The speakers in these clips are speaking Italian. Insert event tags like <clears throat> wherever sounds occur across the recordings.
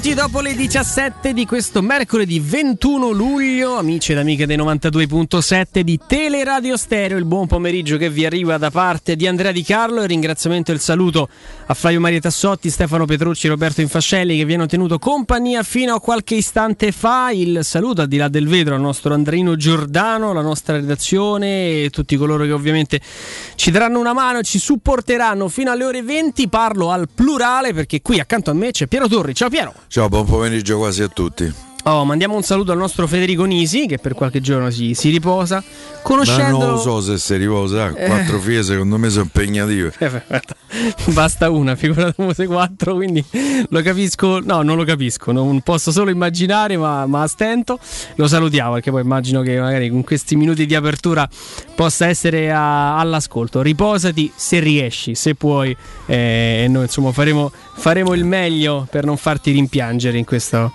minuti dopo le 17 di questo mercoledì 21 luglio, amici ed amiche dei 92.7 di Teleradio Stereo, il buon pomeriggio che vi arriva da parte di Andrea Di Carlo. Il ringraziamento e il saluto a Flavio Maria Tassotti, Stefano Petrucci Roberto Infascelli che vi hanno tenuto compagnia fino a qualche istante fa. Il saluto al di là del vetro al nostro Andreino Giordano, la nostra redazione e tutti coloro che ovviamente ci daranno una mano e ci supporteranno fino alle ore 20. Parlo al plurale perché qui accanto a me c'è Piero Torri. Ciao Piero. Ciao, buon pomeriggio quasi a tutti. Oh, mandiamo un saluto al nostro Federico Nisi che per qualche giorno si, si riposa. Conoscendo... Ma non lo so se si riposa, eh. quattro figlie secondo me sono impegnative. Eh, <laughs> basta una, figurate quattro, quindi lo capisco, no non lo capisco, non posso solo immaginare ma, ma a stento. Lo salutiamo perché poi immagino che magari con questi minuti di apertura possa essere a, all'ascolto. Riposati se riesci, se puoi eh, e noi insomma faremo, faremo il meglio per non farti rimpiangere in questo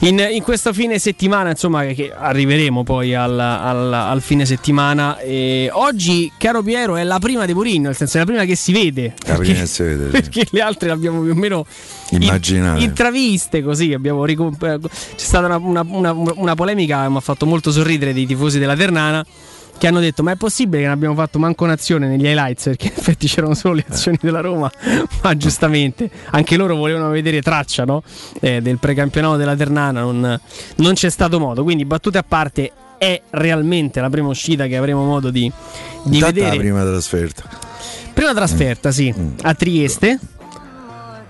in, in, questo fine settimana, insomma, che arriveremo poi al, al, al fine settimana. E oggi, caro Piero, è la prima di Mourinho, nel senso è la prima che si vede. La prima che si vede. Sì. Perché le altre le abbiamo più o meno Immaginare. intraviste così. Abbiamo ricomp- c'è stata una, una, una, una polemica che mi ha fatto molto sorridere dei tifosi della Ternana che hanno detto ma è possibile che non abbiamo fatto manco un'azione negli highlights? Perché in effetti <laughs> c'erano solo le azioni della Roma. <laughs> Ma giustamente anche loro volevano vedere traccia no? eh, del precampionato della Ternana. Non, non, c'è stato modo. Quindi battute a parte è realmente la prima uscita che avremo modo di, di vedere la prima trasferta. Prima trasferta sì. Mm. a Trieste.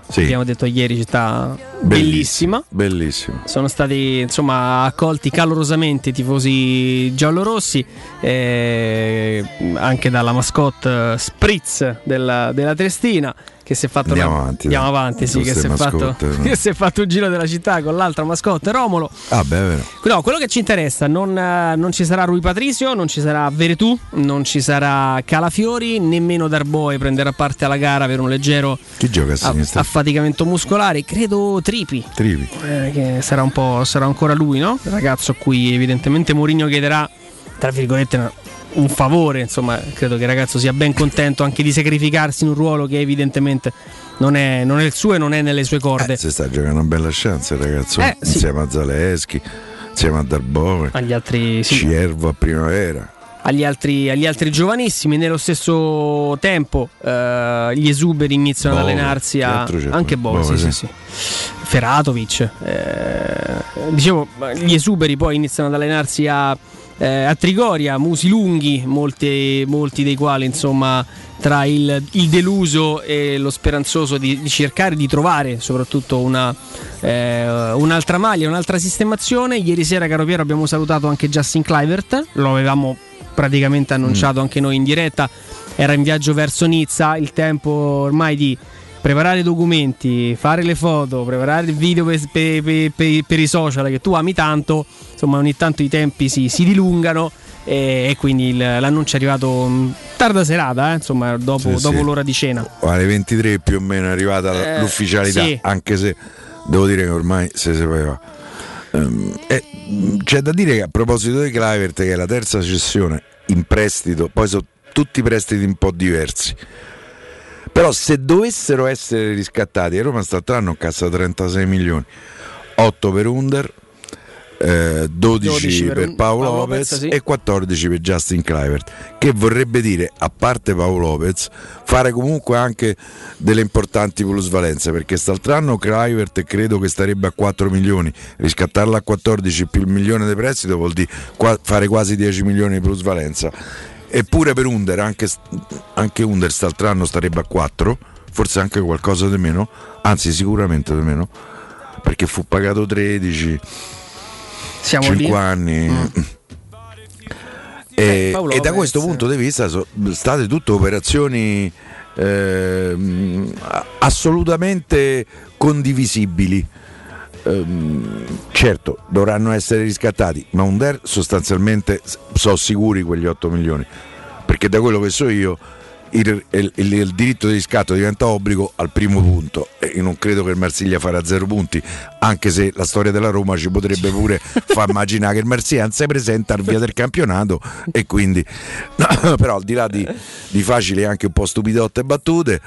Sì. abbiamo detto ieri città bellissima. bellissima. Sono stati insomma accolti calorosamente i tifosi giallorossi, eh, anche dalla mascotte Spritz della, della Triestina che si è fatto andiamo una... avanti, andiamo avanti sì, che, si fatto... <laughs> che, si è fatto, un giro della città con l'altra mascotte Romolo ah beh vero no, quello che ci interessa non, non, ci sarà Rui Patricio non ci sarà Veretù non ci sarà Calafiori nemmeno Darboe prenderà parte alla gara per un leggero chi gioca a sinistra? affaticamento muscolare credo Tripi Tripi eh, che sarà un po' sarà ancora lui no? il ragazzo a cui evidentemente Mourinho chiederà tra virgolette un favore, insomma, credo che il ragazzo sia ben contento anche di sacrificarsi in un ruolo che evidentemente non è, non è il suo e non è nelle sue corde. Eh, si sta giocando una bella chance il ragazzo, eh, insieme sì. a Zaleschi, insieme a Darbove, agli altri sì. Ciervo a primavera. Agli altri, agli altri, giovanissimi. Nello stesso tempo eh, gli esuberi iniziano Bove, ad allenarsi a, anche Bove, Bove sì, sì. Feratovic. Eh, dicevo, gli esuberi poi iniziano ad allenarsi a eh, a Trigoria, musi lunghi, molti, molti dei quali insomma tra il, il, deluso e lo speranzoso di, di cercare di trovare soprattutto una, eh, un'altra maglia, un'altra sistemazione. Ieri sera, caro Piero, abbiamo salutato anche Justin Clivert, lo avevamo praticamente annunciato mm. anche noi in diretta, era in viaggio verso Nizza, il tempo ormai di preparare i documenti, fare le foto, preparare il video per, per, per, per, i social che tu ami tanto, insomma ogni tanto i tempi si, si dilungano e, e quindi il, l'annuncio è arrivato mm, tarda serata, eh, insomma dopo, sì, dopo sì. l'ora di cena. Alle 23 più o meno è arrivata eh, l'ufficialità, sì. anche se devo dire che ormai si sapeva. Eh, c'è da dire che a proposito di Clivert che è la terza cessione in prestito, poi sono tutti prestiti un po' diversi. Però se dovessero essere riscattati, Roma statranno cassa 36 milioni, 8 per Under, eh, 12, 12, per, per Paolo, Paolo Lopez, Lopez sì. e 14 per Justin Clivert che vorrebbe dire a parte Paolo Lopez fare comunque anche delle importanti plusvalenze perché quest'altro Clivert credo che starebbe a 4 milioni. Riscattarla a 14 più il milione di prestito vuol dire fare quasi 10 milioni di plusvalenza. Eppure per Under, anche, anche Under quest'altro anno starebbe a 4, forse anche qualcosa di meno, anzi sicuramente di meno, perché fu pagato 13, Siamo 5 lì. anni. Mm. E, eh, e, da questo punto di vista sono state tutte operazioni eh, assolutamente condivisibili. Um, certo dovranno essere riscattati, ma Under sostanzialmente sono sicuri quegli 8 milioni, perché da quello che so io il, il, il, diritto di riscatto diventa obbligo al primo punto e io non credo che il Marsiglia farà zero punti anche se la storia della Roma ci potrebbe pure <laughs> far immaginare che il Marsiglia non si presenta al via del campionato e quindi no, <coughs> però al di là di, di facili e anche un po' stupidotte battute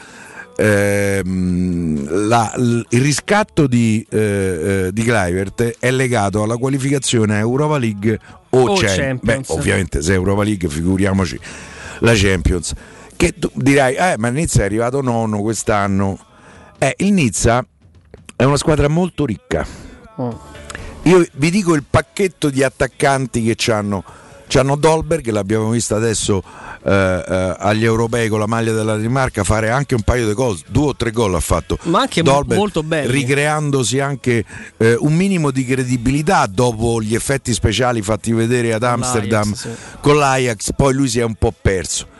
ehm, la, il riscatto di, eh, eh, di Clivert è legato alla qualificazione Europa League o, o Champions. Beh, ovviamente se Europa League figuriamoci la Champions. Che tu dirai, eh, ma Nizza è arrivato nonno quest'anno. Eh, il Nizza è una squadra molto ricca. Oh. Io vi dico il pacchetto di attaccanti che hanno. C'hanno Dolberg, l'abbiamo visto adesso eh, eh, agli europei con la maglia della Danimarca, fare anche un paio di gol, due o tre gol ha fatto. Ma anche Dolberg, molto bello. Ricreandosi anche eh, un minimo di credibilità dopo gli effetti speciali fatti vedere ad Amsterdam L'Ajax, sì. con l'Ajax, poi lui si è un po' perso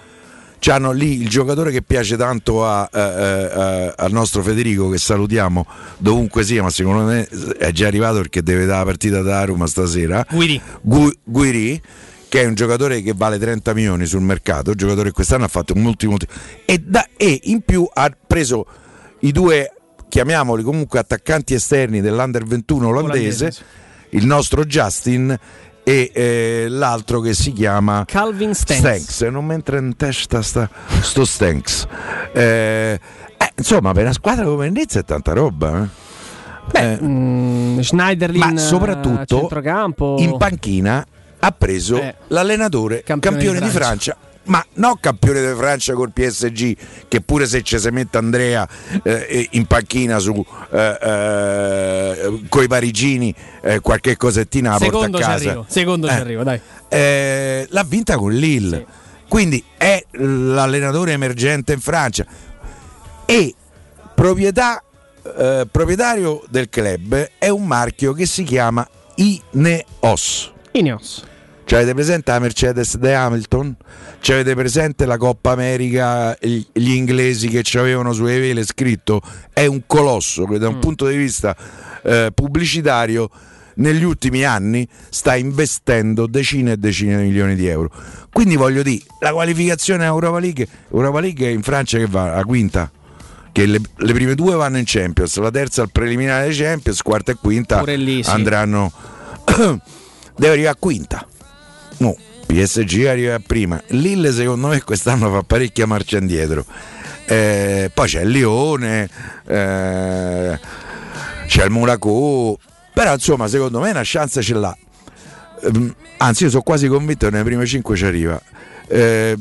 hanno lì il giocatore che piace tanto a, a, a, al nostro Federico che salutiamo dovunque sia ma secondo me è già arrivato perché deve dare la partita da Roma stasera Guiri, Gu, Guiri che è un giocatore che vale 30 milioni sul mercato, un giocatore che quest'anno ha fatto un ultimo e, da, e in più ha preso i due chiamiamoli comunque attaccanti esterni dell'Under 21 olandese, olandese. il nostro Justin e eh, l'altro che si chiama Calvin Stanks. Stanks. Non mi entra in testa sta, sto Stanks. Eh, eh, insomma, per una squadra come Nizza è tanta roba. Eh. Beh, eh, mm, Schneiderlin ma soprattutto in panchina ha preso eh, l'allenatore campione, campione di, Francia. di Francia ma non campione di Francia col PSG che pure se ci si mette Andrea eh, in panchina su eh, eh, coi parigini eh, qualche cosettina la secondo porta a casa. arrivo, secondo ci eh, arrivo dai. eh, l'ha vinta con Lille. Sì. quindi è l'allenatore emergente in Francia. E proprietà, proprietario del club è un marchio che si chiama Ineos. Ineos ci avete presente la Mercedes de Hamilton? Ci avete presente la Coppa America, gli inglesi che ci avevano su vele scritto? È un colosso che da un mm. punto di vista eh, pubblicitario negli ultimi anni sta investendo decine e decine di milioni di euro. Quindi voglio dire, la qualificazione a Europa League, Europa League in Francia che va la quinta che le, le, prime due vanno in Champions, la terza al preliminare dei Champions, quarta e quinta lì, sì. andranno <coughs> deve arrivare a quinta. No, PSG arriva prima. Lille secondo me quest'anno fa parecchia marcia indietro. Eh, poi c'è il Lione, eh, c'è il Monaco, però insomma secondo me una chance ce l'ha. Eh, anzi io sono quasi convinto che nelle prime 5 ci arriva. Eh,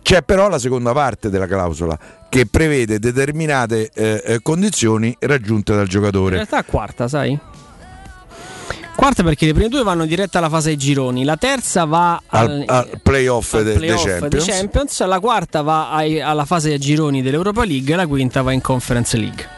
c'è però la seconda parte della clausola che prevede determinate eh, eh, condizioni raggiunte dal giocatore. In realtà quarta, sai? Quarta perché le prime due vanno diretta alla fase ai gironi, la terza va al, al, al playoff dei play Champions. Champions. la quarta va ai, alla fase ai gironi dell'Europa League e la quinta va in Conference League.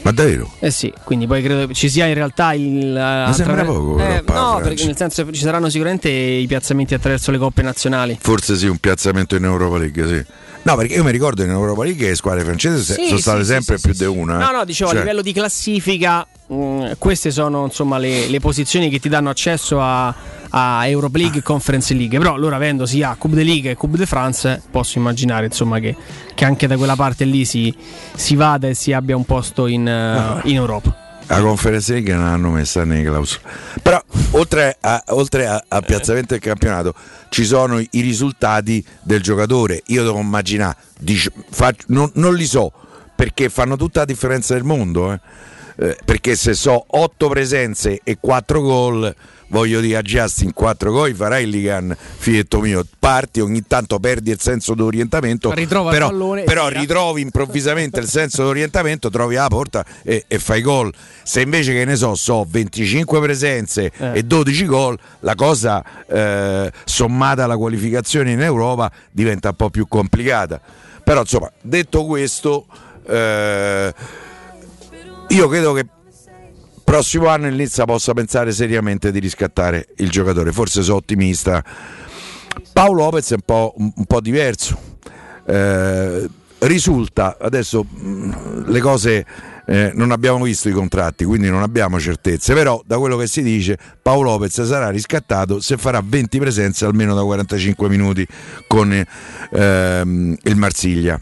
Ma davvero? Eh sì, quindi poi credo ci sia in realtà il. Mi sembra poco. Eh, no, perché nel senso ci saranno sicuramente i piazzamenti attraverso le coppe nazionali. Forse sì, un piazzamento in Europa League, sì. No, perché io mi ricordo in Europa League che le squadre francesi sì, sono state sì, sempre più di una. No, no, dicevo cioè... a livello di classifica, mh, mm, queste sono insomma le, le, posizioni che ti danno accesso a, a Europa League e Conference League. Però loro avendo sia Coupe de League e Coupe de France, posso immaginare insomma, che, che, anche da quella parte lì si, si vada e si abbia un posto in, no. in Europa la Conference League non hanno messa nei clausoli. Però oltre, a, oltre a, al piazzamento del campionato ci sono i risultati del giocatore. Io devo immaginare, dic- faccio, non, non, li so perché fanno tutta la differenza del mondo. Eh. Eh, perché se so 8 presenze e 4 gol voglio dire a Justin 4 gol farai il Ligan figlietto mio. Parti ogni tanto perdi il senso d'orientamento Ritrova però, però ritrovi improvvisamente il senso d'orientamento trovi la porta e, e, fai gol. Se invece che ne so so 25 presenze eh. e 12 gol la cosa eh, sommata alla qualificazione in Europa diventa un po' più complicata. Però insomma detto questo eh, io credo che prossimo anno il Nizza possa pensare seriamente di riscattare il giocatore. Forse sono ottimista. Paolo Lopez è un po', un, po diverso. Eh, risulta, adesso mm, le cose eh, non abbiamo visto i contratti, quindi non abbiamo certezze, però da quello che si dice Paolo Lopez sarà riscattato se farà 20 presenze almeno da 45 minuti con ehm, il Marsiglia.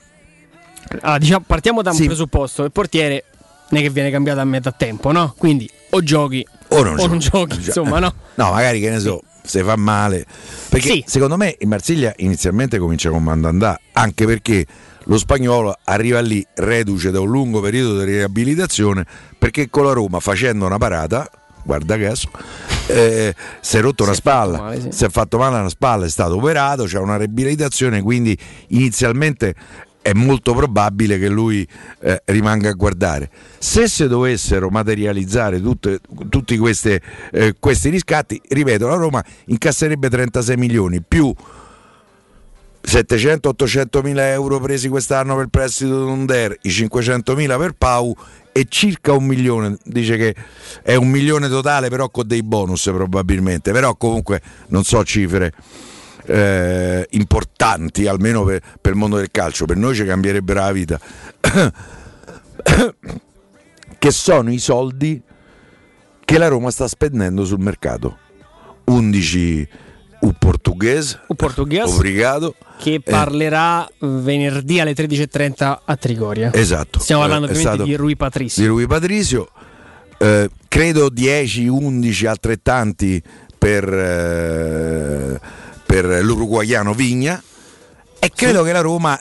Allora, diciamo, partiamo da un sì. presupposto, il portiere non è che viene cambiato a metà tempo, no? Quindi o giochi o non, o giochi. non giochi, insomma, no? <laughs> No, magari che ne so, se fa male. Perché sì. secondo me in Marsiglia inizialmente comincia con Mandandà, anche perché lo spagnolo arriva lì reduce da un lungo periodo di riabilitazione perché con la Roma facendo una parata guarda caso, eh, si è rotto si una spalla, male, sì. si è fatto male una spalla, è stato operato, c'è una riabilitazione, quindi inizialmente è molto probabile che lui eh, rimanga a guardare. Se si dovessero materializzare tutti eh, questi riscatti, ripeto, la Roma incasserebbe 36 milioni più 700-800 mila euro presi quest'anno per il prestito di Under, i 500 mila per Pau e circa un milione, dice che è un milione totale però con dei bonus probabilmente, però comunque non so cifre eh, importanti almeno per, per, il mondo del calcio, per noi ci cambierebbero la vita, <coughs> che sono i soldi che la Roma sta spendendo sul mercato. 11 un portoghese, un portoghese obrigado, che parlerà eh, venerdì alle 13.30 a Trigoria. Esatto. Stiamo parlando eh, di Rui Patricio. Di Rui Patricio, eh, credo 10-11 altrettanti per, eh, per l'uruguaiano Vigna e credo sì. che la Roma,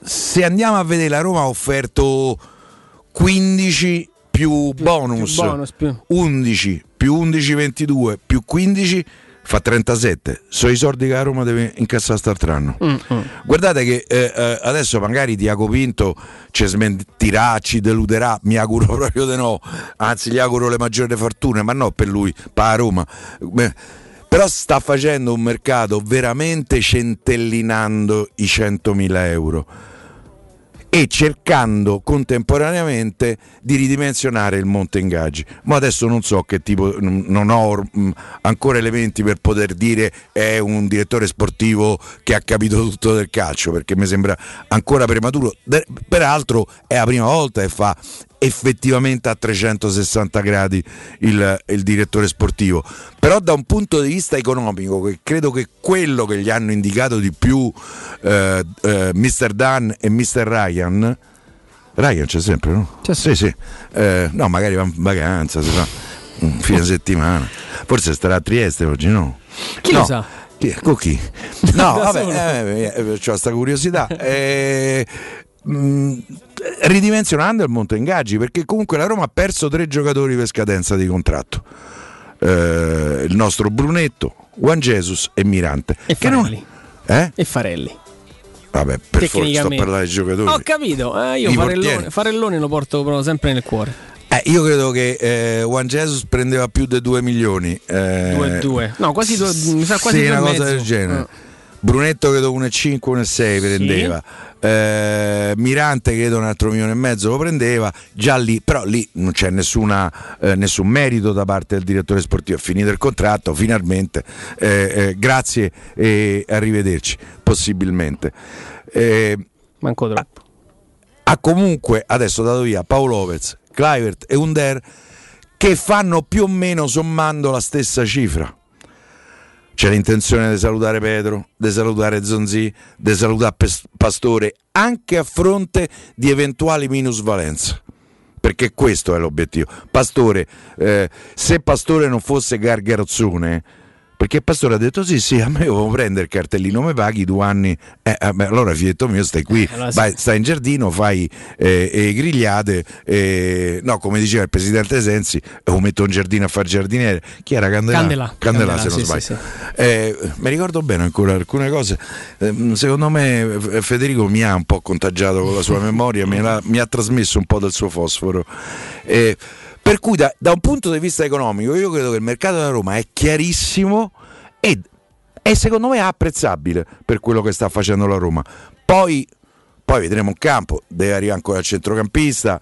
se andiamo a vedere, la Roma ha offerto 15 più bonus, più bonus più. 11 più 11 22 più 15 fa 37, sono i soldi che la Roma deve incassare quest'altro Mm-hmm. Guardate che eh, eh, adesso magari Diaco Pinto ci smentirà, ci deluderà, mi auguro proprio di no, anzi gli auguro le maggiori fortune, ma no per lui, per la Roma. Beh, però sta facendo un mercato veramente centellinando i 100.000 euro e cercando contemporaneamente di ridimensionare il monte ingaggi. Ma adesso non so che tipo, non ho ancora elementi per poter dire è un direttore sportivo che ha capito tutto del calcio, perché mi sembra ancora prematuro. Peraltro è la prima volta che fa effettivamente a 360 gradi il, il, direttore sportivo. Però da un punto di vista economico, che credo che quello che gli hanno indicato di più eh, eh, Mr. Dan e Mr. Ryan, Ryan c'è sempre, no? C'è sì, sì. Eh, no, magari va in vacanza, si fa un fine settimana. Forse starà a Trieste oggi, no? Chi no. lo sa? Chi, con chi? <laughs> No, vabbè, eh, eh, ho questa curiosità. Eh, mh, mm, ridimensionando il monte ingaggi perché comunque la Roma ha perso tre giocatori per scadenza di contratto. Eh, il nostro Brunetto Juan Jesus e Mirante. E Farelli non... eh? e Farelli. Vabbè per forza sto a parlare di giocatori. Ho capito eh, io Farellone, Farellone, lo porto sempre nel cuore. Eh, io credo che eh, Juan Jesus prendeva più di 2 milioni 2 eh, no quasi 2 mi sa quasi sì, una cosa del genere. Oh. Brunetto credo 1,5 1,6 prendeva sì eh, Mirante credo un altro milione e mezzo lo prendeva, già lì, però lì non c'è nessuna, eh, nessun merito da parte del direttore sportivo, è finito il contratto, finalmente, eh, eh grazie e arrivederci, possibilmente. Eh, Manco troppo. Ha comunque adesso dato via Paolo Lopez, Clivert e Under che fanno più o meno sommando la stessa cifra c'è l'intenzione di salutare Pedro, di salutare Zonzi, di salutare Pastore, anche a fronte di eventuali minusvalenze. Perché questo è l'obiettivo. Pastore, eh, se Pastore non fosse Gargarozzone, perché il pastore ha detto sì, sì, a me devo prendere il cartellino, mi paghi due anni. Eh, beh, allora figlietto mio stai qui, eh, allora, vai, stai in giardino, fai eh, eh, grigliate. no, come diceva il presidente Sensi, lo metto in giardino a fare giardiniere. Chi era Candela? Candela, Candela, Candela se non sì, sbaglio. Sì, sì. Eh, mi ricordo bene ancora alcune cose. Ehm, secondo me Federico mi ha un po' contagiato con la sua memoria, mi, mi, ha trasmesso un po' del suo fosforo. Eh, per cui da, da, un punto di vista economico io credo che il mercato della Roma è chiarissimo e è secondo me apprezzabile per quello che sta facendo la Roma. Poi, poi vedremo un campo, deve arrivare ancora il centrocampista,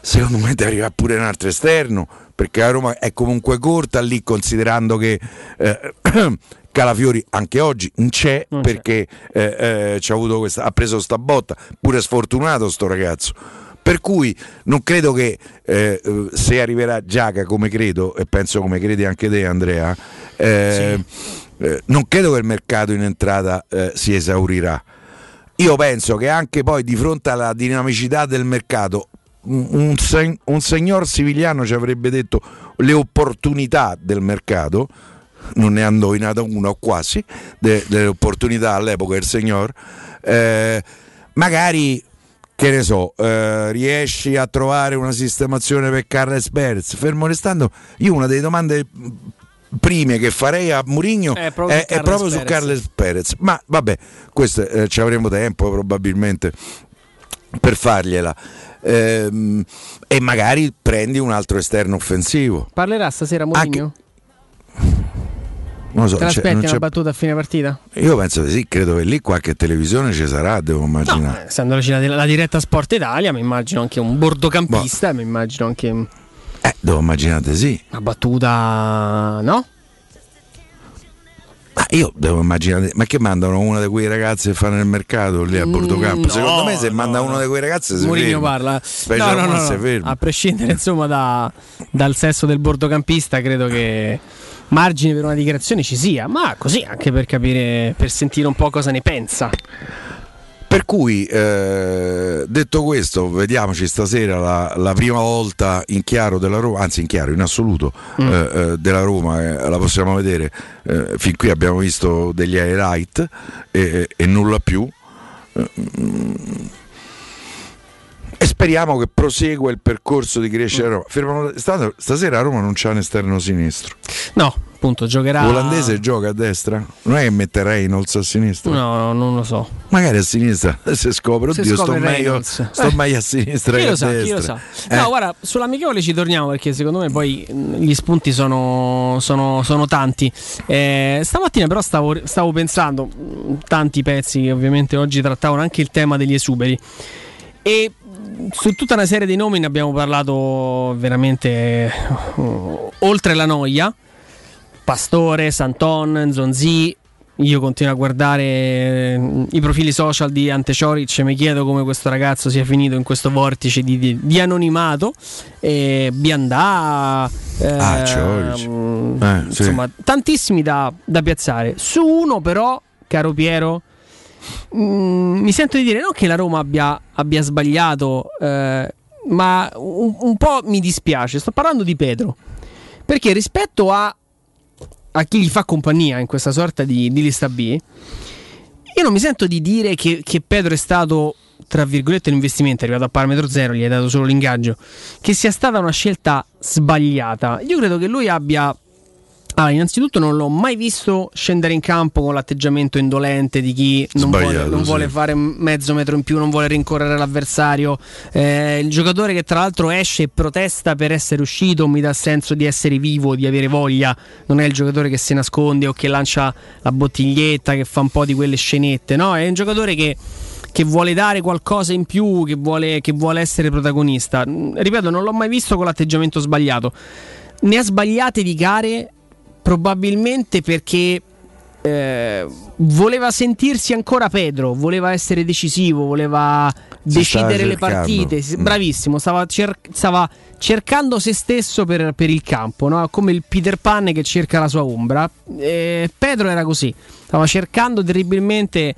secondo me deve arrivare pure un altro esterno, perché la Roma è comunque corta lì considerando che... Eh, <clears throat> Calafiori anche oggi non c'è non perché c'è. Eh, eh, questa, ha preso sta botta, pure sfortunato sto ragazzo per cui non credo che eh, se arriverà Giaca come credo, e penso come credi anche te Andrea, eh, sì. eh, non credo che il mercato in entrata eh, si esaurirà. Io penso che anche poi di fronte alla dinamicità del mercato un, sen- un signor Sivigliano ci avrebbe detto le opportunità del mercato non ne ha indovinata una o quasi de, delle opportunità all'epoca del signor. Eh, magari che ne so, eh, riesci a trovare una sistemazione per Carles Perez? Fermo restando, io una delle domande prime che farei a Mourinho è proprio, è, è proprio su Carles Perez. Ma vabbè, questo eh, ci avremo tempo probabilmente per fargliela. Ehm, e magari prendi un altro esterno offensivo. Parlerà stasera Mourinho? Anche... Non lo so, Te l'aspetti una c'è... battuta a fine partita? Io penso di sì, credo che lì qualche televisione ci sarà, devo immaginare. No, essendoci la, la, diretta Sport Italia, mi immagino anche un bordocampista, boh. mi immagino anche... Eh, devo immaginare sì. Una battuta, no? Ma io devo immaginare, ma che mandano una di quei ragazzi che fanno nel mercato lì a mm, Bordocampo? No, Secondo me se no, manda uno di quei ragazzi si Mourinho parla. No, no, no, A prescindere insomma da, dal sesso del bordocampista, credo che margine per una dichiarazione ci sia, ma così anche per capire, per sentire un po' cosa ne pensa. Per cui, eh, detto questo, vediamoci stasera la, la, prima volta in chiaro della Roma, anzi in chiaro, in assoluto mm. eh, eh della Roma, eh, la possiamo vedere. Eh, fin qui abbiamo visto degli highlight e, e nulla più. E speriamo che prosegua il percorso di crescere a Roma. Fermano, stasera a Roma non c'è un esterno sinistro. No, appunto giocherà. L'olandese gioca a destra? Non è che metterei Reynolds a sinistra? No, no, non lo so. Magari a sinistra <laughs> se scopre, oddio, sto, meglio, <laughs> sto eh. meglio, a sinistra chi che a sa, destra. Chi lo sa. Eh. No, guarda, sull'amichevole ci torniamo perché secondo me poi gli spunti sono, sono, sono tanti. Eh, stamattina però stavo, stavo pensando, tanti pezzi che ovviamente oggi trattavano anche il tema degli esuberi. E su tutta una serie di nomi ne abbiamo parlato veramente uh, oltre la noia. Pastore, Santon, Zonzi. Io continuo a guardare uh, i profili social di Ante Cioric e mi chiedo come questo ragazzo sia finito in questo vortice di, di, di anonimato. E Biandà, eh, ah, eh, insomma, sì. tantissimi da, da piazzare. Su uno, però, caro Piero, Mm, mi sento di dire non che la Roma abbia, abbia sbagliato, eh, ma un, un, po' mi dispiace. Sto parlando di Pedro. Perché rispetto a, a chi gli fa compagnia in questa sorta di, di lista B, io non mi sento di dire che, che Pedro è stato tra virgolette l'investimento è arrivato a parametro zero, gli hai dato solo l'ingaggio, che sia stata una scelta sbagliata. Io credo che lui abbia allora, innanzitutto non l'ho mai visto scendere in campo con l'atteggiamento indolente di chi non, vuole, non sì. vuole, fare mezzo metro in più, non vuole rincorrere l'avversario. Eh, il giocatore che tra l'altro esce e protesta per essere uscito mi dà senso di essere vivo, di avere voglia. Non è il giocatore che si nasconde o che lancia la bottiglietta, che fa un po' di quelle scenette. No, è un giocatore che che vuole dare qualcosa in più, che vuole, che vuole, essere protagonista. Ripeto, non l'ho mai visto con l'atteggiamento sbagliato. Ne ha sbagliate di gare probabilmente perché eh, voleva sentirsi ancora Pedro, voleva essere decisivo, voleva si decidere le partite. Mm. Bravissimo, stava, cer- stava, cercando se stesso per, per il campo, no? come il Peter Pan che cerca la sua ombra. Eh, Pedro era così, stava cercando terribilmente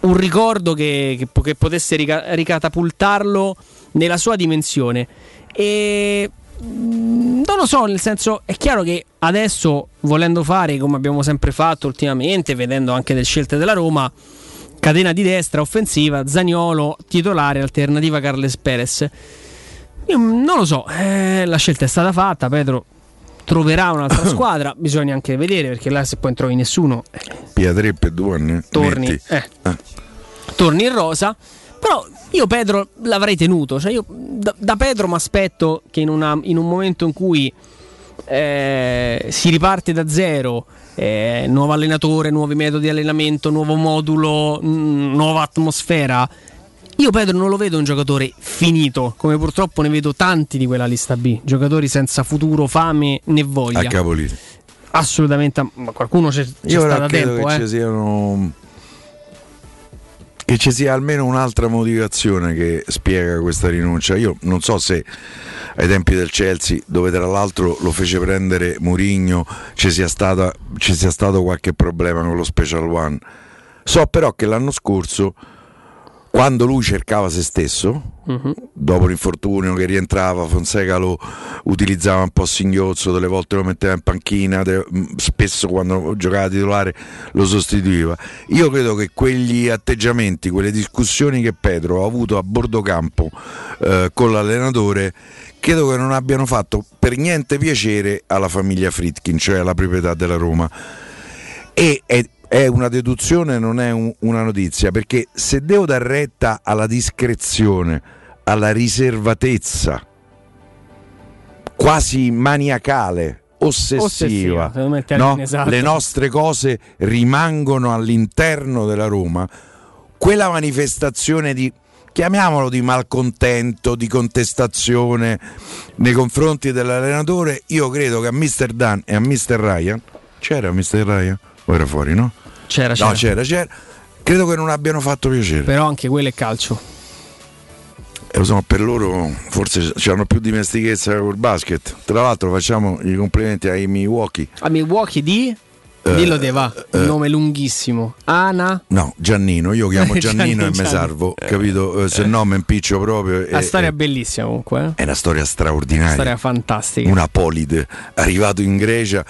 un ricordo che, che, che potesse rica- ricatapultarlo nella sua dimensione. E non lo so, nel senso è chiaro che adesso volendo fare come abbiamo sempre fatto ultimamente, vedendo anche le scelte della Roma, catena di destra offensiva, Zagnolo titolare, alternativa Carles Perez. Io non lo so, eh, la scelta è stata fatta, Pedro troverà un'altra <coughs> squadra, bisogna anche vedere perché là se poi non trovi nessuno... Eh, Pia 3 per 2 anni. Torni, eh, ah. torni in rosa, però io Pedro l'avrei tenuto. Cioè io da, da Pedro mi aspetto che in, una, in, un momento in cui eh, si riparte da zero, eh, nuovo allenatore, nuovi metodi di allenamento, nuovo modulo, mh, nuova atmosfera. Io Pedro non lo vedo un giocatore finito, come purtroppo ne vedo tanti di quella lista B, giocatori senza futuro, fame né voglia. A capolino. Assolutamente, ma qualcuno c'è, c'è Io tempo. Che eh. ci siano che ci sia almeno un'altra motivazione che spiega questa rinuncia. Io non so se ai tempi del Chelsea, dove tra l'altro lo fece prendere Murigno, ci sia, stata, ci sia stato qualche problema con lo Special One. So però che l'anno scorso quando lui cercava se stesso, uh-huh. dopo l'infortunio che rientrava, Fonseca lo utilizzava un po' a singhiozzo, delle volte lo metteva in panchina, spesso quando giocava titolare lo sostituiva. Io credo che quegli atteggiamenti, quelle discussioni che Pedro ha avuto a bordo campo eh, con l'allenatore, credo che non abbiano fatto per niente piacere alla famiglia Fritkin, cioè alla proprietà della Roma. E è, è una deduzione, non è un, una notizia, perché se devo dar retta alla discrezione, alla riservatezza, quasi maniacale, ossessiva, ossessiva no? esatto. le nostre cose rimangono all'interno della Roma, quella manifestazione di chiamiamolo di malcontento, di contestazione nei confronti dell'allenatore, io credo che a Mr. Dan e a Mr. Ryan, c'era Mr. Ryan? O era fuori, no? C'era, c'era. No, c'era, c'era. Credo che non abbiano fatto piacere. Però anche quello è calcio. E lo so, per loro forse hanno più dimestichezza col basket. Tra l'altro facciamo i complimenti ai Milwaukee. A Milwaukee di? Eh, Dillo te va, un eh, nome lunghissimo. Ana? No, Giannino, io chiamo <laughs> Giannino Gianni, e mi salvo, capito? Eh, se no mi impiccio proprio. La storia è bellissima comunque. Eh? È una storia straordinaria. Una storia fantastica. Una polide, arrivato in Grecia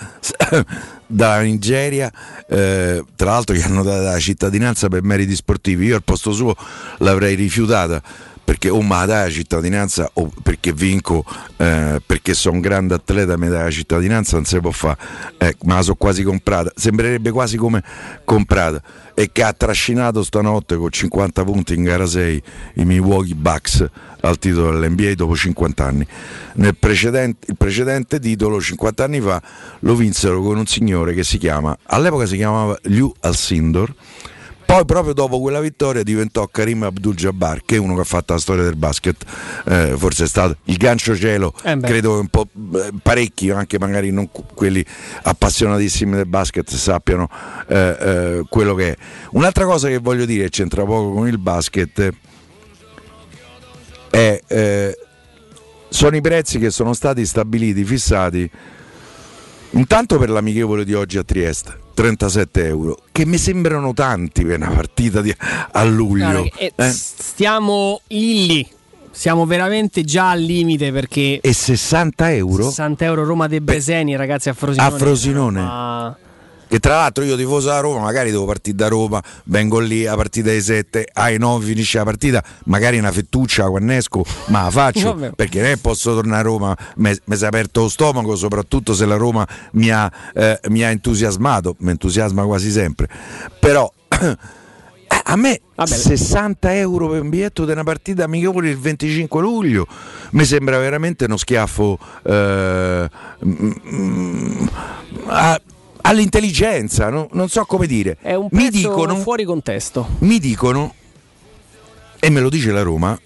dalla Nigeria, eh, tra l'altro gli hanno dato la cittadinanza per meriti sportivi, io al posto suo l'avrei rifiutata perché o mi dà la cittadinanza o perché vinco eh, perché sono un grande atleta mi dà la cittadinanza non si può fare. Eh, ma la so quasi comprata. Sembrerebbe quasi come comprata. E che ha trascinato stanotte con 50 punti in gara 6 i Milwaukee Bucks al titolo dell'NBA dopo 50 anni. Nel precedente, il precedente titolo 50 anni fa lo vinsero con un signore che si chiama all'epoca si chiamava Liu Alcindor. Poi proprio dopo quella vittoria diventò Karim Abdul-Jabbar, che è uno che ha fatto la storia del basket, eh, forse è stato il gancio cielo, eh credo un po' eh, parecchi, anche magari non quelli appassionatissimi del basket sappiano eh, eh, quello che è. Un'altra cosa che voglio dire, c'entra poco con il basket, è, eh, sono i prezzi che sono stati stabiliti, fissati, intanto per l'amichevole di oggi a Trieste 37 euro, che mi sembrano tanti per una partita di, a luglio. No, eh, eh? Stiamo lì. Siamo veramente già al limite perché. E 60 euro? 60 euro Roma De Breseni, ragazzi, a Frosinone. A Frosinone. Ma che tra l'altro io tifoso da Roma, magari devo partire da Roma, vengo lì a partita dei 7, ai 9 finisce la partita, magari una fettuccia quando esco, ma la faccio <laughs> Vabbè. perché non posso tornare a Roma, mi si è aperto lo stomaco, soprattutto se la Roma mi ha, eh, mi ha entusiasmato, mi entusiasma quasi sempre, però <clears throat> a me Vabbè. 60 euro per un biglietto di una partita amichevole il 25 luglio mi sembra veramente uno schiaffo eh, mm, mm, a, all'intelligenza, no? non so come dire. È un mi dicono, fuori contesto. Mi dicono, e me lo dice la Roma,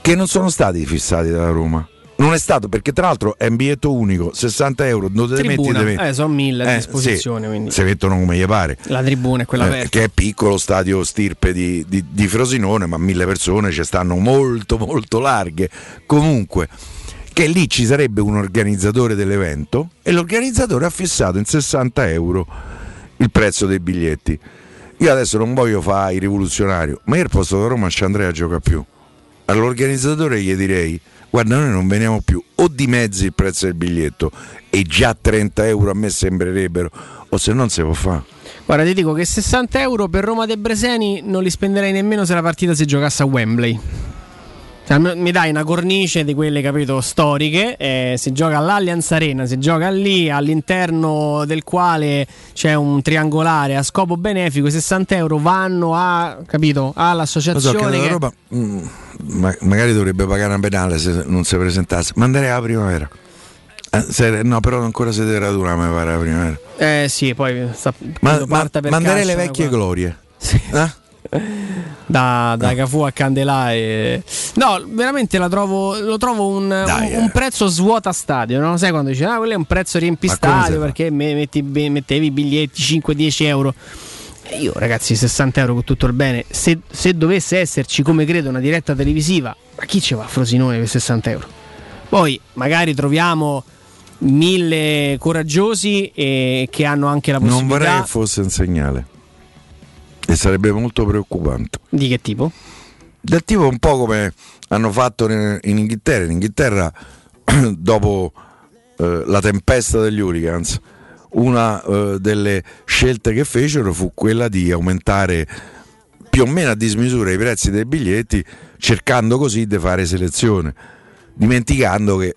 che non sono stati fissati dalla Roma. Non è stato perché tra l'altro è un biglietto unico, 60 euro, non te tribuna, metti te Eh, sono mille a eh, disposizione. Sì, si mettono come gli pare. La tribuna è quella eh, Che è piccolo stadio stirpe di, di, di Frosinone, ma mille persone ci stanno molto molto larghe. Comunque che lì ci sarebbe un organizzatore dell'evento e l'organizzatore ha fissato in 60 euro il prezzo dei biglietti. Io adesso non voglio fare il rivoluzionario, ma io al posto da Roma ci andrei a giocare più. All'organizzatore gli direi, guarda noi non veniamo più, o di mezzi il prezzo del biglietto e già 30 euro a me sembrerebbero, o se non si può fare. Guarda, ti dico che 60 euro per Roma De Breseni non li spenderei nemmeno se la partita si giocasse a Wembley. Cioè, mi dai una cornice di quelle, capito, storiche. Eh, si gioca all'Allianz Arena, si gioca lì, all'interno del quale c'è un triangolare a scopo benefico. I 60 euro vanno a, capito, all'associazione. So, che... Roba, mm, ma, magari dovrebbe pagare una penale se non si presentasse. Ma andrei alla primavera. Eh, se, no, però ancora siete radunati, mi pare la primavera. Eh sì, poi sta, ma, ma, manderei le vecchie qua. glorie. Sì. Eh? Da, da Cafu a Candelà. E... No, veramente la trovo, lo trovo un, Dai, un, un, eh. prezzo svuota stadio. No? Sai quando dici, ah, quello è un prezzo riempistadio perché metti, mettevi i biglietti 5-10 euro. Io, ragazzi, 60 euro con tutto il bene. Se, se, dovesse esserci, come credo, una diretta televisiva, ma chi ci va a Frosinone per 60 euro? Poi magari troviamo mille coraggiosi e che hanno anche la possibilità. Non vorrei che fosse un segnale e sarebbe molto preoccupante. Di che tipo? Del tipo un po' come hanno fatto in Inghilterra. In Inghilterra, <clears throat> dopo eh, la tempesta degli Hurricanes, una eh, delle scelte che fecero fu quella di aumentare più o meno a dismisura i prezzi dei biglietti, cercando così di fare selezione, dimenticando che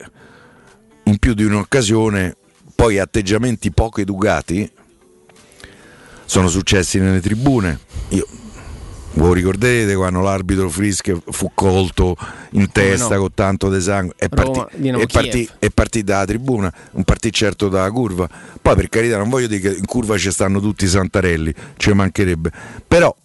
in più di un'occasione poi atteggiamenti poco educati sono successi nelle tribune. Io voi ricorderete quando l'arbitro Frisk fu colto in testa no? con tanto di sangue? È, parti- è, parti- è partita dalla tribuna, un partito certo dalla curva. Poi per carità non voglio dire che in curva ci stanno tutti i santarelli, ci mancherebbe. Però,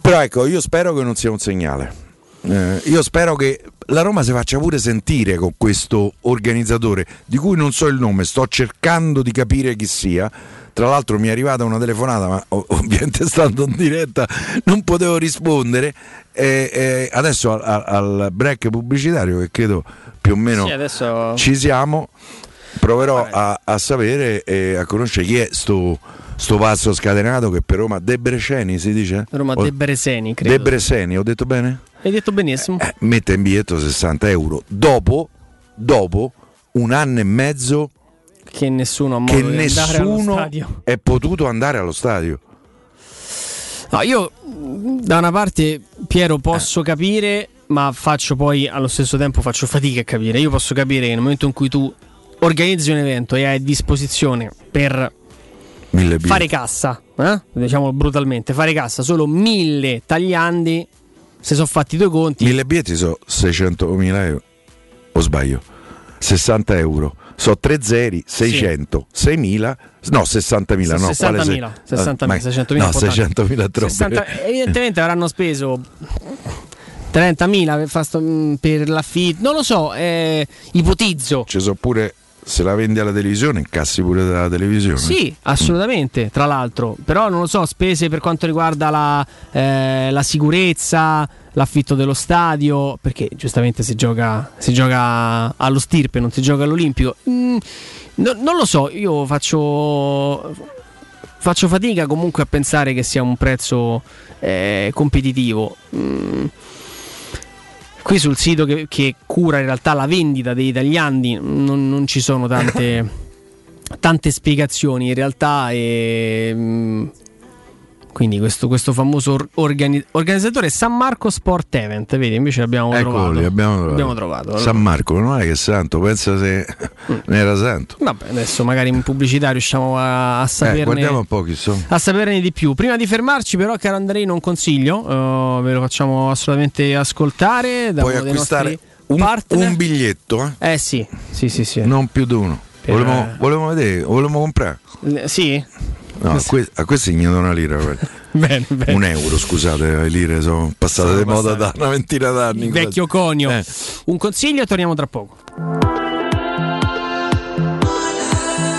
però ecco, io spero che non sia un segnale. Eh, io spero che la Roma si faccia pure sentire con questo organizzatore, di cui non so il nome, sto cercando di capire chi sia tra l'altro mi è arrivata una telefonata, ma ovviamente <laughs> stando in diretta non potevo rispondere. E, e adesso al, al, break pubblicitario, che credo più o meno sì, adesso... ci siamo, proverò a, a, sapere e a conoscere chi è sto, sto pazzo scatenato che per Roma Debreceni si dice? Roma Debreceni, credo. Debreceni, ho detto bene? Hai detto benissimo. Eh, mette in biglietto 60 euro dopo, dopo un anno e mezzo che nessuno ha modo che di nessuno è potuto andare allo stadio. No, io da una parte Piero posso eh. capire, ma faccio poi allo stesso tempo faccio fatica a capire. Io posso capire che nel momento in cui tu organizzi un evento e hai a disposizione per fare cassa, eh? diciamo brutalmente, fare cassa solo mille tagliandi, se sono fatti due conti. Mille biglietti sono 600 mila euro, o sbaglio? 60 euro so 3 zeri, 600, sì. 6.000, no 60.000, no, 60.000, 60.000, 600.000, no, 600.000 troppo. 60, evidentemente avranno speso 30.000 mm, per l'affitto, non lo so, eh, ipotizzo. Ci sono pure se la vendi alla televisione incassi pure dalla televisione. Sì, assolutamente, tra l'altro, però non lo so, spese per quanto riguarda la, eh, la sicurezza, l'affitto dello stadio, perché giustamente si gioca, si gioca allo stirpe, non si gioca all'Olimpico. Mm, no, non lo so, io faccio, faccio, fatica comunque a pensare che sia un prezzo eh, competitivo. Mm, Qui sul sito che, che, cura in realtà la vendita dei italiani non, non ci sono tante, <coughs> tante, spiegazioni. In realtà e, mm, quindi questo, questo famoso organi- organizzatore San Marco Sport Event, vedi, invece l'abbiamo Eccoli, trovato. Abbiamo trovato. Abbiamo trovato. San Marco non è che è santo, pensa se mm. ne era santo. Vabbè, adesso magari in pubblicità riusciamo a, a saperne, eh, guardiamo un po' chi sono. a saperne di più. Prima di fermarci però, caro Andrei, non consiglio, uh, ve lo facciamo assolutamente ascoltare. Da Puoi acquistare un, un, biglietto. Eh? eh sì, sì, sì, sì. Non più di uno. Per... Volevamo, volevamo vedere, volevamo comprare. Sì? No, a, que- a questi gli do una lira. <laughs> bene, bene. Un euro, scusate, le lire sono passate sono di moda da una ventina d'anni. vecchio conio. Eh. Un consiglio e torniamo tra poco.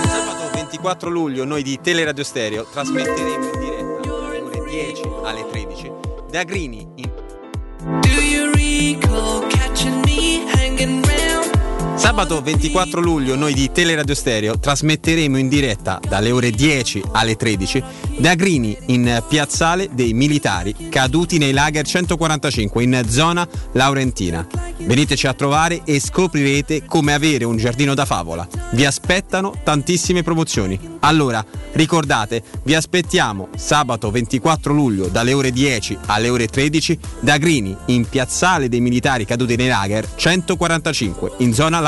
Sabato 24 luglio noi di Teleradio Stereo trasmetteremo in diretta dalle ore 10 alle 13 da Grini in... Do you recall catching me hanging around? Sabato 24 luglio noi di Teleradio Stereo trasmetteremo in diretta dalle ore 10 alle 13 da Grini in Piazzale dei Militari caduti nei lager 145 in zona Laurentina. Veniteci a trovare e scoprirete come avere un giardino da favola. Vi aspettano tantissime promozioni. Allora, ricordate, vi aspettiamo sabato 24 luglio dalle ore 10 alle ore 13 da Grini in Piazzale dei Militari caduti nei lager 145 in zona Laurentina.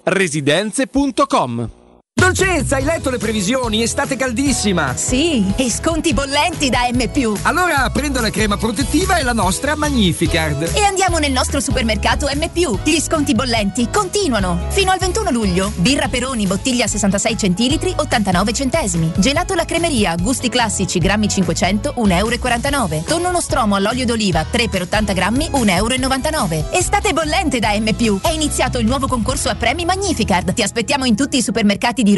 residenze.com Dolcezza, hai letto le previsioni? Estate caldissima! Sì, e sconti bollenti da M. Allora prendo la crema protettiva e la nostra Magnificard. E andiamo nel nostro supermercato M. Gli sconti bollenti continuano. Fino al 21 luglio. Birra Peroni, bottiglia 66 centilitri, 89 centesimi. Gelato la cremeria, gusti classici, grammi 500, 1,49 euro. Tonno nostromo all'olio d'oliva, 3 per 80 grammi, 1,99 euro. Estate bollente da M. È iniziato il nuovo concorso a premi Magnificard. Ti aspettiamo in tutti i supermercati di di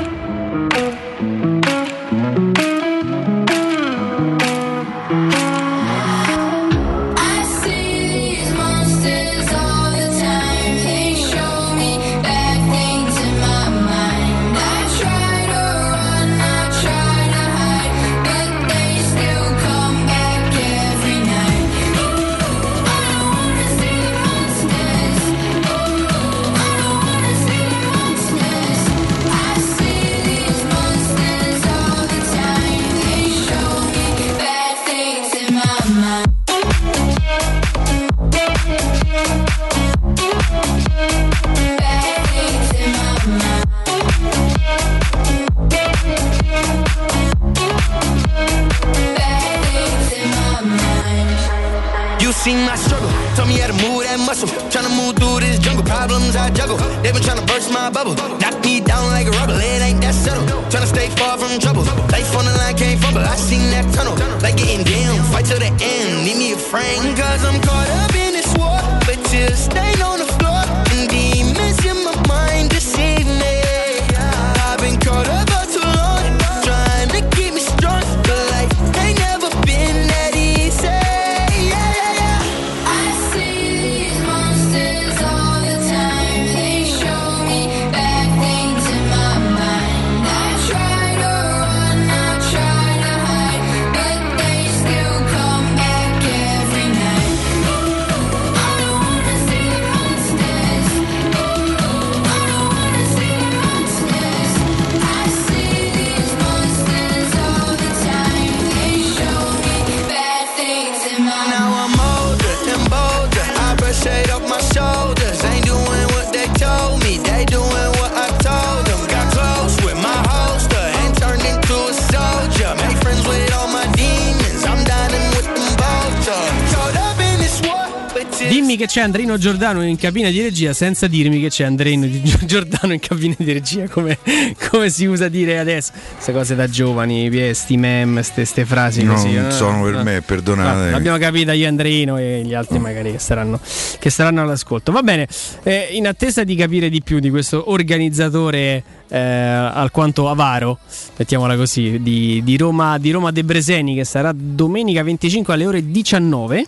problems I juggle. They been tryna burst my bubble, knock me down like a rubber. It ain't that subtle. Tryna stay far from trouble. Life on the line can't fumble. I seen that tunnel, like getting down. Fight till the end, need me a friend. Cause I'm caught up in this war, but you stay on the che c'è Andrino Giordano in cabina di regia senza dirmi che c'è Andrino Giordano in cabina di regia, come, come si usa dire adesso. Queste cose da giovani, sti mem, queste frasi non così. Non sono per me, perdonate. No, l'abbiamo capita io Andrino e gli altri magari che saranno, che saranno all'ascolto. Va bene, eh, in attesa di capire di più di questo organizzatore eh, alquanto avaro, mettiamola così, di, di, Roma, di Roma De Breseni che sarà domenica 25 alle ore 19.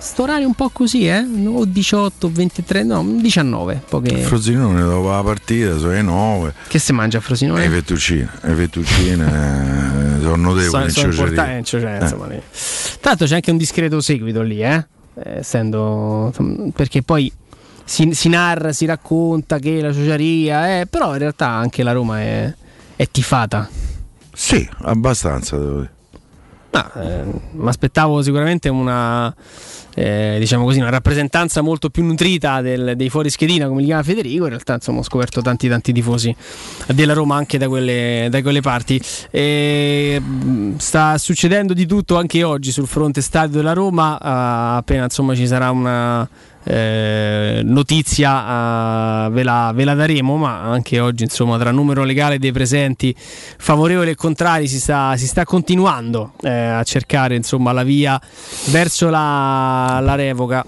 Sto orario un po' così, eh? O 18, 23, no, 19. Poche... Frosinone dopo la partita sono le 9. Che si mangia a Frosinone? Le fettuccine, le fettuccine eh, sono notevoli sono, sono importanti, cioè, eh. insomma, l'altro c'è anche un discreto seguito lì, eh? eh essendo perché poi si, si, narra, si racconta che la sociaria è, però in realtà anche la Roma è, è tifata. Sì, abbastanza devo dire. Ah, eh, mi aspettavo sicuramente una, eh, diciamo così, una rappresentanza molto più nutrita del, dei fuori schedina, come li chiama Federico. In realtà, insomma, ho scoperto tanti, tanti tifosi della Roma anche da quelle, da quelle parti. E, sta succedendo di tutto anche oggi sul fronte stadio della Roma. Uh, appena insomma ci sarà una eh, notizia uh, ve, la, ve, la, daremo, ma anche oggi insomma tra numero legale dei presenti favorevoli e contrari si sta, si sta continuando eh, a cercare insomma la via verso la, la revoca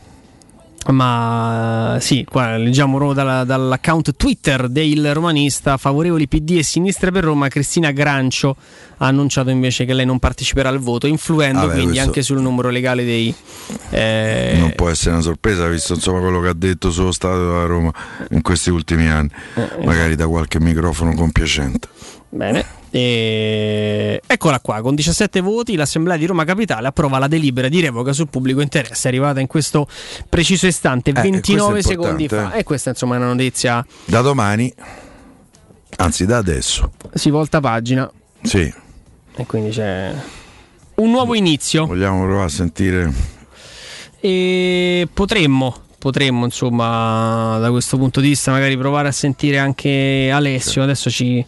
ma sì, qua leggiamo dalla, dall'account Twitter del romanista favorevoli PD e sinistra per Roma. Cristina Grancio ha annunciato invece che lei non parteciperà al voto, influendo ah, beh, quindi anche sul numero legale dei. Eh... Non può essere una sorpresa, visto insomma quello che ha detto sullo Stato della Roma in questi ultimi anni, eh, magari da qualche microfono compiacente. Bene. E... Eccola qua, con 17 voti l'Assemblea di Roma Capitale approva la delibera di revoca sul pubblico interesse, è arrivata in questo preciso istante, eh, 29 secondi fa. E questa insomma è una notizia... Da domani, anzi da adesso. Si volta pagina. Sì. E quindi c'è un nuovo inizio. Vogliamo provare a sentire... E potremmo, potremmo insomma da questo punto di vista magari provare a sentire anche Alessio, adesso ci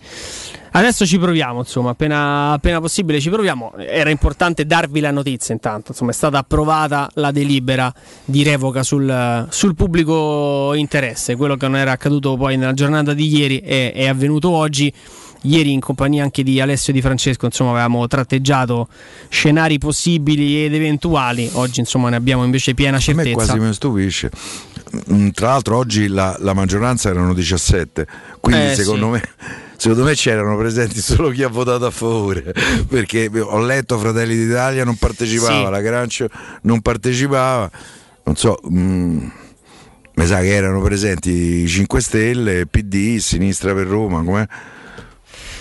Adesso ci proviamo, insomma, appena, appena, possibile ci proviamo. Era importante darvi la notizia intanto, insomma, è stata approvata la delibera di revoca sul, sul pubblico interesse. Quello che non era accaduto poi nella giornata di ieri è, è avvenuto oggi ieri in compagnia anche di Alessio Di Francesco insomma avevamo tratteggiato scenari possibili ed eventuali oggi insomma ne abbiamo invece piena certezza a me quasi mi stupisce mm, tra l'altro oggi la, la maggioranza erano 17 quindi eh, secondo sì. me secondo me c'erano presenti solo chi ha votato a favore perché ho letto Fratelli d'Italia non partecipava, sì. la Grancio non partecipava, non so, mh, mm, mi sa che erano presenti i 5 Stelle, PD, Sinistra per Roma, com'è?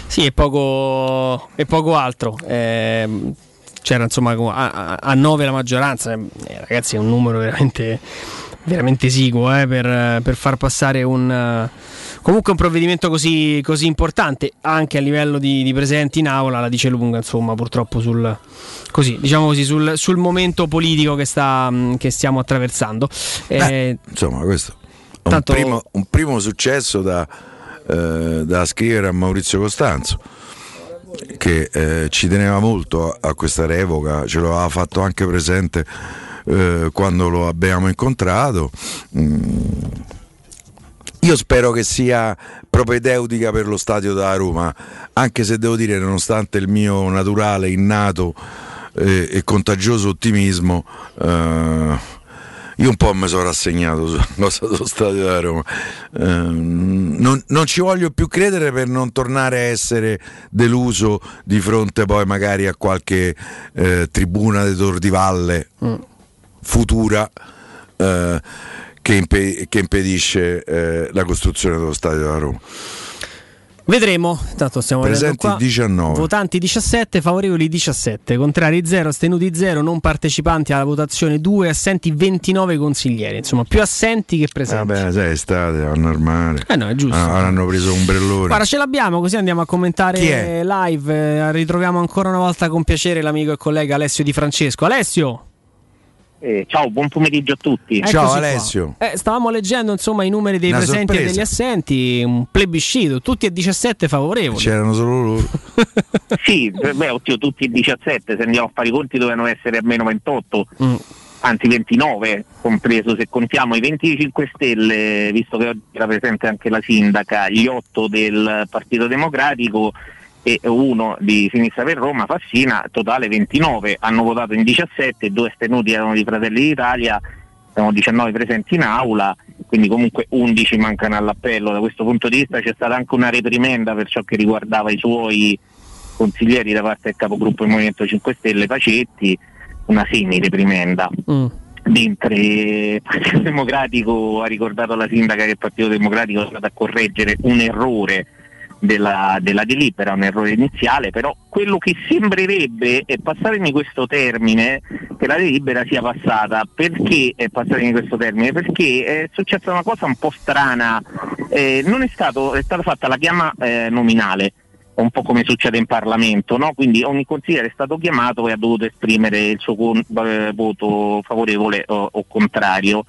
Sì, e poco, e poco altro. Eh, c'era insomma a, a 9 la maggioranza, eh, ragazzi è un numero veramente, veramente esiguo eh, per, per, far passare un comunque un provvedimento così, così importante anche a livello di, di, presenti in aula la dice lunga insomma purtroppo sul, così, diciamo così, sul, sul momento politico che, sta, che stiamo attraversando eh, insomma questo è un, primo, un primo successo da, eh, da scrivere a Maurizio Costanzo che eh, ci teneva molto a, a, questa revoca, ce lo aveva fatto anche presente eh, quando lo abbiamo incontrato. Mm io spero che sia propedeutica per lo stadio della Roma, anche se devo dire, nonostante il mio naturale, innato eh, e contagioso ottimismo, eh, io un po' mi sono rassegnato sulla <laughs> cosa dello stadio della Roma. Eh, non, non, ci voglio più credere per non tornare a essere deluso di fronte poi magari a qualche eh, tribuna di Tor di Valle mm. futura. Che, impe- che impedisce eh, la costruzione dello stadio della Roma. Vedremo, intanto stiamo Presenti 19. Votanti 17, favorevoli 17, contrari 0, astenuti 0, non partecipanti alla votazione 2, assenti 29 consiglieri, insomma più assenti che presenti. Vabbè, sai, estate, è normale. Eh no, è giusto. Ah, hanno preso un brellone. Guarda, ce l'abbiamo, così andiamo a commentare live. Eh, ritroviamo ancora una volta con piacere l'amico e collega Alessio Di Francesco. Alessio! Eh, ciao, buon pomeriggio a tutti. Eccoci ciao Alessio. Eh, stavamo leggendo insomma i numeri dei Una presenti sorpresa. e degli assenti, un plebiscito, tutti e 17 favorevoli. C'erano solo loro. <laughs> sì, beh, oddio, tutti e 17, se andiamo a fare i conti dovevano essere almeno 28. Mm. anzi 29 compreso se contiamo i 25 Stelle, visto che oggi era presente anche la sindaca, gli 8 del Partito Democratico e uno di Sinistra per Roma, Fassina, totale 29, hanno votato in 17, due astenuti erano di Fratelli d'Italia, siamo 19 presenti in aula, quindi comunque 11 mancano all'appello. Da questo punto di vista c'è stata anche una reprimenda per ciò che riguardava i suoi consiglieri da parte del capogruppo del Movimento 5 Stelle Pacetti, una semi-reprimenda. Mm. Mentre il Partito Democratico ha ricordato alla sindaca che il Partito Democratico è stato a correggere un errore della, della, delibera, un errore iniziale, però quello che sembrerebbe, e passatemi questo termine, che la delibera sia passata, perché è passatemi questo termine? Perché è successa una cosa un po' strana, eh, non è, stato, è, stata fatta la chiama eh, nominale, un po' come succede in Parlamento, no? quindi ogni consigliere è stato chiamato e ha dovuto esprimere il suo con, eh, voto favorevole o, o contrario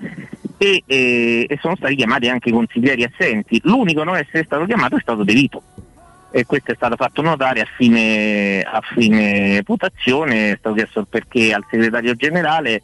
e, e, e, sono stati chiamati anche i consiglieri assenti. L'unico a non essere stato chiamato è stato De Vito e questo è stato fatto notare a fine, a fine votazione, è stato chiesto perché al segretario generale.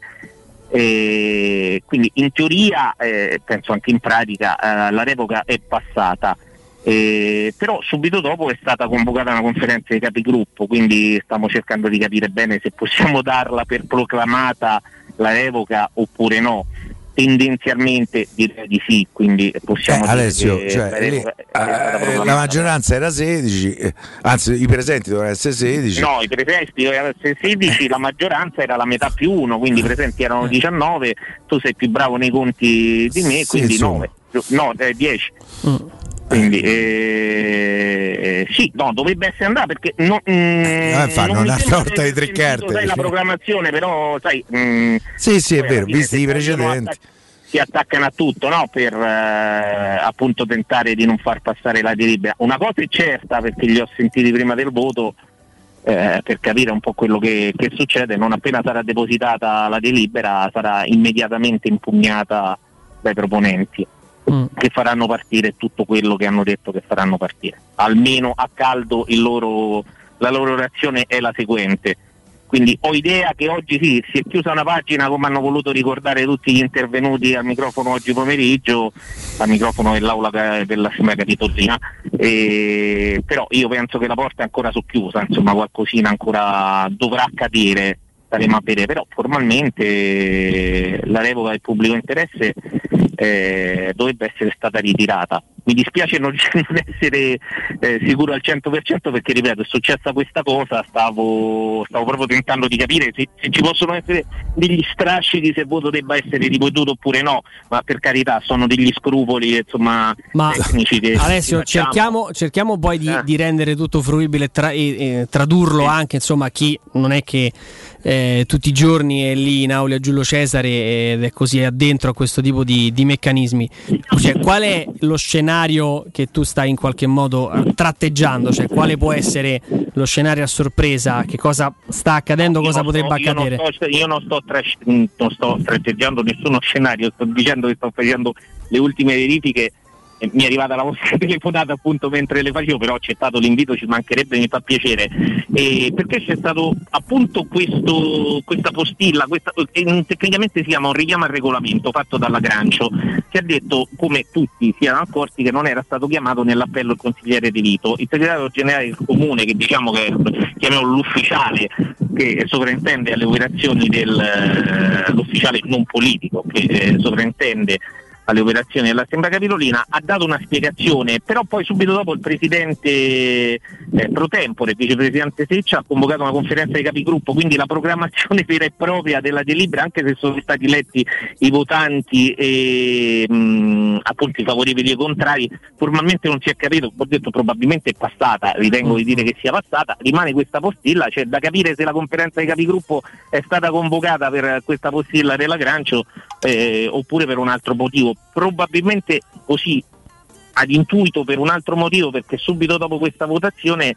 Eh, quindi in teoria, eh, penso anche in pratica, eh, la revoca è passata. Eh, però subito dopo è stata convocata una conferenza dei capigruppo, quindi stiamo cercando di capire bene se possiamo <laughs> darla per proclamata la revoca oppure no tendenzialmente direi di sì, quindi possiamo eh, Alessio, cioè, lì, eh, la maggioranza era 16, eh, anzi i presenti dovevano essere 16. No, i presenti dovevano essere 16, la maggioranza era la metà più 1, quindi i presenti erano 19, tu sei più bravo nei conti di me, quindi sì, 9, no, 10. Mm. Quindi eh, sì, no, dovrebbe essere andata perché no, mm, eh, fanno una sorta di tre carte. Sai la programmazione, però sai. Mm, sì, sì, è vero, visti i precedenti. Si attaccano a tutto no? per eh, appunto tentare di non far passare la delibera. Una cosa è certa perché li ho sentiti prima del voto eh, per capire un po' quello che, che succede, non appena sarà depositata la delibera sarà immediatamente impugnata dai proponenti mm. che faranno partire tutto quello che hanno detto che faranno partire. Almeno a caldo loro, la loro reazione è la seguente. Quindi ho idea che oggi sì, si è chiusa una pagina come hanno voluto ricordare tutti gli intervenuti al microfono oggi pomeriggio, al microfono dell'aula dell'Assemblea Capitolina, e, però io penso che la porta è ancora socchiusa, insomma qualcosina ancora dovrà accadere staremo a vedere, però formalmente la revoca del pubblico interesse eh, dovrebbe essere stata ritirata. Mi dispiace non, <laughs> essere eh, sicuro al 100% perché, ripeto, è successa questa cosa, stavo, stavo proprio tentando di capire se, se, ci possono essere degli strascichi, se il voto debba essere ripetuto oppure no, ma per carità sono degli scrupoli insomma, ma tecnici che Alessio, cerchiamo, cerchiamo, poi di, eh. di, rendere tutto fruibile tra, e, e tradurlo anche insomma, a chi non è che eh, tutti i giorni è lì in aula Giulio Cesare ed è così addentro a questo tipo di, di meccanismi. Cioè, qual è lo scenario che tu stai in qualche modo eh, tratteggiando? Cioè, quale può essere lo scenario a sorpresa? Che cosa sta accadendo? Io cosa potrebbe sto, accadere? Io non sto, io non sto, tra, non sto tratteggiando nessuno scenario, sto dicendo che sto facendo le ultime verifiche mi è arrivata la vostra <laughs> telefonata appunto mentre le facevo, però ho accettato l'invito, ci mancherebbe, mi fa piacere, e perché c'è stato appunto questo, questa postilla, questa, tecnicamente si chiama un richiamo al regolamento fatto dalla Grancio, che ha detto come tutti si erano accorti che non era stato chiamato nell'appello il consigliere De Vito, il segretario generale del comune, che diciamo che chiamiamolo l'ufficiale, che sovrintende alle operazioni dell'ufficiale eh, non politico, che eh, sovrintende alle operazioni dell'Assemblea Capitolina, ha dato una spiegazione, però poi subito dopo il Presidente eh, pro tempore, il Vicepresidente Seccia, ha convocato una conferenza di capigruppo, quindi la programmazione <laughs> vera e propria della delibera, anche se sono stati letti i votanti e mh, appunto i favorevoli e i contrari, formalmente non si è capito, ho detto probabilmente è passata, ritengo di dire che sia passata, rimane questa postilla, cioè da capire se la conferenza di capigruppo è stata convocata per questa postilla della Grancio eh, oppure per un altro motivo probabilmente così ad intuito per un altro motivo perché subito dopo questa votazione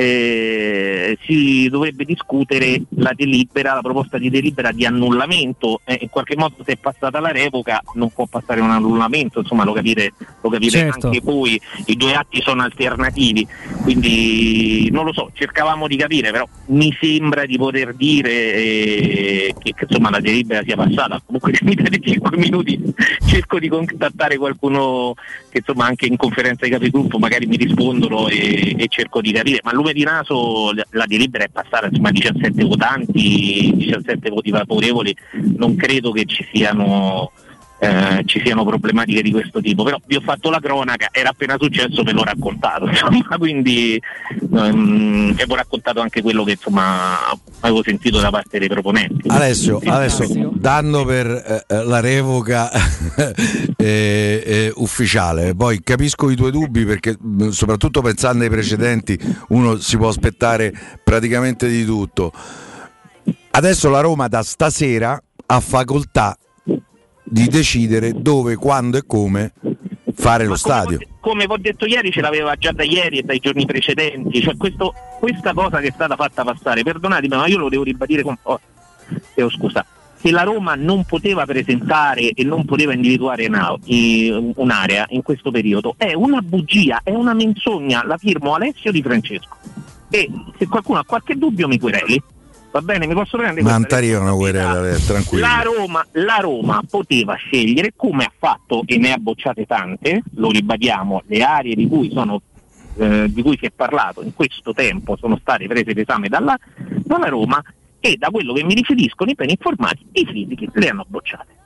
eh, si dovrebbe discutere la delibera, la proposta di delibera di annullamento, eh, in qualche modo se è passata la revoca non può passare un annullamento, insomma lo capite, lo capite certo. anche voi, i due atti sono alternativi, quindi non lo so, cercavamo di capire, però mi sembra di poter dire eh, che, che, insomma la delibera sia passata, comunque se mi date 5 minuti cerco di contattare qualcuno che insomma anche in conferenza di capigruppo magari mi rispondono e, e cerco di capire, ma lume di naso la delibera è passata insomma 17 votanti, 17 voti favorevoli, non credo che ci siano eh, ci siano problematiche di questo tipo, però vi ho fatto la cronaca, era appena successo, ve l'ho raccontato, <laughs> insomma, quindi vi ho raccontato anche quello che insomma avevo sentito da parte dei proponenti. Adesso, adesso dando per eh, eh la revoca <laughs> eh, eh, ufficiale, poi capisco i tuoi dubbi perché soprattutto pensando ai precedenti uno si può aspettare praticamente di tutto. Adesso la Roma da stasera ha facoltà di decidere dove, quando e come fare lo stadio. come vi ho detto ieri ce l'aveva già da ieri e dai giorni precedenti, cioè questo, questa cosa che è stata fatta passare, perdonatemi ma io lo devo ribadire con forza, oh, scusa, che la Roma non poteva presentare e non poteva individuare un'area in questo periodo. È una bugia, è una menzogna, la firmo Alessio Di Francesco. E se qualcuno ha qualche dubbio mi quereli va bene, mi posso prendere Ma una querela, eh, tranquillo. La Roma, la Roma poteva scegliere come ha fatto e ne ha bocciate tante, lo ribadiamo, le aree di cui, sono, eh, di cui si è parlato in questo tempo sono state prese d'esame dalla, dalla Roma e da quello che mi riferiscono i beni informati i fisici le hanno bocciate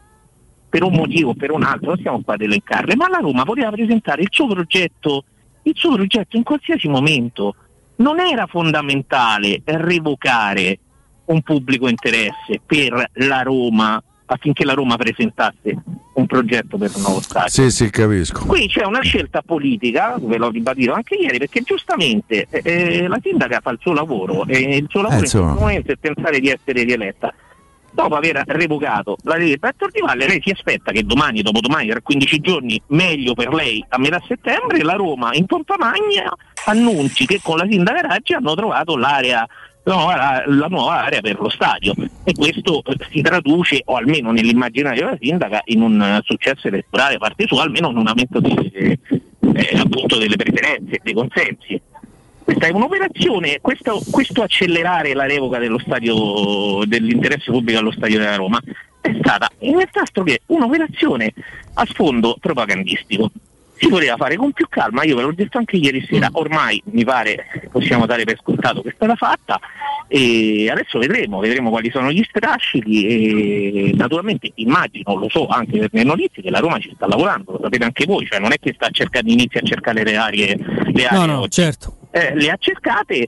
per un motivo o per un altro, non stiamo qua ad elencarle, ma la Roma poteva presentare il suo progetto, il suo progetto in qualsiasi momento. Non era fondamentale revocare un pubblico interesse per la Roma affinché la Roma presentasse un progetto per un nuovo stadio. Sì, sì, capisco. Qui c'è una scelta politica, ve l'ho ribadito anche ieri, perché giustamente eh, eh la sindaca fa il suo lavoro e il suo lavoro eh, in questo momento è pensare di essere rieletta. Dopo aver revocato la legge Pettor di Valle, lei si aspetta che domani, dopodomani, tra 15 giorni, meglio per lei, a metà settembre, la Roma in pompa magna annunci che con la sindaca Raggi hanno trovato l'area la, la nuova area per lo stadio e questo eh, si traduce, o almeno nell'immaginario della sindaca, in un eh, successo elettorale da parte sua, almeno in un aumento di, eh, eh, appunto delle preferenze, dei consensi. Questa è un'operazione, questo, questo accelerare la revoca stadio, dell'interesse pubblico allo stadio della Roma è stata in realtà che un'operazione a sfondo propagandistico si poteva fare con più calma, io ve l'ho detto anche ieri sera, mm. ormai mi pare possiamo dare per scontato che è stata fatta e adesso vedremo, vedremo quali sono gli strascichi e naturalmente immagino, lo so anche per le notizie che la Roma ci sta lavorando, lo sapete anche voi, cioè non è che sta cercando, inizia a cercare le aree, le aree no, no, certo. eh, le ha cercate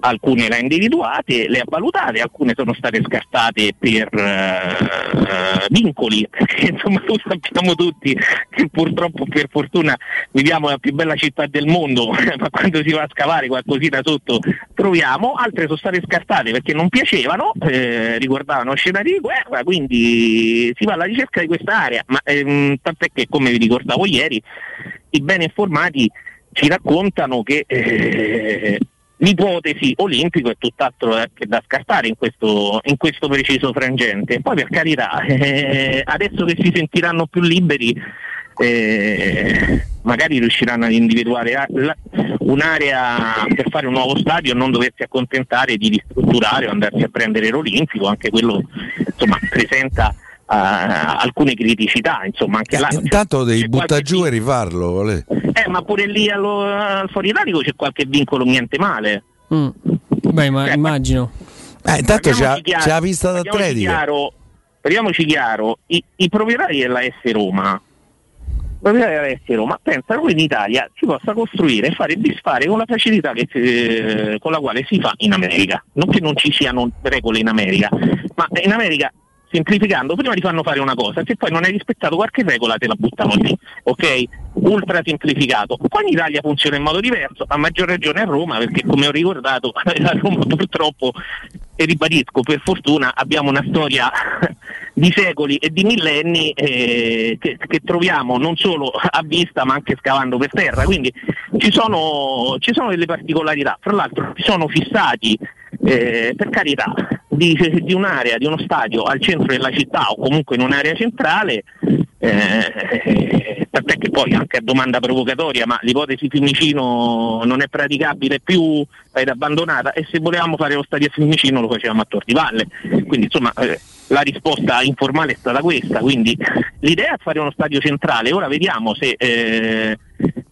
alcune le ha individuate, le ha valutate, alcune sono state scartate per uh, vincoli, <laughs> perché insomma lo sappiamo tutti che purtroppo per fortuna viviamo nella più bella città del mondo, <laughs> ma quando si va a scavare qualcosina sotto troviamo, altre sono state scartate perché non piacevano, eh, riguardavano scenari di guerra, quindi si va alla ricerca di questa area, ma ehm, tant'è che come vi ricordavo ieri, i beni informati ci raccontano che eh, l'ipotesi olimpico è tutt'altro che da scartare in questo, in questo preciso frangente. Poi per carità, <laughs> eh, adesso che si sentiranno più liberi, eh, magari riusciranno ad individuare un'area per fare un nuovo stadio e non doversi accontentare di ristrutturare o andarsi a prendere l'Olimpico, anche quello insomma, presenta alcune criticità. Insomma, anche eh, là, intanto devi buttare giù e rifarlo. Vale. Eh, ma pure lì allo, al fuori italico c'è qualche vincolo niente male. Mm. Beh, ma cioè, immagino. Eh, intanto c'è, chiaro, c'è la pista d'atletica. Chiaro, parliamoci chiaro, i, i proprietari della S Roma proprietari della S Roma pensano che in Italia si possa costruire e fare disfare con la facilità che, eh, con la quale si fa in America. Non che non ci siano regole in America, ma in America semplificando, prima ti fanno fare una cosa, se poi non hai rispettato qualche regola te la buttano lì, ok? Ultra semplificato. Qua in Italia funziona in modo diverso, a maggior ragione a Roma, perché come ho ricordato, <laughs> a Roma purtroppo, e ribadisco, per fortuna abbiamo una storia <laughs> di secoli e di millenni eh, che, che, troviamo non solo a vista ma anche scavando per terra. Quindi ci sono, ci sono delle particolarità. Fra l'altro ci sono fissati, eh, per carità, di, di, un'area, di uno stadio al centro della città o comunque in un'area centrale. Eh, tant'è che poi anche a domanda provocatoria, ma l'ipotesi Fiumicino non è praticabile più ed abbandonata e se volevamo fare lo stadio a Fiumicino lo facevamo a Tor di Valle. Quindi insomma eh, la risposta informale è stata questa, quindi l'idea è fare uno stadio centrale, ora vediamo se, eh,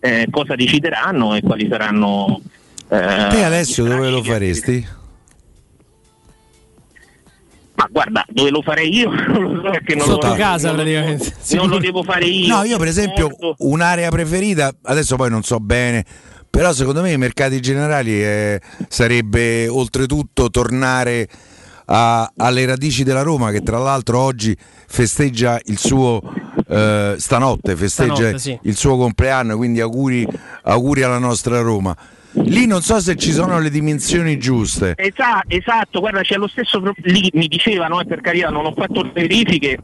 eh, cosa decideranno e quali saranno... Eh, Te Alessio dove lo faresti? Ma guarda, dove lo farei io <laughs> non lo so perché non, Sotto lo, casa non, praticamente. Lo, <laughs> non lo devo fare io. No, io per esempio un'area preferita, adesso poi non so bene, però secondo me i mercati generali eh, sarebbe oltretutto tornare a, alle radici della Roma che tra l'altro oggi festeggia il suo eh, stanotte festeggia stanotte, sì. il suo compleanno quindi auguri, auguri alla nostra Roma Lì non so se ci sono le dimensioni giuste. Esatto, esatto. guarda, c'è lo stesso lì mi dicevano, eh, per carità, non ho fatto le verifiche,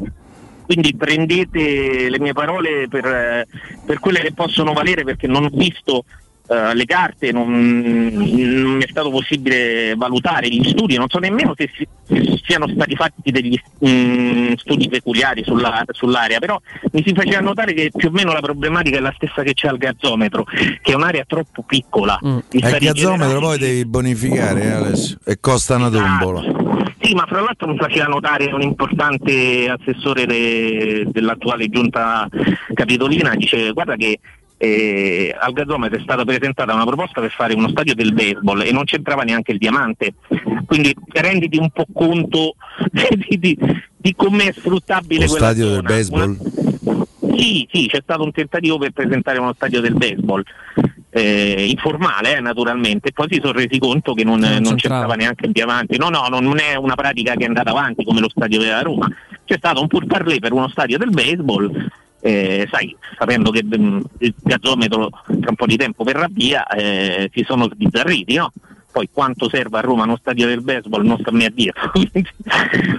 quindi prendete le mie parole per, eh, per, quelle che possono valere perché non ho visto uh, le carte, non, non, mi è stato possibile valutare gli studi, non so nemmeno se, si, se siano stati fatti degli um, studi peculiari sulla, sull'area, però mi si faceva notare che più o meno la problematica è la stessa che c'è al gazzometro, che è un'area troppo piccola. Mm. Il gazzometro poi devi bonificare eh, Alessio, e costa una tombola. Sì, ma fra l'altro mi faceva notare un importante assessore de, dell'attuale giunta capitolina, dice guarda che eh, al gazometro è stata presentata una proposta per fare uno stadio del baseball e non c'entrava neanche il diamante, quindi renditi un po' conto <laughs> di, di, di com'è sfruttabile lo stadio zona. del baseball? Una... Sì, sì, c'è stato un tentativo per presentare uno stadio del baseball. Eh, informale eh, naturalmente poi si sono resi conto che non, non, non c'entrava neanche il diamante no no non è una pratica che è andata avanti come lo stadio della Roma c'è stato un pur parlé per uno stadio del baseball eh, sai, sapendo che mh, mm, il gazzometro tra un po' di tempo verrà via, eh, si sono sbizzarriti, no? Poi quanto serve a Roma uno stadio del baseball non sta a me a dietro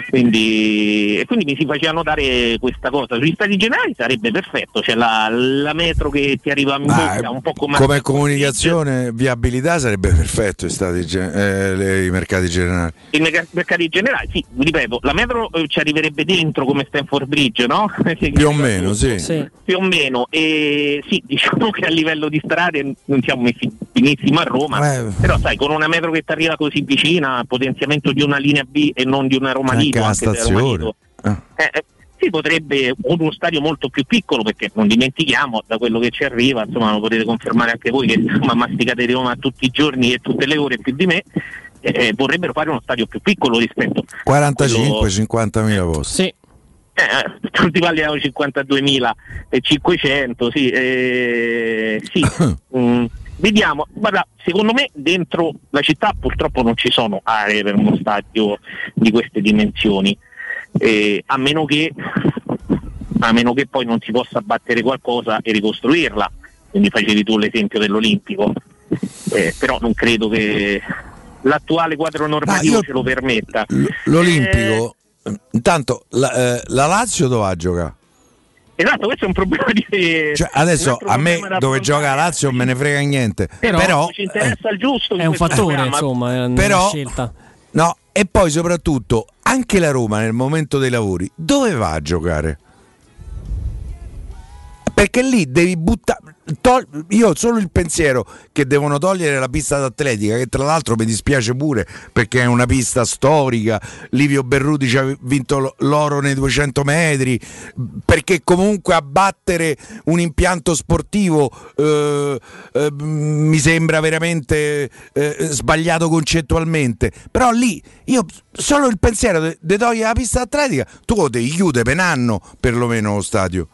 quindi, e quindi mi si faceva notare questa cosa sugli stati generali sarebbe perfetto c'è la, la metro che ti arriva in bocca un po' come come comunicazione viabilità sarebbe perfetto stati, eh, le, i mercati generali i mercati generali sì ripeto la metro eh, ci arriverebbe dentro come Stanford Bridge no? <laughs> più o meno sì. sì. più o meno e sì <laughs> diciamo che a livello di strade non siamo messi benissimo a Roma eh. però sai con una una metro che ti arriva così vicina, potenziamento di una linea B e non di una Roma Lido. Anche la stazione. Ah. Eh, eh, si potrebbe uno stadio molto più piccolo perché non dimentichiamo da quello che ci arriva, insomma lo potete confermare anche voi che insomma, masticate Roma tutti i giorni e tutte le ore più di me. Eh, vorrebbero fare uno stadio più piccolo rispetto 45-50 mila posti. Sì, eh, tutti parliamo 52.500, sì, eh, sì. <coughs> mm, Vediamo, guarda, secondo me dentro la città purtroppo non ci sono aree per uno stadio di queste dimensioni, eh, a, meno che, a meno che poi non si possa battere qualcosa e ricostruirla, quindi facevi tu l'esempio dell'Olimpico, eh, però non credo che l'attuale quadro normativo ce lo permetta. L'Olimpico, eh, intanto la, eh, la Lazio dove va giocare? Esatto, questo è un problema di. Cioè, adesso a me dove gioca Lazio non me ne frega niente. Però, però ci interessa il giusto. È un fattore, programma. insomma, è una però, scelta. No, e poi soprattutto anche la Roma nel momento dei lavori dove va a giocare? Perché lì devi buttare. Tol- io solo il pensiero che devono togliere la pista d'atletica, che tra l'altro mi dispiace pure perché è una pista storica. Livio Berruti ci ha vinto l'oro nei 200 metri. Perché comunque abbattere un impianto sportivo eh, eh, mi sembra veramente eh, sbagliato concettualmente. Però lì io solo il pensiero di togliere la pista atletica, tu lo devi chiudere per un anno perlomeno lo stadio.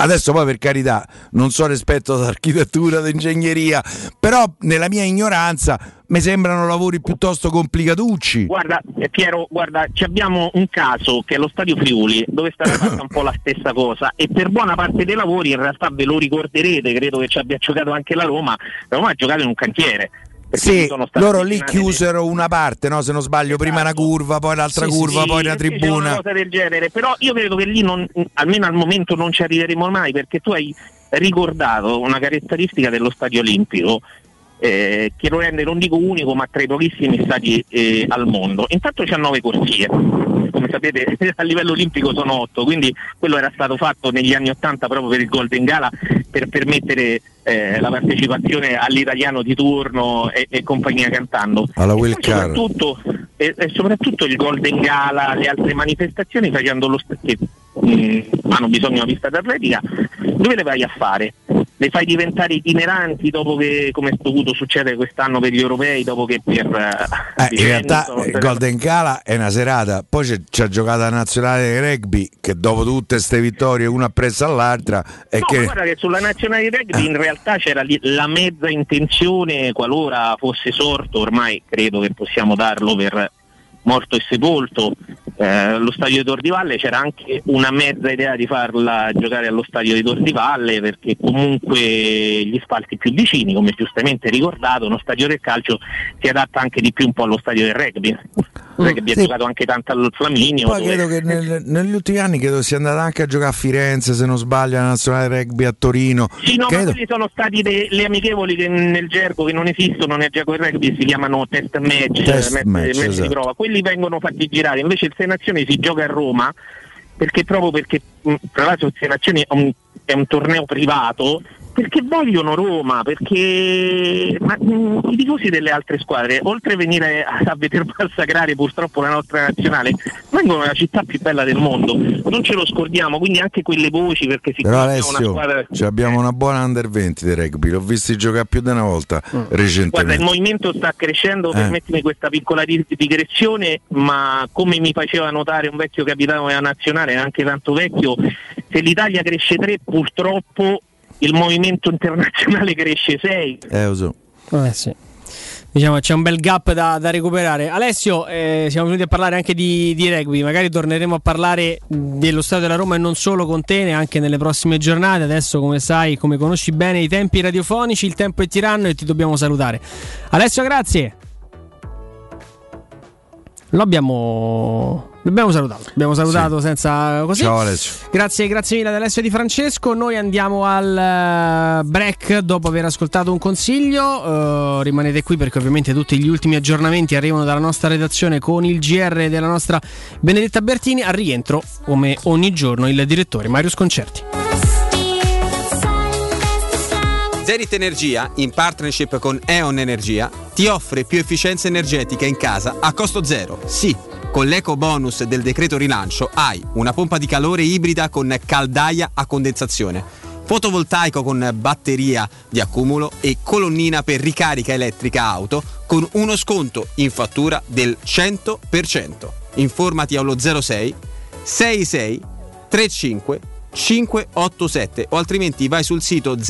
Adesso poi per carità non so rispetto ad architettura, ad ingegneria, però nella mia ignoranza mi sembrano lavori piuttosto complicatucci. Guarda, eh, Piero, guarda, abbiamo un caso che è lo Stadio Friuli, dove sta <laughs> fatta un po' la stessa cosa e per buona parte dei lavori in realtà ve lo ricorderete, credo che ci abbia giocato anche la Roma, la Roma ha giocato in un cantiere Sì, loro lì chiusero una parte, no? se non sbaglio, esatto. prima una curva, poi l'altra sì, curva, sì, poi una tribuna. Una cosa del genere, però io credo che lì non, almeno al momento non ci arriveremo mai perché tu hai ricordato una caratteristica dello stadio olimpico eh, che lo rende non dico unico ma tra i pochissimi stati eh, al mondo. Intanto c'ha nove corsie, come sapete <laughs> a livello olimpico sono otto, quindi quello era stato fatto negli anni Ottanta proprio per il Golden Gala per permettere eh, la partecipazione all'italiano di turno e, e compagnia cantando. Alla Will e soprattutto, e, e soprattutto, il Golden Gala, le altre manifestazioni facendo lo st- che mh, mm, hanno bisogno di una pista d'atletica, dove le vai a fare? le fai diventare itineranti dopo che, come è dovuto succedere quest'anno per gli europei, dopo che per... Eh, in realtà il Golden Gala è una serata, poi c'è, c'è giocata la nazionale di rugby che dopo tutte queste vittorie una appressa all'altra... E no, che... guarda che sulla nazionale di rugby in realtà c'era la mezza intenzione, qualora fosse sorto, ormai credo che possiamo darlo per morto e sepolto, eh, lo stadio di Tor di Valle c'era anche una mezza idea di farla giocare allo stadio di Tor di Valle perché comunque gli spalti più vicini, come giustamente ricordato, uno stadio del calcio si adatta anche di più un po' allo stadio del rugby. Il rugby sì. ha giocato anche tanto al Flaminio. Poi dove... credo che nel, negli ultimi anni credo sia andata anche a giocare a Firenze, se non sbaglio, la nazionale rugby a Torino. Sì, no, credo... ma quelli sono stati de- le amichevoli che nel gergo che non esistono nel gergo del rugby si chiamano test match, test match, match esatto. di prova. Quelli vengono fatti girare, invece il Sei Nazioni si gioca a Roma perché proprio perché tra l'altro il Sei Nazioni è un, è un torneo privato perché vogliono Roma, perché ma, mh, mm, i tifosi delle altre squadre, oltre a venire a, a vedere massacrare <laughs> purtroppo la nostra nazionale, vengono nella città più bella del mondo, non ce lo scordiamo, quindi anche quelle voci perché si Però Alessio, una squadra... abbiamo una buona under 20 di rugby, l'ho visto giocare più di una volta mm. recentemente. Guarda, il movimento sta crescendo, eh. permettimi questa piccola digressione, ma come mi faceva notare un vecchio capitano della nazionale, anche tanto vecchio, se l'Italia cresce 3 purtroppo il movimento internazionale cresce 6. Eh, so. Eh sì. Diciamo c'è un bel gap da, da recuperare. Alessio, eh, siamo venuti a parlare anche di, di, rugby, magari torneremo a parlare dello stato della Roma e non solo con te, neanche nelle prossime giornate. Adesso, come sai, come conosci bene i tempi radiofonici, il tempo è tiranno e ti dobbiamo salutare. Alessio, grazie. Lo abbiamo Abbiamo salutato, abbiamo salutato sì. senza così. Ciao Alessio. Grazie, grazie mille ad Alessio Di Francesco. Noi andiamo al eh, break dopo aver ascoltato un consiglio. Uh, rimanete qui perché ovviamente tutti gli ultimi aggiornamenti arrivano dalla nostra redazione con il GR della nostra Benedetta Bertini. Al rientro, come ogni giorno, il direttore Mario Sconcerti. Zenit Energia, in partnership con E.ON Energia, ti offre più efficienza energetica in casa a costo zero. Sì con l'eco bonus del decreto rilancio hai una pompa di calore ibrida con caldaia a condensazione, fotovoltaico con batteria di accumulo e colonnina per ricarica elettrica auto con uno sconto in fattura del 100%. Informati allo 06 66 35 587 o altrimenti vai sul sito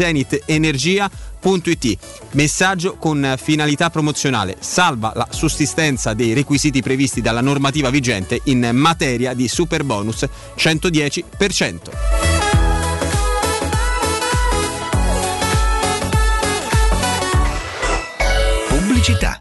zenitenergia.it. Messaggio con finalità promozionale. Salva la sussistenza dei requisiti previsti dalla normativa vigente in materia di super bonus 110%. Pubblicità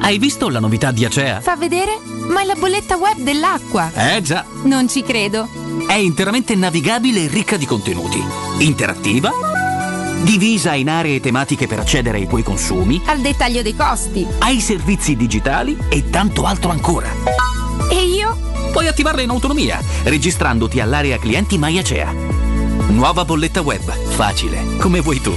Hai visto la novità di Acea? Fa vedere? Ma è la bolletta web dell'acqua! Eh già! Non ci credo! È interamente navigabile e ricca di contenuti. Interattiva, divisa in aree tematiche per accedere ai tuoi consumi, al dettaglio dei costi, ai servizi digitali e tanto altro ancora. E io? Puoi attivarla in autonomia, registrandoti all'area clienti MyAcea. Nuova bolletta web, facile, come vuoi tu.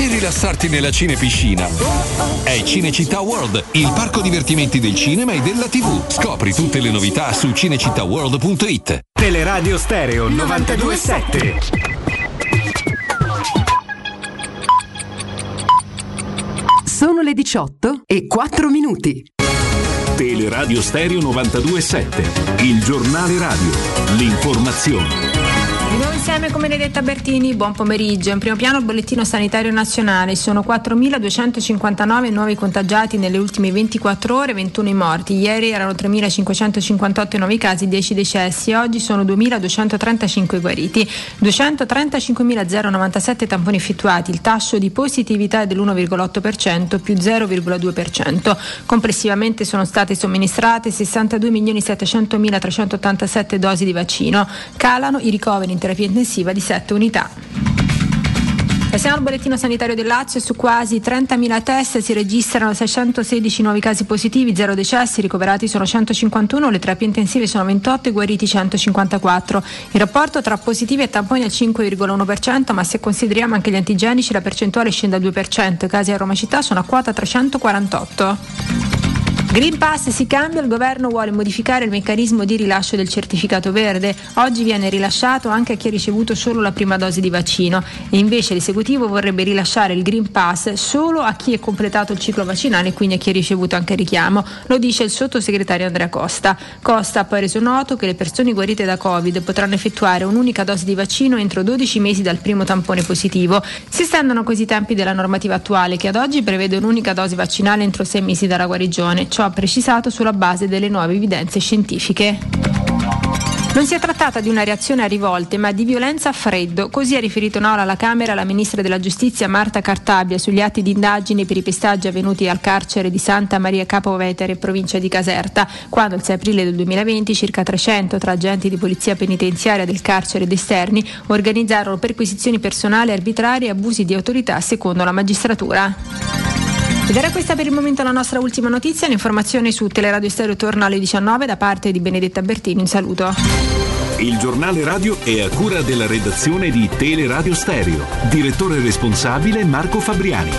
e rilassarti nella cinepiscina. È Cinecittà World, il parco divertimenti del cinema e della TV. Scopri tutte le novità su cinecittàworld.it. Teleradio Stereo 927. Sono le 18 e 4 minuti. Teleradio Stereo 927, il giornale radio, l'informazione. Insieme con Benedetta Bertini, buon pomeriggio. In primo piano il bollettino sanitario nazionale, sono 4.259 nuovi contagiati nelle ultime 24 ore, 21 i morti. Ieri erano 3.558 nuovi casi, 10 decessi, oggi sono 2.235 guariti. 235.097 tamponi effettuati, il tasso di positività è dell'1,8% più 0,2%. Complessivamente sono state somministrate 62.700.387 dosi di vaccino. Calano i ricoveri in terapia intensiva di 7 unità. Passiamo al bollettino sanitario del Lazio, su quasi 30.000 test si registrano 616 nuovi casi positivi, 0 decessi, ricoverati sono 151, le terapie intensive sono 28 e guariti 154. Il rapporto tra positivi e tamponi è al 5,1%, ma se consideriamo anche gli antigenici la percentuale scende al 2%, i casi a Roma città sono a quota 348. Green Pass si cambia, il governo vuole modificare il meccanismo di rilascio del certificato verde. Oggi viene rilasciato anche a chi ha ricevuto solo la prima dose di vaccino e invece l'esecutivo vorrebbe rilasciare il Green Pass solo a chi è completato il ciclo vaccinale e quindi a chi ha ricevuto anche richiamo. Lo dice il sottosegretario Andrea Costa. Costa ha poi reso noto che le persone guarite da Covid potranno effettuare un'unica dose di vaccino entro 12 mesi dal primo tampone positivo. Si estendono così i tempi della normativa attuale che ad oggi prevede un'unica dose vaccinale entro 6 mesi dalla guarigione. Ciò ha precisato sulla base delle nuove evidenze scientifiche. Non si è trattata di una reazione a rivolte, ma di violenza a freddo. Così ha riferito in aula alla Camera la ministra della Giustizia Marta Cartabia sugli atti di indagine per i pestaggi avvenuti al carcere di Santa Maria Capovetere, provincia di Caserta, quando il 6 aprile del 2020 circa 300 tra agenti di polizia penitenziaria del carcere ed esterni organizzarono perquisizioni personali arbitrarie e abusi di autorità secondo la magistratura. Ed era questa per il momento la nostra ultima notizia. L'informazione su Teleradio Stereo torna alle 19 da parte di Benedetta Bertini. Un saluto. Il giornale radio è a cura della redazione di Teleradio Stereo. Direttore responsabile Marco Fabriani.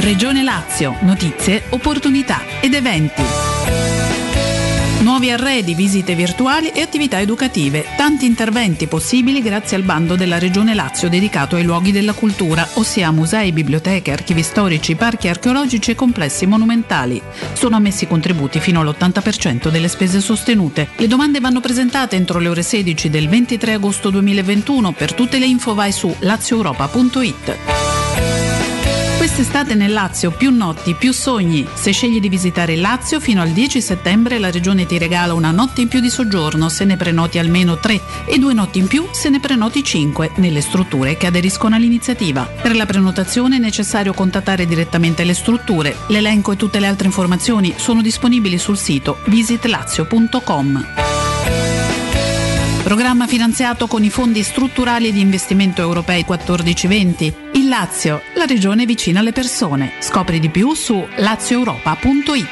Regione Lazio. Notizie, opportunità ed eventi. Nuovi arredi, visite virtuali e attività educative. Tanti interventi possibili grazie al bando della Regione Lazio dedicato ai luoghi della cultura, ossia musei, biblioteche, archivi storici, parchi archeologici e complessi monumentali. Sono ammessi contributi fino all'80% delle spese sostenute. Le domande vanno presentate entro le ore 16 del 23 agosto 2021. Per tutte le info vai su lazioeuropa.it. Quest'estate nel Lazio più notti, più sogni. Se scegli di visitare il Lazio fino al 10 settembre la regione ti regala una notte in più di soggiorno se ne prenoti almeno 3 e due notti in più se ne prenoti 5 nelle strutture che aderiscono all'iniziativa. Per la prenotazione è necessario contattare direttamente le strutture. L'elenco e tutte le altre informazioni sono disponibili sul sito visitlazio.com. Programma finanziato con i fondi strutturali di investimento europei 14-20. Il Lazio, la regione vicina alle persone. Scopri di più su lazioeuropa.it.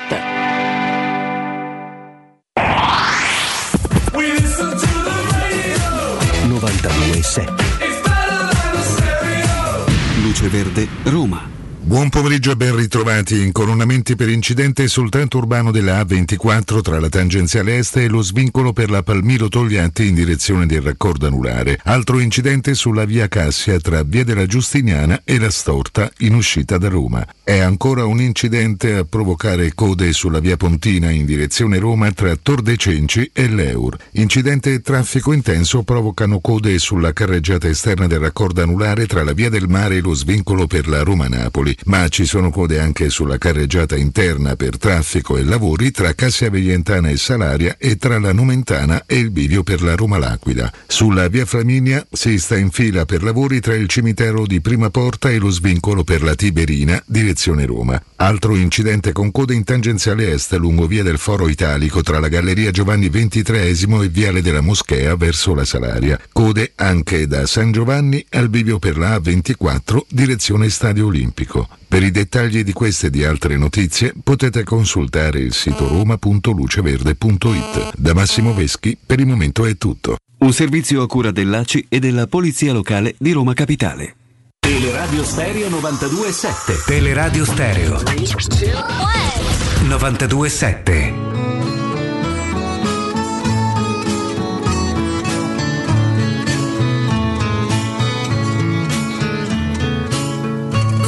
Luce Verde, Roma. Buon pomeriggio e ben ritrovati. Incoronamenti per incidente sul tratto urbano della A24 tra la tangenziale est e lo svincolo per la Palmiro Togliatti in direzione del raccordo anulare. Altro incidente sulla via Cassia tra via della Giustiniana e la Storta in uscita da Roma. È ancora un incidente a provocare code sulla via Pontina in direzione Roma tra Tor dei Cenci e l'Eur. Incidente e traffico intenso provocano code sulla carreggiata esterna del raccordo anulare tra la via del mare e lo svincolo per la Ma ci sono code anche sulla carreggiata interna per traffico e lavori tra Cassia Veglientana e Salaria e tra la Nomentana e il bivio per la Roma L'Aquila. Sulla via Flaminia si sta in fila per lavori tra il cimitero di Prima Porta e lo svincolo per la Tiberina, direzione Roma. Altro incidente con code in tangenziale est lungo via del Foro Italico tra la Galleria Giovanni XXIII e Viale della Moschea verso la Salaria. Code anche da San Giovanni al bivio per la A24, direzione Stadio Olimpico. Per i dettagli di queste e di altre notizie potete consultare il sito roma.luceverde.it. Da Massimo Veschi per il momento è tutto. Un servizio a cura dell'ACI e della Polizia Locale di Roma Capitale. Teleradio Stereo 92.7 Teleradio Stereo 92.7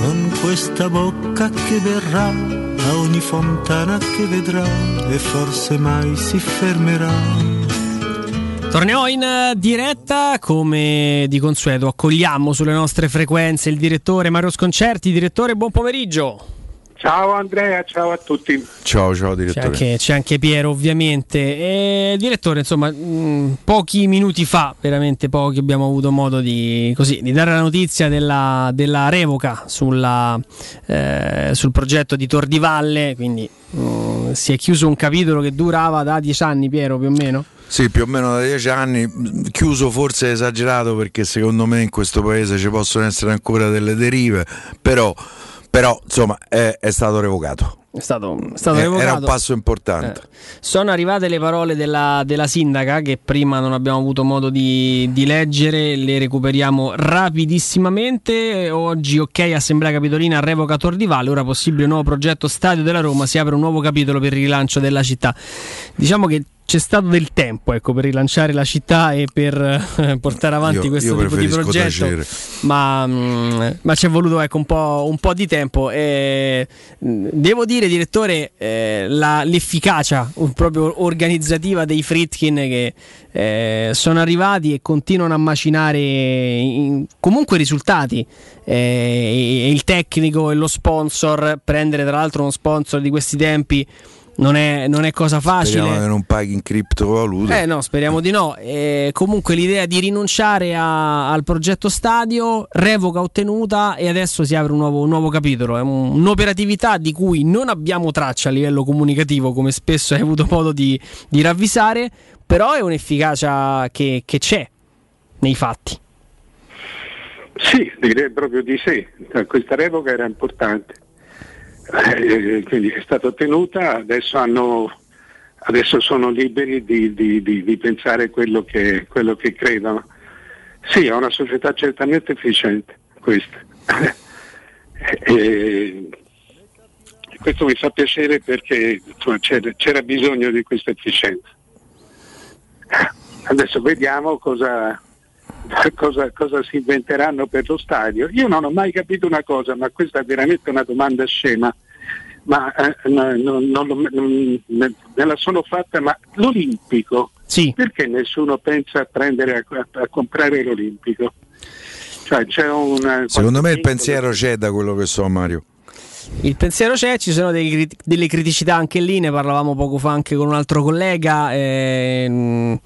con questa bocca che verrà a ogni fontana che vedrà e forse mai si fermerà. Torniamo in diretta come di consueto, accogliamo sulle nostre frequenze il direttore Mario Sconcerti. Direttore, buon pomeriggio. Ciao Andrea, ciao a tutti. Ciao, ciao direttore. C'è anche, c'è anche Piero ovviamente. E, direttore, insomma, mh, pochi minuti fa, veramente pochi, abbiamo avuto modo di, così, di dare la notizia della, della revoca sulla, eh, sul progetto di Tor di Valle, quindi mh, si è chiuso un capitolo che durava da dieci anni, Piero, più o meno? Sì, più o meno da dieci anni, chiuso forse esagerato perché secondo me in questo paese ci possono essere ancora delle derive, però però insomma è, è stato revocato. È stato, è stato eh, Era un passo importante. Eh. Sono arrivate le parole della, della, sindaca che prima non abbiamo avuto modo di, di, leggere, le recuperiamo rapidissimamente. Oggi ok, Assemblea Capitolina revoca Tor di Valle, ora possibile nuovo progetto Stadio della Roma, si apre un nuovo capitolo per il rilancio della città. Diciamo che c'è stato del tempo ecco, per rilanciare la città e per eh, portare avanti io, questo io tipo di progetto, ma, mm, ma, ci è voluto ecco, un, po', un, po', di tempo. E, mm, devo dire, direttore, eh, la, l'efficacia proprio organizzativa dei Fritkin che eh, sono arrivati e continuano a macinare in, comunque risultati. Eh, il tecnico e lo sponsor, prendere tra l'altro uno sponsor di questi tempi non è, non è, cosa facile. Speriamo che non paghi in criptovalute. Eh no, speriamo di no. E comunque l'idea di rinunciare a, al progetto stadio, revoca ottenuta e adesso si apre un nuovo, un nuovo capitolo. È un, un'operatività di cui non abbiamo traccia a livello comunicativo, come spesso hai avuto modo di, di ravvisare, però è un'efficacia che, che c'è nei fatti. Sì, direi proprio di sì. Questa revoca era importante eh, quindi è stata ottenuta, adesso, hanno, adesso sono liberi di, di, di, di pensare quello che, quello che, credono. Sì, è una società certamente efficiente questa. <laughs> e, questo mi fa piacere perché insomma, c'era, c'era bisogno di questa efficienza. Adesso vediamo cosa, <laughs> Cosa, cosa, si inventeranno per lo stadio. Io non ho mai capito una cosa, ma questa è veramente una domanda scema, ma eh, non, non, non, me la sono fatta, ma l'Olimpico, sì. perché nessuno pensa a, prendere, a, a comprare l'Olimpico? Cioè, una, Secondo me il pensiero c'è da quello che so Mario. Il pensiero c'è, ci sono dei, delle criticità anche lì, ne parlavamo poco fa anche con un altro collega. Eh,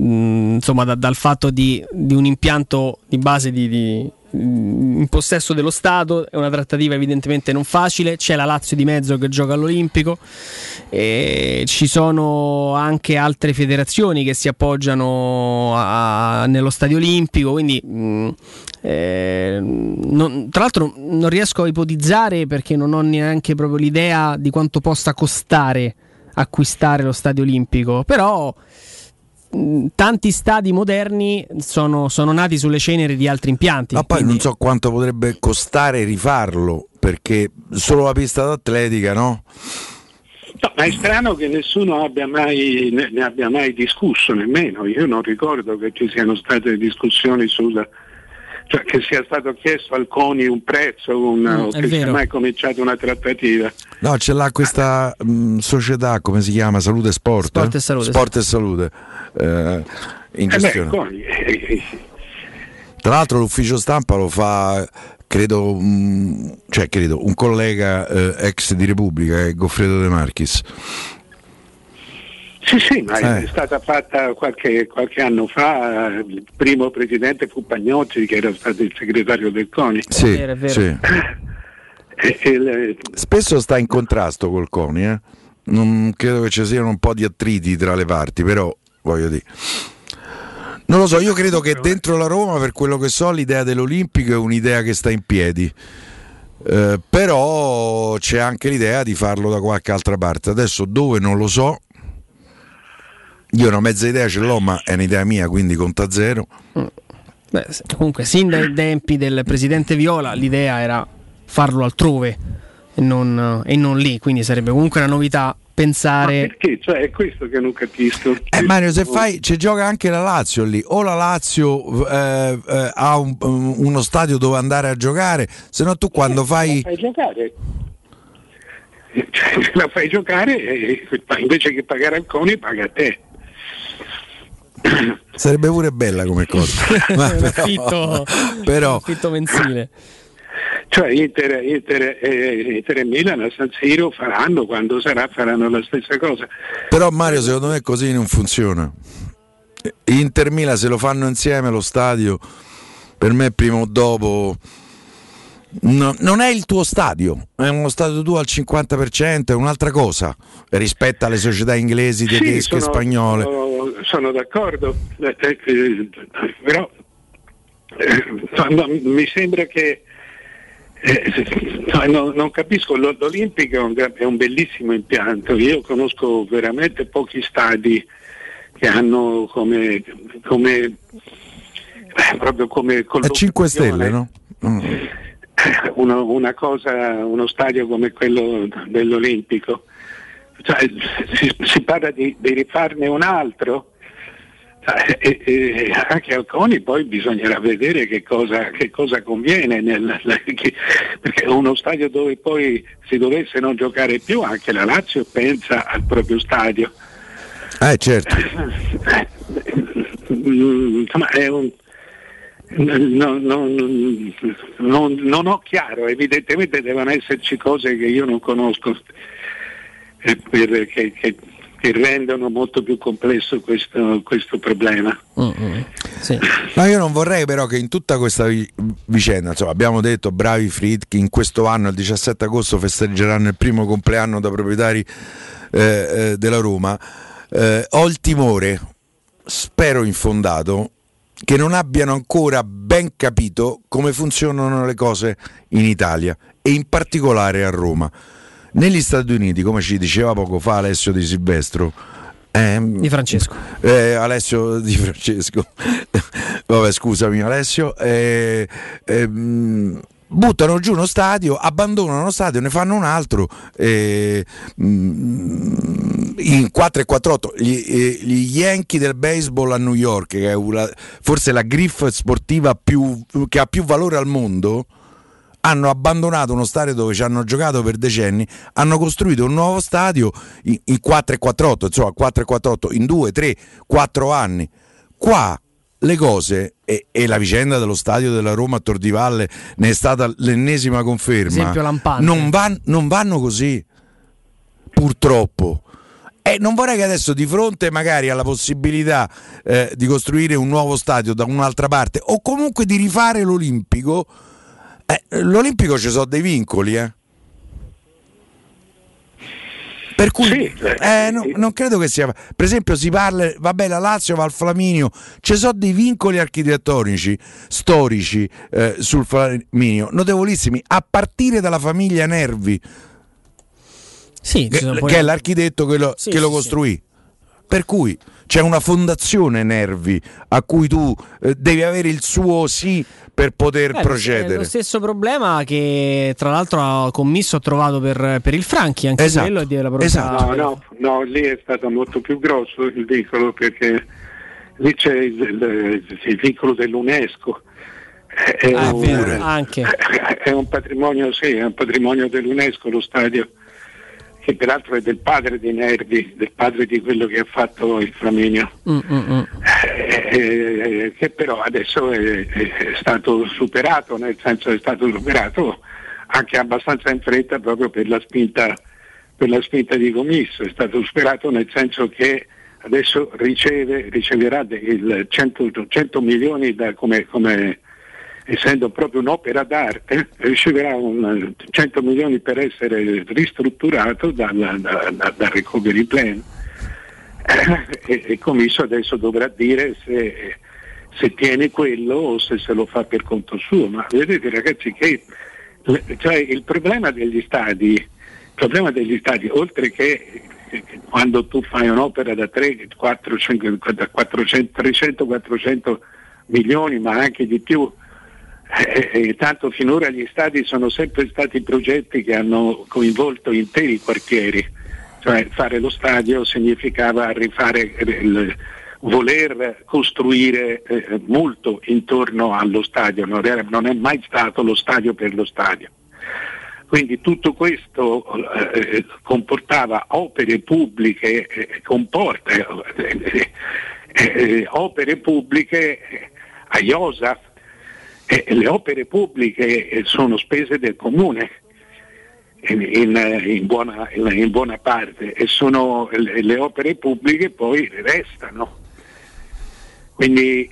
Mm, insomma, da, dal fatto di, di, un impianto di base di, di, in possesso dello Stato, è una trattativa evidentemente non facile, c'è la Lazio di mezzo che gioca all'Olimpico, ci sono anche altre federazioni che si appoggiano a, nello Stadio Olimpico, quindi mh, mm, eh, non, tra l'altro non riesco a ipotizzare perché non ho neanche proprio l'idea di quanto possa costare acquistare lo Stadio Olimpico, però tanti stadi moderni sono, sono, nati sulle ceneri di altri impianti. Ma poi quindi... non so quanto potrebbe costare rifarlo, perché solo la pista d'atletica, no? No, ma è strano che nessuno abbia mai, ne abbia mai discusso, nemmeno. Io non ricordo che ci siano state discussioni sulla, cioè che sia stato chiesto al CONI un prezzo un, mm, o che sia mai cominciato una trattativa. No, ce l'ha questa mh, mm, società, come si chiama? Salute Sport? Sport e Salute. Sport e Salute. Eh, in gestione. Eh beh, eh, eh, Tra l'altro l'ufficio stampa lo fa credo, mh, cioè, credo un collega eh, ex di Repubblica, è Goffredo De Marchis. Sì, sì, ma eh. è stata fatta qualche, qualche, anno fa, il primo presidente fu Pagnotti che era stato il segretario del CONI. Sì, è vero, sì. e, e le... Spesso sta in contrasto col CONI, eh? non credo che ci siano un po' di attriti tra le parti, però voglio dire. Non lo so, io credo che dentro la Roma, per quello che so, l'idea dell'Olimpico è un'idea che sta in piedi. Eh, però c'è anche l'idea di farlo da qualche altra parte. Adesso dove non lo so, io una mezza idea ce l'ho, ma è un'idea mia, quindi conta zero. Beh, comunque, sin dai tempi del presidente Viola, l'idea era farlo altrove e non, e non lì, quindi sarebbe comunque una novità pensare. Ma perché? Cioè, è questo che non capisco. Eh, Mario, se fai, ci gioca anche la Lazio lì, o la Lazio eh, eh, ha un, uno stadio dove andare a giocare, se no tu quando fai. <laughs> La fai giocare. Cioè, la fai giocare e invece che pagare al CONI paga a te. Sarebbe pure bella come cosa. <laughs> Ma però, affitto, però, affitto mensile. Cioè Inter, Inter, eh, Inter, e Milan a San Siro faranno, quando sarà faranno la stessa cosa. Però Mario secondo me così non funziona. Inter Milan se lo fanno insieme lo stadio, per me prima o dopo No, non è il tuo stadio, è uno stadio tuo al 50%, è un'altra cosa rispetto alle società inglesi, tedesche sì, e spagnole. Sono, sono d'accordo, eh, eh, però eh, mi sembra che Eh, no, no, non capisco, l'Olimpico è un, è un, bellissimo impianto, io conosco veramente pochi stadi che hanno come, come eh, proprio come È 5 stelle, no? Mm. <laughs> Uno, una cosa, uno stadio come quello dell'Olimpico. Cioè, si, si, parla di, di rifarne un altro eh, e, e anche al CONI poi bisognerà vedere che cosa, che cosa conviene, nel, che, perché uno stadio dove poi si dovesse non giocare più, anche la Lazio pensa al proprio stadio. Eh certo. <laughs> Insomma è un... No, no, no, non ho chiaro, evidentemente devono esserci cose che io non conosco eh, per, che, che, che rendono molto più complesso questo, questo problema. Mm-hmm. Sì. No, io non vorrei però che in tutta questa vicenda, insomma, abbiamo detto bravi Fried in questo anno, il 17 agosto, festeggeranno il primo compleanno da proprietari eh, eh, della Roma. Eh, ho il timore, spero infondato, che non abbiano ancora ben capito come funzionano le cose in Italia e in particolare a Roma negli Stati Uniti, come ci diceva poco fa Alessio Di Silvestro, eh, di Francesco. Eh, Alessio Di Francesco. <laughs> Vabbè, scusami Alessio. Eh, ehm, buttano giù uno stadio, abbandonano uno stadio, ne fanno un altro eh, in 4 e 4 gli, gli Yankee del baseball a New York, che è una, forse la griff sportiva più, che ha più valore al mondo hanno abbandonato uno stadio dove ci hanno giocato per decenni, hanno costruito un nuovo stadio in, in 4-4-8, insomma 4-4-8 in 2, 3, 4 anni. Qua le cose e, e, la vicenda dello stadio della Roma a Tor di Valle ne è stata l'ennesima conferma. Non, van, non vanno così, purtroppo. E non vorrei che adesso di fronte magari alla possibilità eh, di costruire un nuovo stadio da un'altra parte o comunque di rifare l'Olimpico, eh, L'Olimpico ci sono dei vincoli, eh. Per cui sì, eh, no, non credo che sia. Per esempio, si parla, vabbè, la Lazio va al Flaminio, ci sono dei vincoli architettonici, storici eh, sul Flaminio, notevolissimi, a partire dalla famiglia Nervi, sì, che, che è l'architetto che lo, sì, che lo costruì. Per cui c'è una fondazione Nervi a cui tu eh, devi avere il suo sì per poter eh, procedere. È lo stesso problema che tra l'altro ha commisso ha trovato per, per il Franchi, anche esatto. quello è della propria... Esatto. No, no, no, lì è stato molto più grosso il vincolo perché lì c'è il, il, il vincolo dell'UNESCO. È, ah, un, è un patrimonio, sì, è un patrimonio dell'UNESCO lo stadio che peraltro è del padre dei Nervi, del padre di quello che ha fatto il Flaminio, mm, mm, mm. Eh, eh, che però adesso è, è, stato superato, nel senso è stato superato anche abbastanza in fretta proprio per la spinta, per la spinta di commisso, è stato superato nel senso che adesso riceve, riceverà il 100, 100 milioni da, come, come essendo proprio un'opera d'arte, riceverà un, 100 milioni per essere ristrutturato dal, da, da, dal recovery plan e il commisso adesso dovrà dire se, se, tiene quello o se se lo fa per conto suo. Ma vedete ragazzi che cioè, il problema degli stadi, il problema degli stadi, oltre che quando tu fai un'opera da 3, 4, 5, da 400, 300, 400 milioni, ma anche di più, eh, eh, tanto finora gli stadi sono sempre stati progetti che hanno coinvolto interi quartieri, cioè fare lo stadio significava rifare il, voler costruire eh, molto intorno allo stadio, non, era, non, è mai stato lo stadio per lo stadio. Quindi tutto questo eh, comportava opere pubbliche, eh, comporta eh, opere pubbliche a IOSAF, eh, le opere pubbliche eh, sono spese del comune in, in, in, buona, in buona, parte e sono, le, le, opere pubbliche poi restano. Quindi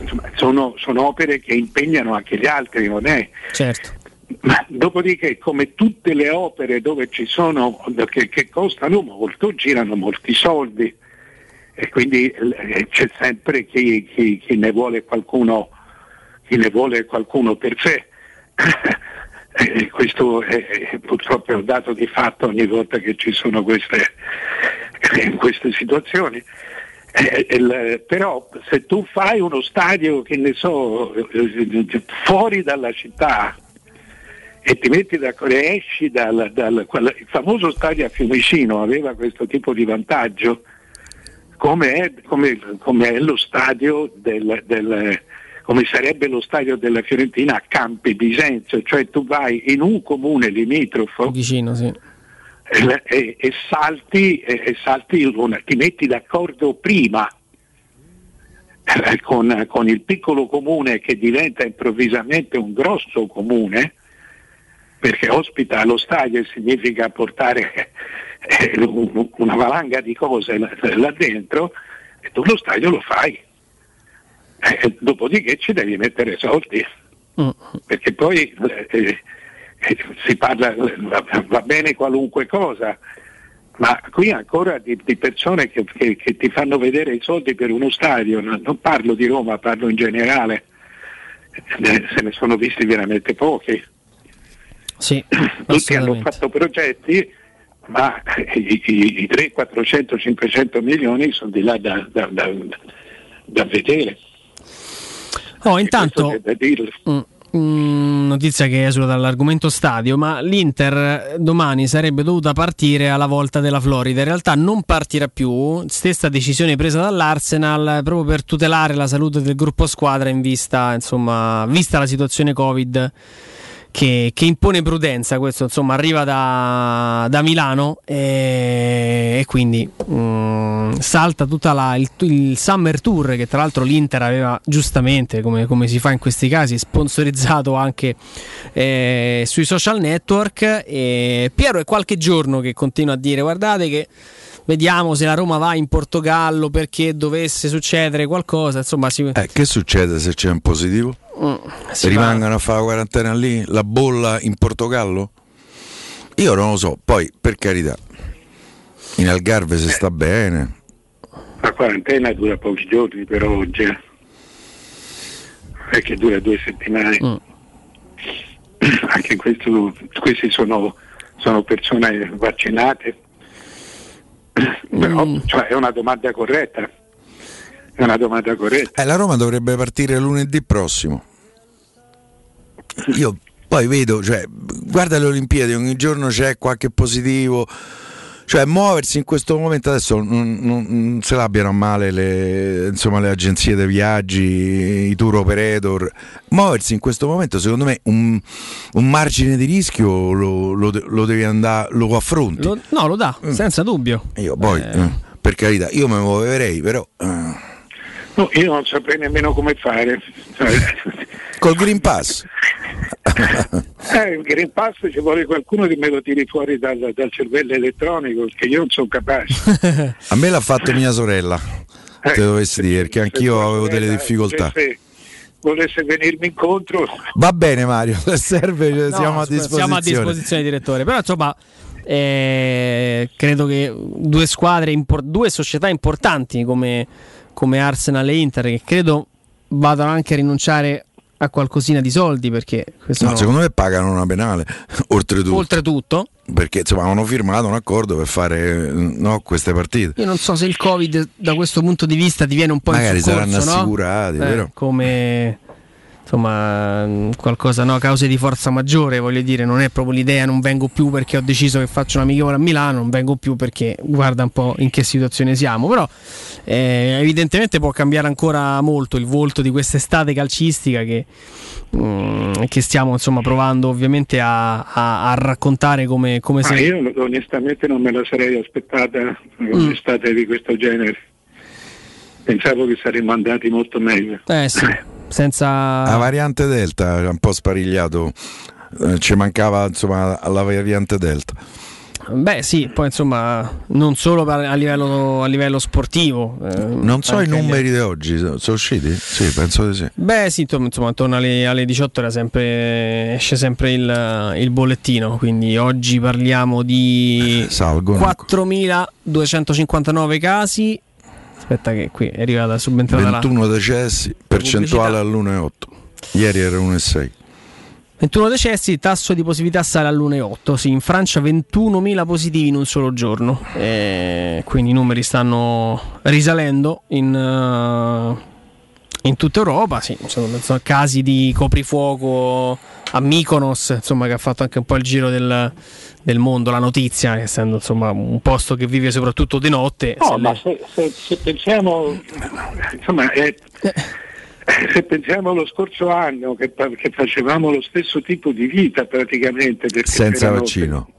insomma, sono, sono, opere che impegnano anche gli altri, non è? Certo. Ma dopodiché, come tutte le opere dove ci sono, che, che costano molto, girano molti soldi e quindi eh, c'è sempre chi, chi, chi ne vuole qualcuno chi ne vuole qualcuno per sé. <laughs> questo è, purtroppo è un dato di fatto ogni volta che ci sono queste, <laughs> queste situazioni. Eh, il, però se tu fai uno stadio che ne so fuori dalla città e ti metti e esci dal, dal quel, il famoso stadio a Fiumicino aveva questo tipo di vantaggio come è, come, come è lo stadio del, del, come sarebbe lo stadio della Fiorentina a Campi Bisenzio, cioè tu vai in un comune limitrofo vicino, sì. e, e, e, salti, e salti ti metti d'accordo prima eh, con, con, il piccolo comune che diventa improvvisamente un grosso comune perché ospita lo stadio significa portare eh, una valanga di cose là, là dentro e tu lo stadio lo fai. Eh, dopodiché ci devi mettere soldi, mm. perché poi eh, eh, si parla, va, va, bene qualunque cosa, ma qui ancora di, di persone che, che, che, ti fanno vedere i soldi per uno stadio, non parlo di Roma, parlo in generale, eh, se ne sono visti veramente pochi. Sì, Tutti hanno fatto progetti, ma i, i, i 300, 400, 500 milioni sono di là da, da, da, da vedere. Oh, intanto, mm, mm, notizia che esula dall'argomento stadio, ma l'Inter domani sarebbe dovuta partire alla volta della Florida. In realtà non partirà più. Stessa decisione presa dall'Arsenal proprio per tutelare la salute del gruppo squadra in vista, insomma, vista la situazione Covid che, che, impone prudenza. Questo insomma arriva da, da Milano e, e quindi um, salta tutta la, il, il, Summer Tour che tra l'altro l'Inter aveva giustamente, come, come si fa in questi casi, sponsorizzato anche eh, sui social network. E Piero è qualche giorno che continua a dire guardate che vediamo se la Roma va in Portogallo perché dovesse succedere qualcosa. Insomma, si... eh, che succede se c'è un positivo? Mm, Rimangano va. a fare la quarantena lì? La bolla in Portogallo? Io non lo so, poi per carità, in Algarve si sta bene. La quarantena dura pochi giorni per oggi, è che dura due settimane. Mm. <clears throat> Anche questo, questi sono, sono persone vaccinate <clears throat> però, mm. cioè, è una domanda corretta. È una domanda corretta. Eh, la Roma dovrebbe partire lunedì prossimo. Io poi vedo, cioè, guarda le Olimpiadi, ogni giorno c'è qualche positivo cioè muoversi in questo momento adesso non, non, non se l'abbiano a male le, insomma, le, agenzie dei viaggi, i tour operator, muoversi in questo momento secondo me un, un margine di rischio lo, lo, lo devi andare, lo affronti. Lo, no, lo dà, mm. senza dubbio. Io poi, eh. Eh, per carità, io mi muoverei, però... Eh. No, io non saprei nemmeno come fare. Col Green Pass? <laughs> eh, il Green Pass ci vuole qualcuno che me lo tiri fuori dal, dal cervello elettronico, che io non sono capace. <laughs> A me l'ha fatto mia sorella, eh, te dovessi dire, che anch'io avevo delle difficoltà. Se volesse venirmi incontro. Va bene Mario, se <laughs> serve no, siamo, a siamo a disposizione. direttore. Però insomma, eh, credo che due squadre, due società importanti come come Arsenal e Inter che credo vadano anche a rinunciare a qualcosina di soldi perché no, no. secondo me pagano una penale <laughs> oltretutto. oltretutto. Perché insomma hanno firmato un accordo per fare no, queste partite. Io non so se il covid da questo punto di vista ti viene un po' magari in soccorso, saranno assicurati eh, come insomma qualcosa no? Cause di forza maggiore voglio dire non è proprio l'idea non vengo più perché ho deciso che faccio una amichevole a Milano non vengo più perché guarda un po' in che situazione siamo però eh, evidentemente può cambiare ancora molto il volto di quest'estate calcistica che, mm, che stiamo insomma provando ovviamente a, a, a raccontare come, come se io onestamente non me la sarei aspettata un'estate mm. di questo genere. Pensavo che saremmo andati molto meglio. Eh sì. Senza... La variante Delta è un po' sparigliato, eh, ci mancava insomma la variante Delta. Beh sì, poi insomma non solo a livello, a livello sportivo. Eh, non so i numeri di oggi, sono usciti? Sì, penso di sì. Beh sì, insomma attorno alle, alle 18 sempre, esce sempre il, il, bollettino, quindi oggi parliamo di <laughs> Salgono. 4.259 casi Aspetta che qui è arrivata subentrata 21 la... decessi, percentuale all'1,8. Ieri era 1,6. 21 decessi, tasso di positività sale all'1,8. Sì, in Francia 21.000 positivi in un solo giorno. Eh, quindi i numeri stanno risalendo in, uh, in tutta Europa. Sì, sono, sono casi di coprifuoco a Mykonos, insomma, che ha fatto anche un po' il giro del, del mondo, la notizia, essendo insomma un posto che vive soprattutto di notte. No, se ma se, se, se, pensiamo, insomma, è, se pensiamo allo scorso anno che, che, facevamo lo stesso tipo di vita praticamente. Senza vaccino.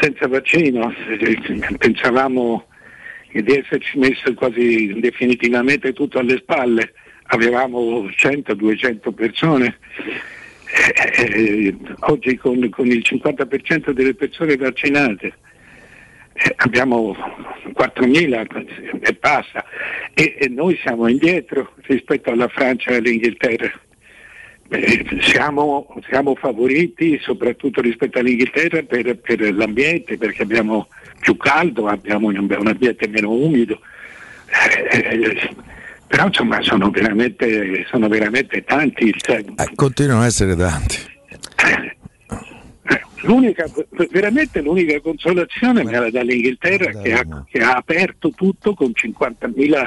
Senza vaccino, pensavamo di esserci messo quasi definitivamente tutto alle spalle, avevamo 100-200 persone eh, eh, oggi con, con, il 50% delle persone vaccinate eh, abbiamo 4.000 e passa e, e, noi siamo indietro rispetto alla Francia e all'Inghilterra. Eh, siamo, siamo, favoriti soprattutto rispetto all'Inghilterra per, per, l'ambiente perché abbiamo più caldo, abbiamo un, un ambiente meno umido. Eh, però insomma sono veramente, sono veramente tanti. Cioè, eh, continuano ad essere tanti. Eh, l'unica, veramente l'unica consolazione me la dall'Inghilterra che ha, che ha aperto tutto con 50.000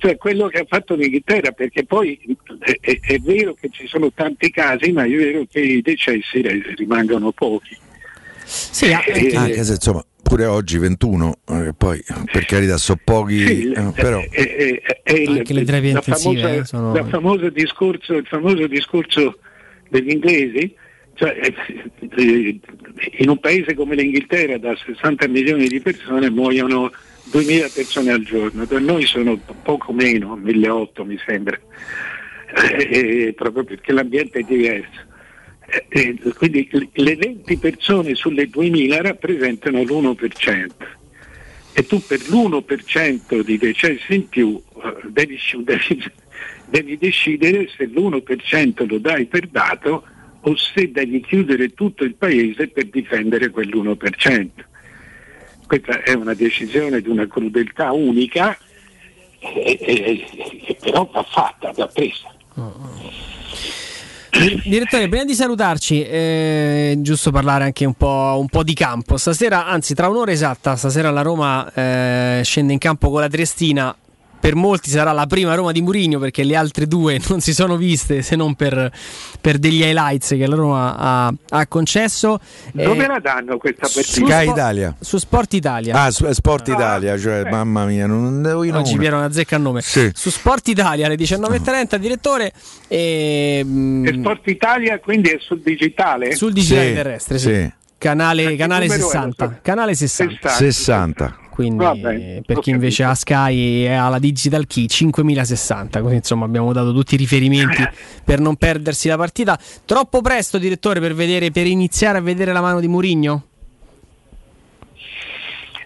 cioè quello che ha fatto l'Inghilterra, perché poi è, è, è, vero che ci sono tanti casi, ma è vero che i decessi rimangono pochi. Sì, anche, eh, anche se insomma pure oggi 21, eh, poi per carità so pochi, sì, eh, però... È, è, anche le terapie intensive famosa, eh, sono... il, famoso discorso, il famoso discorso degli inglesi, cioè, eh, in un paese come l'Inghilterra da 60 milioni di persone muoiono 2000 persone al giorno, per noi sono poco meno, 1800 mi sembra, eh, proprio perché l'ambiente è diverso. Eh, quindi le 20 persone sulle 2000 rappresentano l'1% e tu per l'1% di decessi in più eh, devi, <laughs> devi, devi decidere se l'1% lo dai per dato o se devi chiudere tutto il paese per difendere quell'1%. Questa è una decisione di una crudeltà unica che però va fatta, va presa. Oh, oh. Direttore, prima di salutarci, eh, giusto parlare anche un po', un po', di campo. Stasera, anzi, tra un'ora esatta, stasera la Roma eh, scende in campo con la Triestina per molti sarà la prima Roma di Murigno perché le altre due <laughs> non si sono viste se non per, per degli highlights che la Roma ha, ha concesso. Dove eh, la danno questa partita? Su, Spo- Italia. su Sport Italia. Ah, su Sport ah, Italia, cioè eh. mamma mia, non devo io Oggi Piero una zecca a nome. Sì. Su Sport Italia alle 19.30, direttore. E, mm, e Sport Italia quindi è sul digitale? Sul digitale sì, terrestre, sì. sì. Canale, canale 60. Canale 60. 60. 60 quindi Vabbè, per chi invece ha Sky e ha la Digital Key 5060, così insomma abbiamo dato tutti i riferimenti <laughs> per non perdersi la partita. Troppo presto direttore per, vedere, per iniziare a vedere la mano di Murigno?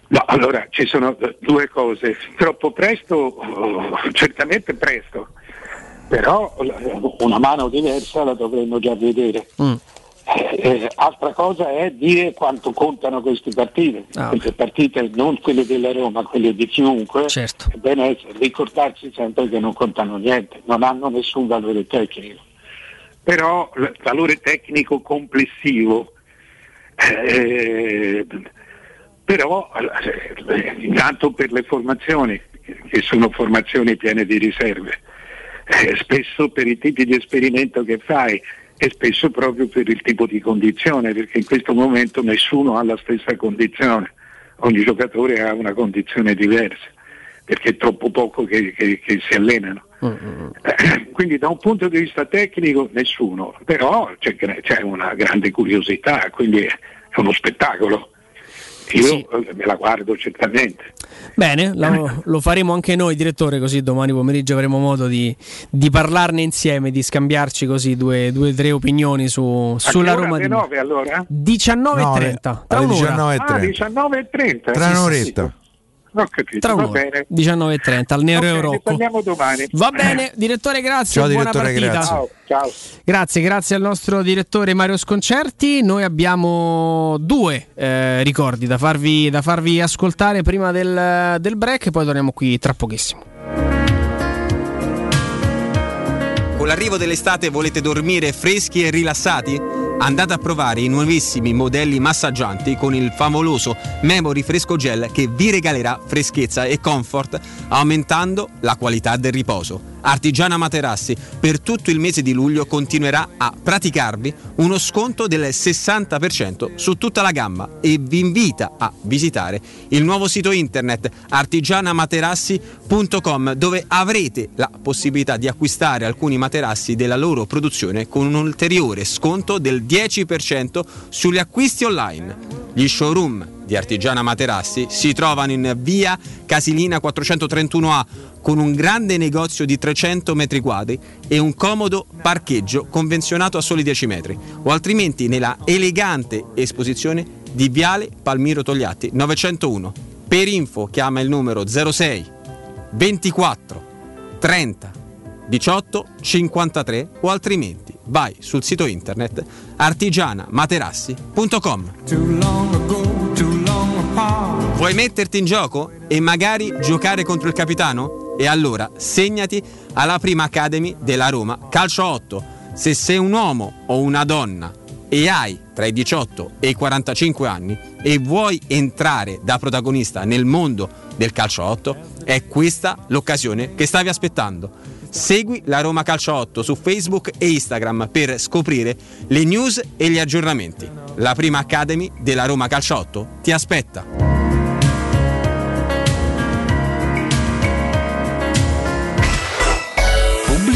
No, allora ci sono due cose. Troppo presto, oh, certamente presto, però una mano diversa la dovremmo già vedere. Mm. Eh, altra cosa è dire quanto contano queste partite, ah, queste partite non quelle della Roma, quelle di chiunque, certo. è bene ricordarsi sempre che non contano niente, non hanno nessun valore tecnico. Però il valore tecnico complessivo, eh, però eh, intanto per le formazioni, che sono formazioni piene di riserve, eh, spesso per i tipi di esperimento che fai, e spesso proprio per il tipo di condizione, perché in questo momento nessuno ha la stessa condizione, ogni giocatore ha una condizione diversa, perché è troppo poco che, che, che si allenano. Mm-hmm. Quindi da un punto di vista tecnico nessuno, però c'è, c'è una grande curiosità, quindi è uno spettacolo. Io sì. me la guardo certamente. Bene, lo, lo, faremo anche noi, direttore, così domani pomeriggio avremo modo di, di parlarne insieme, di scambiarci così due o tre opinioni su, sulla Roma. Alle 9 allora? 19.30. Tra un'ora. 19.30. Ah, 19.30. Tra un'oretta. Sì, sì. Ho capito, Tra va bene. 19.30 al Nero okay, Eurocco. Parliamo domani. Va bene, direttore, grazie. Ciao, buona direttore, partita. Grazie. Ciao, ciao. Grazie, grazie al nostro direttore Mario Sconcerti. Noi abbiamo due eh, ricordi da farvi, da farvi, ascoltare prima del, del break e poi torniamo qui tra pochissimo. Con l'arrivo dell'estate volete dormire freschi e rilassati? Andate a provare i nuovissimi modelli massaggianti con il favoloso Memory Fresco Gel che vi regalerà freschezza e comfort aumentando la qualità del riposo. Artigiana Materassi per tutto il mese di luglio continuerà a praticarvi uno sconto del 60% su tutta la gamma e vi invita a visitare il nuovo sito internet artigianamaterassi.com dove avrete la possibilità di acquistare alcuni materassi della loro produzione con un ulteriore sconto del 10% sugli acquisti online. Gli showroom di Artigiana Materassi si trovano in via Casilina 431A con un grande negozio di 300 metri quadri e un comodo parcheggio convenzionato a soli 10 metri, o altrimenti nella elegante esposizione di Viale Palmiro Togliatti 901. Per info chiama il numero 06 24 30 18 53 o altrimenti vai sul sito internet artigianamaterassi.com. Vuoi metterti in gioco e magari giocare contro il capitano? E allora segnati alla prima Academy della Roma Calcio 8. Se sei un uomo o una donna e hai tra i 18 e i 45 anni e vuoi entrare da protagonista nel mondo del calcio 8, è questa l'occasione che stavi aspettando. Segui la Roma Calcio 8 su Facebook e Instagram per scoprire le news e gli aggiornamenti. La prima Academy della Roma Calcio 8 ti aspetta.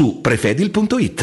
su prefedil.it.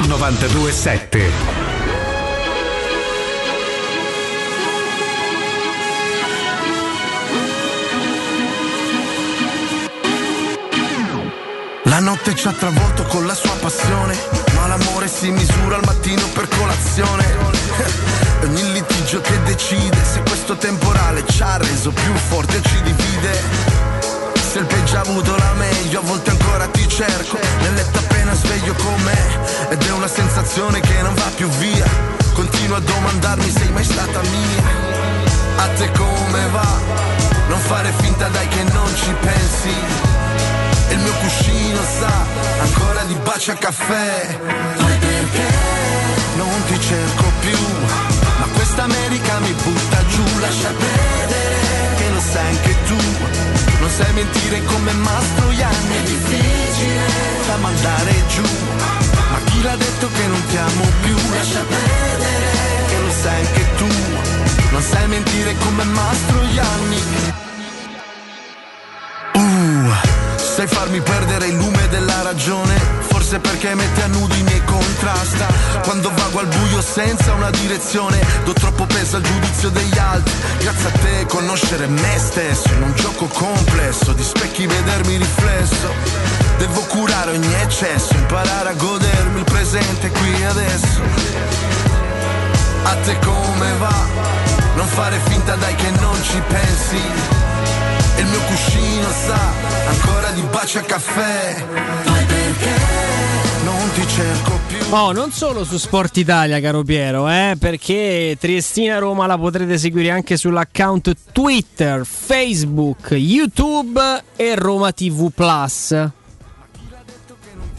927. La notte ci ha travolto con la sua passione, ma l'amore si misura al mattino per colazione. <laughs> Ogni litigio che decide se questo temporale ci ha reso più forti o ci divide. Se il peggio ha avuto la meglio, a volte ancora ti cerco. Nel letto appena sveglio con me, ed è una sensazione che non va più via. Continuo a domandarmi sei mai stata mia. A te come va? Non fare finta dai che non ci pensi. E il mio cuscino sa ancora di bacio a caffè. Poi perché non ti cerco più? Ma questa America mi butta giù, lascia perdere che lo sai anche sai mentire come Mastroianni È difficile da mandare giù. Ma chi l'ha detto che non ti amo più? Lascia perdere. Che lo sai anche tu. Non sai mentire come Mastroianni Uh, sai farmi perdere il lume della ragione Forse perché mette a nudo i miei contrasta. Quando vago al buio senza una direzione Do troppo peso al giudizio degli altri. Grazie a te conoscere me stesso In un gioco complesso Di specchi vedermi riflesso. Devo curare ogni eccesso Imparare a godermi il presente qui e adesso. A te come va? Non fare finta dai che non ci pensi. E il mio cuscino sa Ancora di bacio a caffè ti cerco più. Oh, non solo su Sport Italia, caro Piero, eh, perché Triestina Roma la potrete seguire anche sull'account Twitter, Facebook, YouTube e Roma TV Plus.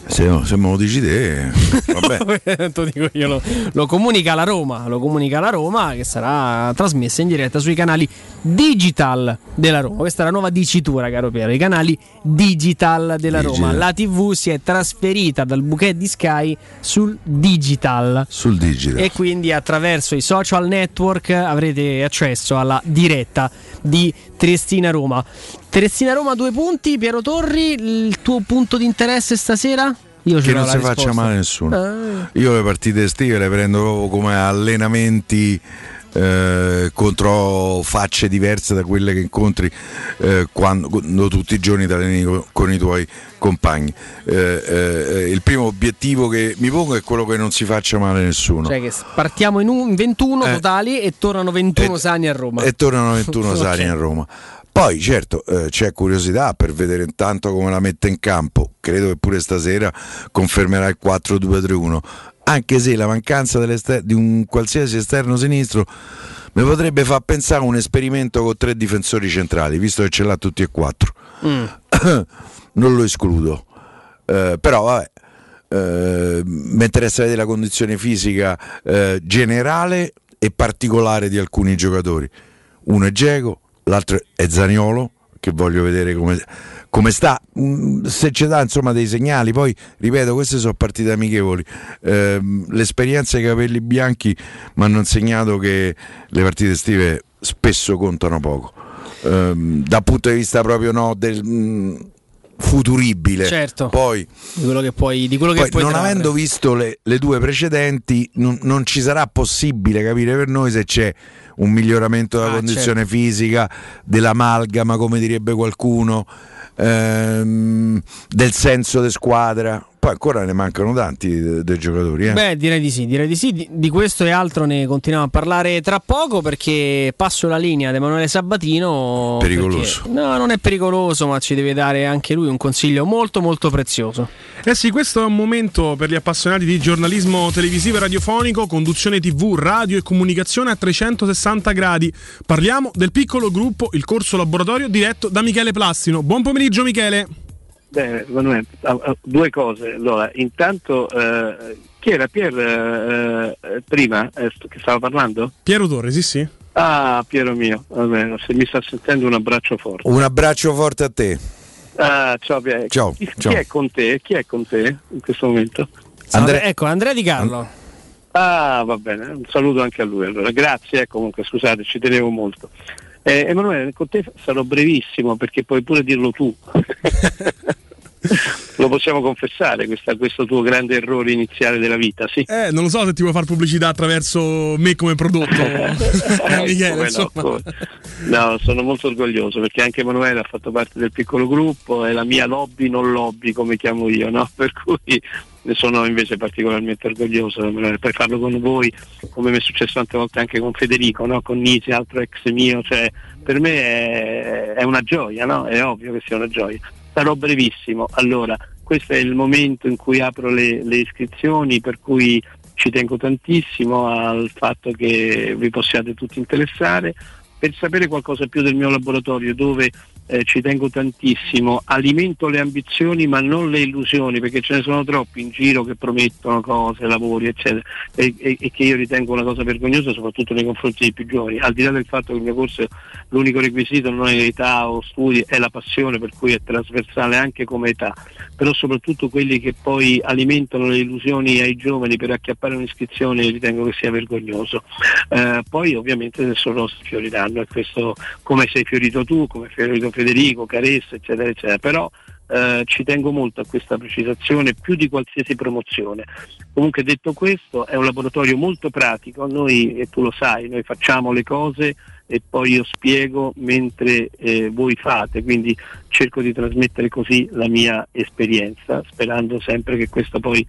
Se, se me lo dici te, <laughs> vabbè. lo dico io, lo, lo, comunica la Roma, lo comunica la Roma che sarà trasmessa in diretta sui canali digital della Roma. Questa è la nuova dicitura, caro Piero, i canali digital della digital. Roma. La TV si è trasferita dal bouquet di Sky sul digital. Sul digital. E quindi attraverso i social network avrete accesso alla diretta di Triestina Roma. Triestina Roma due punti, Piero Torri, il tuo punto di interesse stasera? Io che non si risposta. faccia male nessuno. Ah. Io le partite estive le prendo proprio come allenamenti eh, contro facce diverse da quelle che incontri eh, quando, quando, tutti i giorni con, con i tuoi compagni. Eh, eh, il primo obiettivo che mi pongo è quello che non si faccia male a nessuno. Cioè che partiamo in, un, in 21 totali e tornano 21 sani a Roma. E tornano 21 <laughs> okay. sani a Roma. Poi certo eh, c'è curiosità per vedere intanto come la mette in campo, credo che pure stasera confermerà il 4-2-3-1, anche se la mancanza di un qualsiasi esterno sinistro mi potrebbe far pensare a un esperimento con tre difensori centrali, visto che ce l'ha tutti e quattro. Mm. <coughs> non lo escludo, eh, però vabbè. Eh, mi interessa vedere la condizione fisica eh, generale e particolare di alcuni giocatori. Uno è Geco, l'altro è Zaniolo, che voglio vedere come, come sta. Mm, se ci dà insomma dei segnali, poi ripeto, queste sono partite amichevoli. Eh, l'esperienza dei capelli bianchi mi hanno insegnato che le partite estive spesso contano poco. Eh, dal punto di vista proprio no, del, mh, mm, futuribile. Certo. Poi, di quello che puoi, di quello che poi puoi non trarre. avendo visto le, le due precedenti, non, non, ci sarà possibile capire per noi se c'è un miglioramento della Ah, condizione certo. fisica, dell'amalgama, come direbbe qualcuno, ehm, del senso di squadra. Poi ancora ne mancano tanti de- dei giocatori. Eh? Beh, direi di sì, direi di sì. Di, di questo e altro ne continuiamo a parlare tra poco perché passo la linea ad Emanuele Sabatino. Pericoloso. perché- no, non è pericoloso, ma ci deve dare anche lui un consiglio molto molto prezioso. Eh sì, questo è un momento per gli appassionati di giornalismo televisivo e radiofonico, conduzione TV, radio e comunicazione a 360 gradi. Parliamo del piccolo gruppo, il corso laboratorio diretto da Michele Plastino. Buon pomeriggio Michele. Beh, Emanuele, due cose. Allora, intanto, eh, chi era Pier eh, eh, prima eh, che stava parlando? Piero Torre, sì sì. Ah, Piero mio, vabbè, se mi sta sentendo un abbraccio forte. Un abbraccio forte a te. Ah, ciao Piero. Ciao, Chi, ciao. chi è con te? Chi è con te in questo momento? Andre- ecco, Andrea Di Carlo. Ah, va bene, un saluto anche a lui. Allora, grazie, eh, comunque, scusate, ci tenevo molto. Eh, Emanuele, con te sarò brevissimo perché puoi pure dirlo tu. <laughs> <laughs> Lo possiamo confessare, questa- questo tuo grande errore iniziale della vita, sì. Eh, non lo so se ti vuoi fare pubblicità attraverso me come prodotto. <laughs> Eh, Michele, no, come- no, sono molto orgoglioso perché anche Emanuele ha fatto parte del piccolo gruppo, è la mia lobby non lobby come chiamo io, no? <laughs> per cui ne sono invece particolarmente orgoglioso poi farlo con voi come mi è successo tante volte anche con Federico, no? con Nisi, altro ex mio, cioè, per me è, è una gioia, no? è ovvio che sia una gioia. Sarò brevissimo, allora questo è il momento in cui apro le, le iscrizioni per cui ci tengo tantissimo al fatto che vi possiate tutti interessare. Per sapere qualcosa più del mio laboratorio dove eh, ci tengo tantissimo, alimento le ambizioni ma non le illusioni perché ce ne sono troppi in giro che promettono cose, lavori eccetera. E, e- e che io ritengo una cosa vergognosa soprattutto nei confronti dei più giovani, al di là del fatto che il mio corso l'unico requisito non è età o studi, è la passione per cui è trasversale anche come età, però soprattutto quelli che poi alimentano le illusioni ai giovani per acchiappare un'iscrizione io ritengo che sia vergognoso. Eh, poi ovviamente adesso rossi fioriranno e questo come sei fiorito tu, come è fiorito Federico, Caressa, eccetera, eccetera. Però eh, ci tengo molto a questa precisazione più di qualsiasi promozione. Comunque detto questo è un laboratorio molto pratico, noi e tu lo sai, noi facciamo le cose e poi io spiego mentre eh, voi fate, quindi cerco di trasmettere così la mia esperienza, sperando sempre che questo poi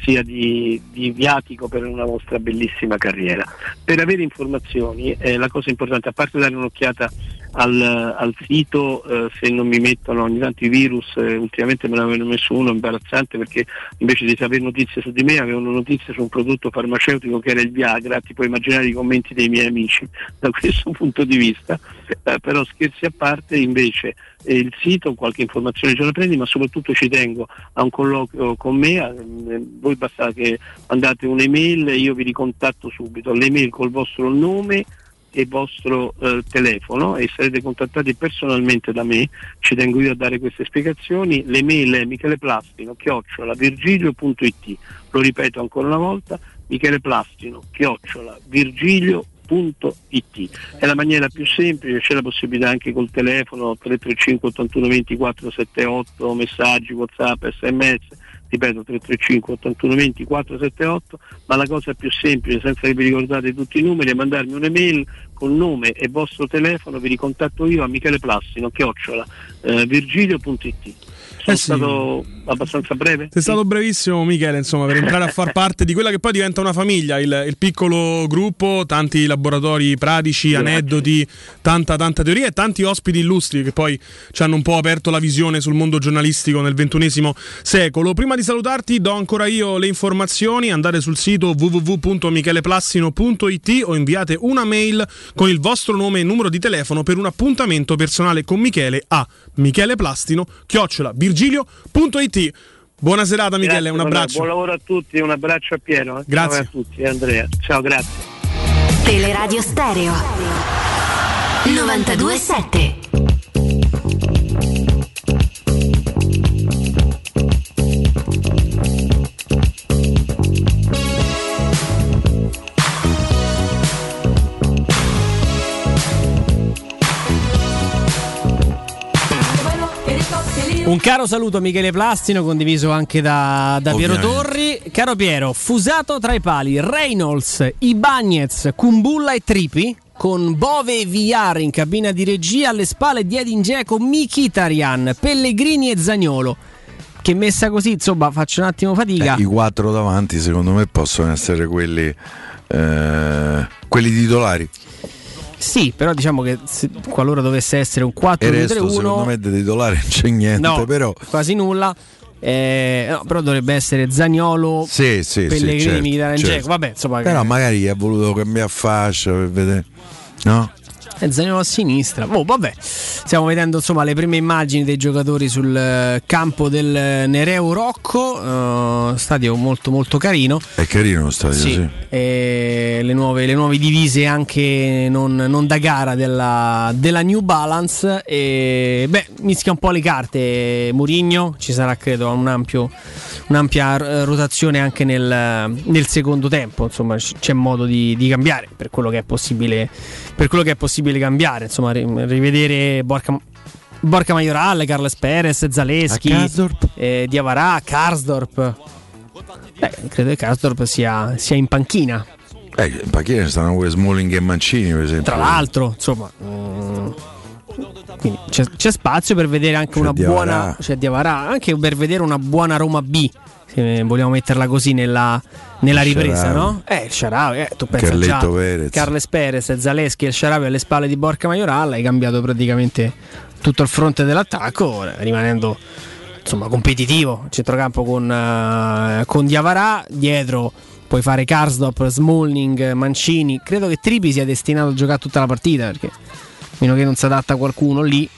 sia di, di viatico per una vostra bellissima carriera. Per avere informazioni, eh, la cosa importante, a parte dare un'occhiata al, al sito, eh, se non mi mettono ogni tanto i virus, eh, ultimamente me ne avevano messo uno imbarazzante perché invece di sapere notizie su di me avevano notizie su un prodotto farmaceutico che era il Viagra, ti puoi immaginare i commenti dei miei amici <laughs> da questo punto di vista, Eh, però scherzi a parte invece eh, il sito, qualche informazione ce la prendi, ma soprattutto ci tengo a un colloquio con me, eh, voi basta che mandate un'email io vi ricontatto subito, l'email col vostro nome e vostro eh, telefono e sarete contattati personalmente da me, ci tengo io a dare queste spiegazioni, l'email è micheleplastino chiocciola virgilio.it, lo ripeto ancora una volta, micheleplastino chiocciola virgilio.it è la maniera più semplice, c'è la possibilità anche col telefono 335 81 24 78 messaggi, whatsapp, sms ripeto 335 81 20 478 ma la cosa più semplice senza che vi ricordate tutti i numeri è mandarmi un'email con nome e vostro telefono vi ricontatto io a Michele Plassino chiocciola eh, virgilio.it sono sì. stato abbastanza breve Sei stato brevissimo Michele, insomma, per entrare a far <laughs> parte di quella che poi diventa una famiglia, il, il piccolo gruppo, tanti laboratori pratici, Grazie. aneddoti, tanta tanta teoria e tanti ospiti illustri che poi ci hanno un po' aperto la visione sul mondo giornalistico nel ventunesimo secolo. Prima di salutarti do ancora io le informazioni, andate sul sito www.micheleplassino.it o inviate una mail con il vostro nome e numero di telefono per un appuntamento personale con Michele a micheleplastino virgilio.it. Buona serata Michele, Grazie, un Manuel. abbraccio. buon lavoro a tutti un abbraccio a Piero eh. Grazie. Ciao a tutti Andrea ciao grazie Teleradio Stereo 927 Un caro saluto a Michele Plastino, condiviso anche da, da Piero Torri. Caro Piero, fusato tra i pali Reynolds, Ibagnez, Kumbulla e Tripi con Bove e Villar in cabina di regia alle spalle di Edin Dzeko, Mkhitaryan, Pellegrini e Zagnolo. Che messa così, insomma, faccio un attimo fatica. Eh, I quattro davanti, secondo me, possono essere quelli, eh, quelli titolari. Sì, però diciamo che se, qualora dovesse essere un 4-2-3-1 secondo me di titolare non c'è niente, no, però quasi nulla. Eh, no, però dovrebbe essere Zagnolo, sì, sì, Pellegrini, sì, certo, certo. Vabbè, insomma, Però magari ha voluto cambiare fascia per vedere. No? E Zagnolo a sinistra. Oh, vabbè. Stiamo vedendo insomma le prime immagini dei giocatori sul eh, campo del Nereo Rocco. Uh, stadio molto molto carino. È carino lo stadio, sì. sì. Le, nuove, le nuove divise anche non, non da gara della, della, New Balance. E beh, mischia un po' le carte. Murigno ci sarà credo un ampio, un'ampia rotazione anche nel, nel, secondo tempo. Insomma, c'è modo di, di cambiare per quello che è possibile. Per quello che è possibile cambiare, insomma, rivedere Borca, Borca Majoral, Carles Perez, Zaleschi, eh, Diavarà, Karsdorp. Beh, credo che Karsdorp sia, sia in panchina. Eh, in panchina stanno pure Smalling e Mancini, per esempio. Tra l'altro, insomma. Mm, quindi c'è, c'è, spazio per vedere anche c'è una Diavarà. buona. C'è Diavarà, anche per vedere una buona Roma B. Se vogliamo metterla così nella, nella ripresa, no? Eh, il Sharawi, eh, tu pensi Carletto già Perez. Carles Perez, Zaleschi e il Sharawi alle spalle di Borca Majoral, hai cambiato praticamente tutto il fronte dell'attacco, rimanendo insomma competitivo, centrocampo con, uh, con Diavarà, dietro puoi fare Karsdorp, Smalling, Mancini, credo che Tripi sia destinato a giocare tutta la partita perché a meno che non si adatta qualcuno lì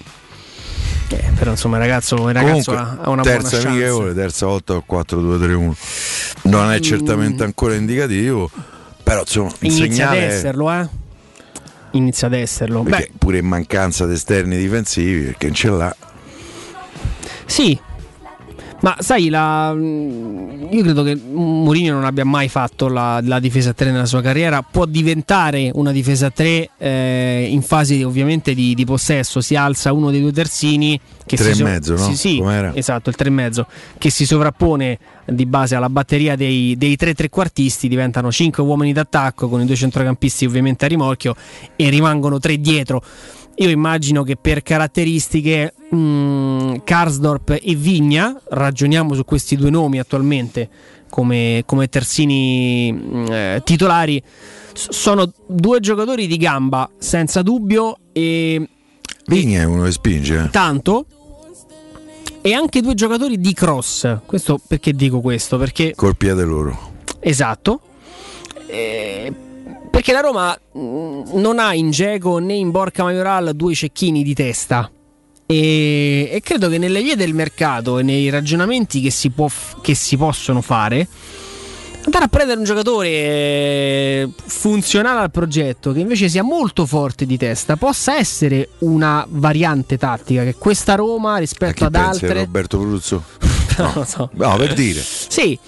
eh, però insomma il ragazzo, il ragazzo Comunque, ha una terza buona amichevole, terza volta o 4-2-3-1 non è certamente Mm. ancora indicativo però insomma il Inizia ad segnale è- esserlo, eh? Inizia ad esserlo. perché pure in mancanza di esterni difensivi perché non ce l'ha Sì, ma sai, la... io credo che Mourinho non abbia mai fatto la, la difesa a 3 nella sua carriera. Può diventare una difesa a 3 eh, in fase ovviamente di, di possesso. Si alza uno dei due terzini. Che Tre si e mezzo, no? Sì, esatto, il 3 e mezzo. Che si sovrappone di base alla batteria dei, dei tre trequartisti. Diventano 5 uomini d'attacco con i due centrocampisti ovviamente a rimorchio e rimangono tre dietro. Io immagino che per caratteristiche mh, Karsdorp e Vigna, ragioniamo su questi due nomi attualmente come, come terzini mh, eh, titolari, sono due giocatori di gamba senza dubbio e Vigna è uno che spinge eh. tanto e anche due giocatori di cross. Questo perché dico questo? Perché col piede loro Esatto. Eh, perché la Roma mh, non ha in Geco né in Borca Majoral due cecchini di testa. E, e credo che nelle vie del mercato e nei ragionamenti che si, può che si possono fare, andare a prendere un giocatore eh, funzionale al progetto che invece sia molto forte di testa possa essere una variante tattica che questa Roma rispetto ad altre Roberto Pruzzo <laughs> non lo so. no per dire sì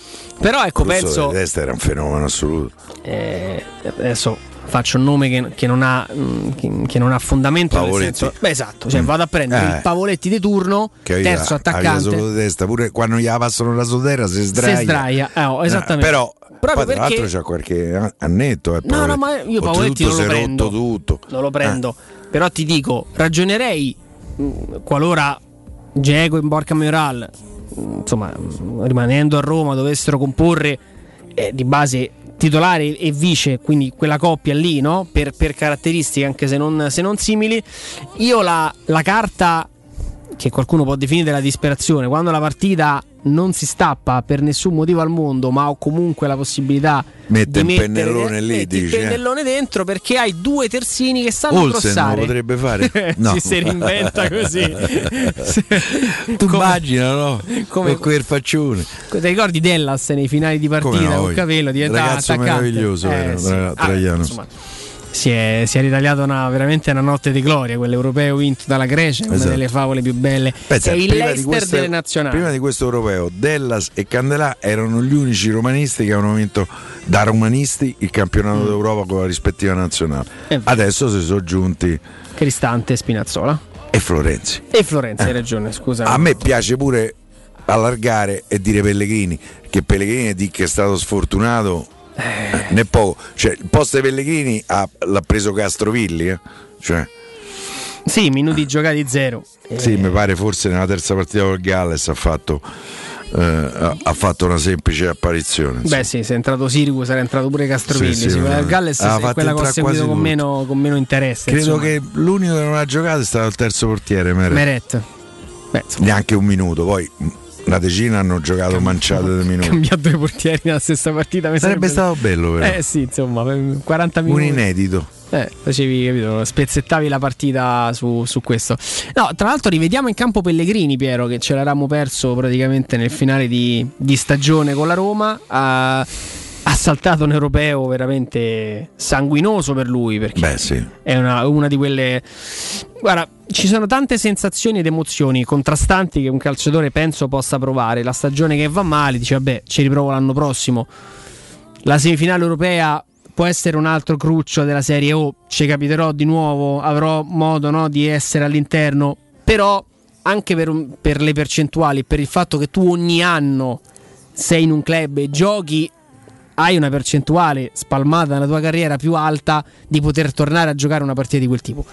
però ecco Pruzzo penso di testa era un fenomeno assoluto eh, adesso faccio un nome che, che non, ha, mm, che, non ha fondamento nel Pavoletti. senso- beh esatto cioè Mm. vado a prendere Eh. il Pavoletti di turno che aveva, terzo aveva attaccante solo di testa pure quando gli passano la sotterra si sdraia se sdraia eh, oh, esattamente Eh, però Proprio poi tra perché- l'altro c'ha qualche annetto eh, No, no, ma io Pavoletti non lo si prendo. tutto non lo prendo però ti dico ragionerei mh, qualora Diego in Borca mh, insomma rimanendo a Roma dovessero comporre eh, di base titolare e vice quindi quella coppia lì no? per, per caratteristiche anche se non, se non simili io la, la carta che qualcuno può definire la disperazione quando la partita non si stappa per nessun motivo al mondo ma ho comunque la possibilità Mette di mettere- pennellone lì, metti il dici, eh. pennellone dentro perché hai due terzini che sanno Olsen crossare lo potrebbe fare <laughs> no. ci si reinventa così <laughs> <laughs> tu immagina no come- con quel faccione ti ricordi Dellas nei finali di partita Come no, con capello diventava Ragazzo attaccante meraviglioso era, sì. tra- Ah, Traiano. insomma, si è, si è ritagliato una, veramente una notte di gloria quell'europeo vinto dalla Grecia una Esatto. delle favole più belle Pensa, è il Leicester delle nazionali prima di questo europeo, Dellas e Candelà erano gli unici romanisti che avevano vinto da romanisti il campionato Mm. d'Europa con la rispettiva nazionale. È. Adesso si sono giunti Cristante e Spinazzola e Florenzi. E Florenzi, eh. hai ragione, scusa. A me piace pure allargare e dire Pellegrini, che Pellegrini di che è stato sfortunato eh. né poco. Cioè, il posto dei Pellegrini ha, l'ha preso Castrovilli, eh? cioè, sì, minuti giocati zero. Sì, mi pare forse nella terza partita col Galles ha fatto, eh, ha fatto una semplice apparizione. Insomma. Beh, sì, se è entrato Sirigu, sarà entrato pure Castrovilli. Sì, sì, il Galles è quella che ho seguito con meno, con meno, interesse. Credo insomma. che l'unico che non ha giocato è stato il terzo portiere, Meret. Meret. Beh, Neanche un minuto, poi una decina hanno giocato Cam- manciate di <laughs> minuti. Cambiato due portieri nella stessa partita. Sarebbe, sarebbe, stato bello, però. Eh sì, insomma, 40 minuti. Un inedito. Eh, facevi, capito, spezzettavi la partita su, su, questo. No, tra l'altro rivediamo in campo Pellegrini, Piero, che ce l'eravamo perso praticamente nel finale di, di stagione con la Roma. Ha, ha, saltato un europeo veramente sanguinoso per lui, perché Beh, sì. è una, una di quelle... Guarda, ci sono tante sensazioni ed emozioni contrastanti che un calciatore penso possa provare. La stagione che va male, dice vabbè, ci riprovo l'anno prossimo. La semifinale europea può essere un altro cruccio della serie O, oh, ci capiterò di nuovo, avrò modo no, di essere all'interno, però anche per, per, le percentuali, per il fatto che tu ogni anno sei in un club e giochi, hai una percentuale spalmata nella tua carriera più alta di poter tornare a giocare una partita di quel tipo.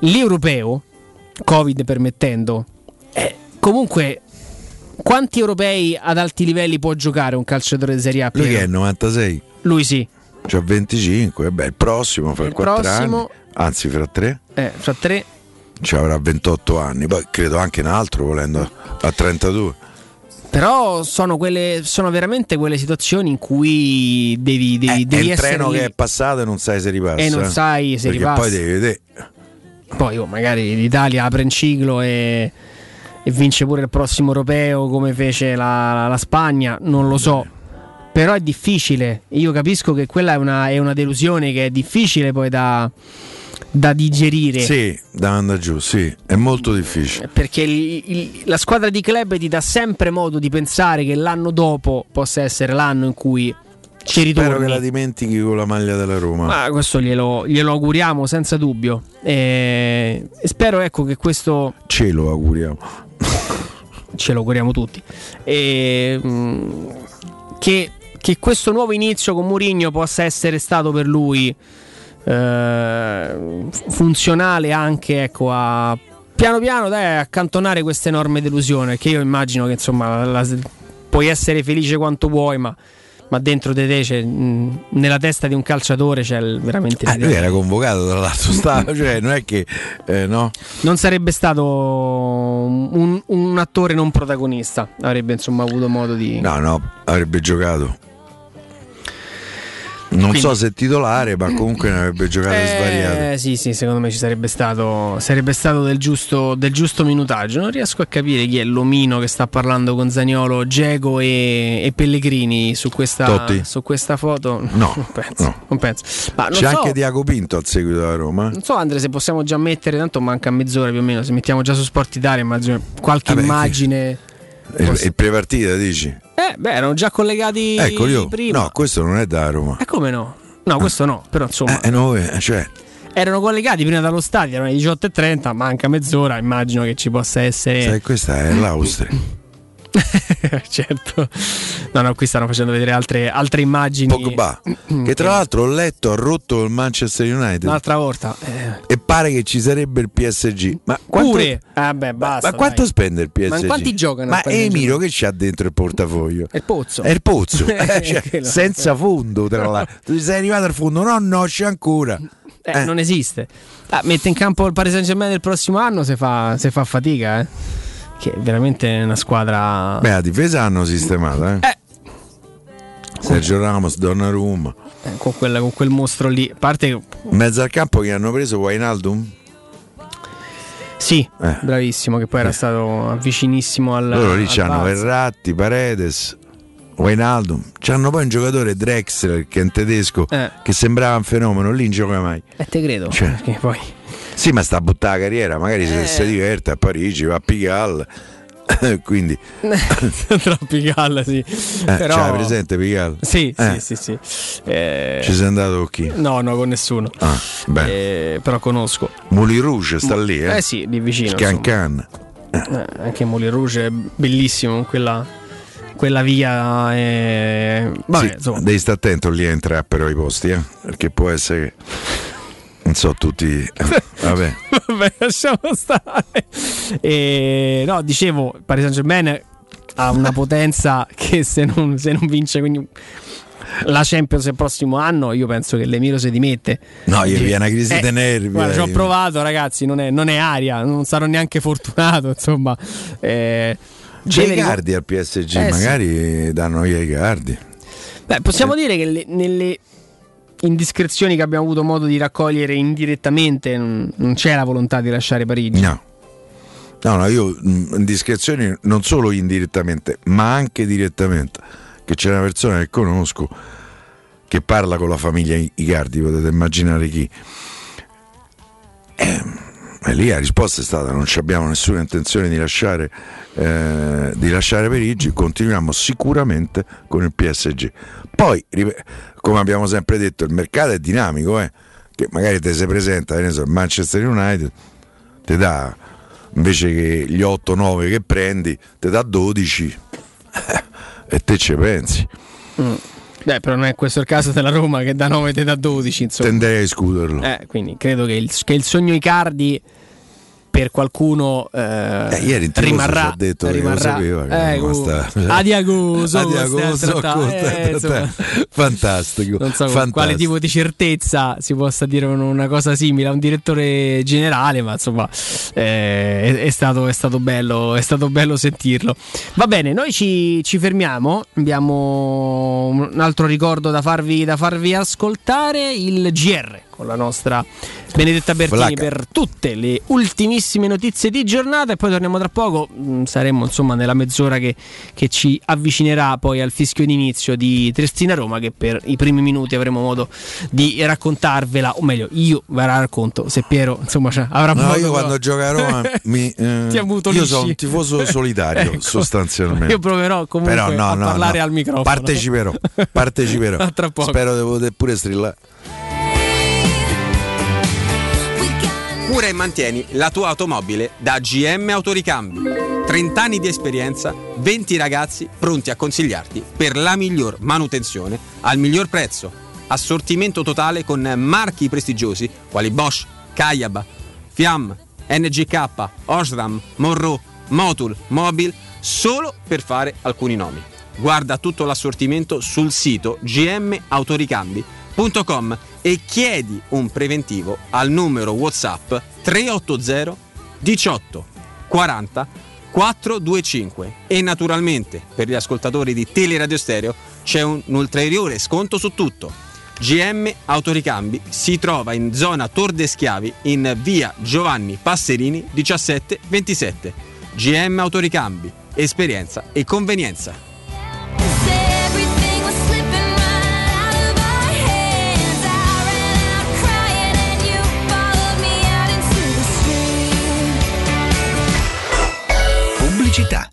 L'europeo, Covid permettendo, è comunque quanti europei ad alti livelli può giocare un calciatore di Serie A? Lui che è 96? Lui sì. C'ha 25, beh, il prossimo fra il 4 prossimo, anni, anzi fra 3. Eh, fra 3. Ci avrà 28 anni, poi credo anche un altro volendo a 32. Però sono, quelle, sono veramente quelle situazioni in cui devi, devi, eh, devi è il treno lì. che è passato e non sai se ripassa. E non sai se ripassa. poi devi vedere. Poi oh, magari l'Italia apre in ciclo e, e, vince pure il prossimo europeo come fece la, la, la Spagna, non lo so. Beh però è difficile. Io capisco che quella è una, è una delusione che è difficile poi da, da digerire. Sì, da andare giù, sì, è molto difficile. Perché il, il, la squadra di club ti dà sempre modo di pensare che l'anno dopo possa essere l'anno in cui ci ritorni. Spero che la dimentichi con la maglia della Roma. Ma questo glielo, glielo auguriamo senza dubbio. E, e, spero ecco che questo... Ce lo auguriamo. Ce lo auguriamo tutti. E, mh, mm, che che questo nuovo inizio con Mourinho possa essere stato per lui eh, funzionale anche ecco, a piano piano dai, accantonare questa enorme delusione che io immagino che insomma la, puoi essere felice quanto vuoi ma ma dentro di te c'è, nella testa di un calciatore c'è veramente ah, lui era convocato tra l'altro <laughs> stava, cioè non è che eh, no? Non sarebbe stato un, un, attore non protagonista avrebbe insomma avuto modo di no no avrebbe giocato non Quindi, so se titolare, ma comunque ne avrebbe giocate eh, svariate. Sì, sì, secondo me ci sarebbe stato, sarebbe stato del, giusto, del, giusto, minutaggio. Non riesco a capire chi è l'omino che sta parlando con Zagnolo, Geco e, e Pellegrini su questa, su questa, foto. No, <laughs> non penso. No. Non penso. C'è so, anche Diaco Pinto al seguito da Roma. Non so, Andre, se possiamo già mettere, tanto manca mezz'ora più o meno. Se mettiamo già su Sport Italia, immagino qualche Vabbè, immagine. Il, il pre-partita dici? Eh, beh, erano già collegati ecco io. prima. No, questo non è da Roma. E come no? No, questo no, però insomma. Eh, no, eh, cioè. Erano collegati prima dallo stadio, erano le 18.30, manca mezz'ora, immagino che ci possa essere. Sai, questa è l'Austria. <laughs> <laughs> certo. No, no, qui stanno facendo vedere altre, altre immagini. Pogba, che tra l'altro ho letto ha rotto il Manchester United. Un'altra volta. Eh. E pare che ci sarebbe il PSG. Ma quanto, Pure? Ah, beh, basta, ma, ma quanto spende il PSG? Ma quanti giocano? Ma Emiro che c'ha dentro il portafoglio? È il pozzo. È il pozzo. <laughs> eh, cioè, senza fondo, tra l'altro. <laughs> Tu sei arrivato al fondo? No, no, c'è ancora. Eh, eh. Non esiste. Ah, mette in campo il Paris Saint Germain del prossimo anno se fa, se fa fatica, eh che è veramente una squadra. Beh, la difesa hanno sistemato, eh. eh. Sergio Ramos, Donnarumma. Eh, con, quella, con quel mostro lì. A parte. In mezzo al campo che hanno preso Wainaldum? Sì, eh. bravissimo, che poi era eh. stato vicinissimo al. Loro lì c'hanno Verratti, Paredes, Wainaldum. C'hanno poi un giocatore Drexler che è un tedesco eh. che sembrava un fenomeno, lì non gioca mai. E te credo, cioè. perché poi sì, ma sta a buttare la carriera, magari eh. se si diverte a Parigi, va a Pigalle. <laughs> Quindi <laughs> tra Pigalle, sì. Eh, Però... C'hai presente Pigalle? Sì, eh. sì, sì, sì. Eh... Ci sei andato con chi? No, no, con nessuno. Ah, eh, però conosco. Moulin Rouge sta lì, eh? Eh sì, di vicino. Cancan. Eh, anche Moulin Rouge è bellissimo quella, quella via. È... Vabbè, sì, devi stare attento lì a entrare però i posti, eh? Perché può essere. Non so, tutti. Vabbè. <laughs> Vabbè, lasciamo stare. E, no, dicevo, Paris Saint Germain ha una potenza che se non, se non vince quindi la Champions il prossimo anno, io penso che l'Emiro si dimette. No, gli viene una crisi eh, di nervi. Guarda, ci ho provato, ragazzi, non è, non è, aria, non sarò neanche fortunato, insomma. Eh, C'è i Cardi al PSG, eh, magari sì. danno via i Cardi. Beh, possiamo dire che le, nelle indiscrezioni che abbiamo avuto modo di raccogliere indirettamente non, non c'è la volontà di lasciare Parigi. No. No, no, io indiscrezioni non solo indirettamente, ma anche direttamente che c'è una persona che conosco che parla con la famiglia Icardi, potete immaginare chi. Eh, e lì la risposta è stata: non abbiamo nessuna intenzione di lasciare, eh, di lasciare Parigi, continuiamo sicuramente con il PSG. Poi, come abbiamo sempre detto, il mercato è dinamico, eh, che magari te si presenta, so, Manchester United, ti dà invece che gli 8-9 che prendi, ti dà 12 <laughs> e te ci pensi. Mm. Beh, però non è questo il caso della Roma che da 9 te da 12. Insomma. Tenderei a escluderlo. Eh, quindi credo che il, che il sogno Icardi per qualcuno eh, eh, ieri rimarrà, ha detto rimarrà che lo sapeva eh, uh, adiagoso, <laughs> adiagoso <laughs> eh, fantastico non so fantastico. quale tipo di certezza si possa dire una cosa simile a un direttore generale ma insomma eh, è, è, stato, è, stato bello, è stato bello sentirlo. Va bene noi ci, ci fermiamo. Abbiamo un altro ricordo da farvi, da farvi ascoltare il GR con la nostra Benedetta Bertini Flacca. per tutte le ultimissime notizie di giornata. E poi torniamo tra poco, mm, saremo insomma nella mezz'ora che, che ci avvicinerà poi al fischio d'inizio di Trestina Roma che per i primi minuti avremo modo di raccontarvela, o meglio io ve la racconto se Piero insomma cioè, avrà no, modo io quando gioco a <laughs> Roma mi, eh, io sono un tifoso <laughs> solitario ecco, sostanzialmente. Io proverò comunque Però no, a no, parlare no. al microfono. Parteciperò parteciperò. <laughs> Spero di poter pure strillare Cura e mantieni la tua automobile da GM Autoricambi. 30 anni di esperienza, 20 ragazzi pronti a consigliarti per la miglior manutenzione al miglior prezzo. Assortimento totale con marchi prestigiosi quali Bosch, Kayab, Fiam, NGK, Osram, Monroe, Motul, Mobil, solo per fare alcuni nomi. Guarda tutto l'assortimento sul sito gmautoricambi.com e chiedi un preventivo al numero WhatsApp 380 18 40 425 e naturalmente per gli ascoltatori di Teleradio Stereo c'è un ulteriore sconto su tutto. GM Autoricambi si trova in zona Tor de Schiavi in via Giovanni Passerini 1727. GM Autoricambi, esperienza e convenienza. Pubblicità.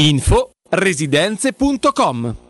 Info residenze.com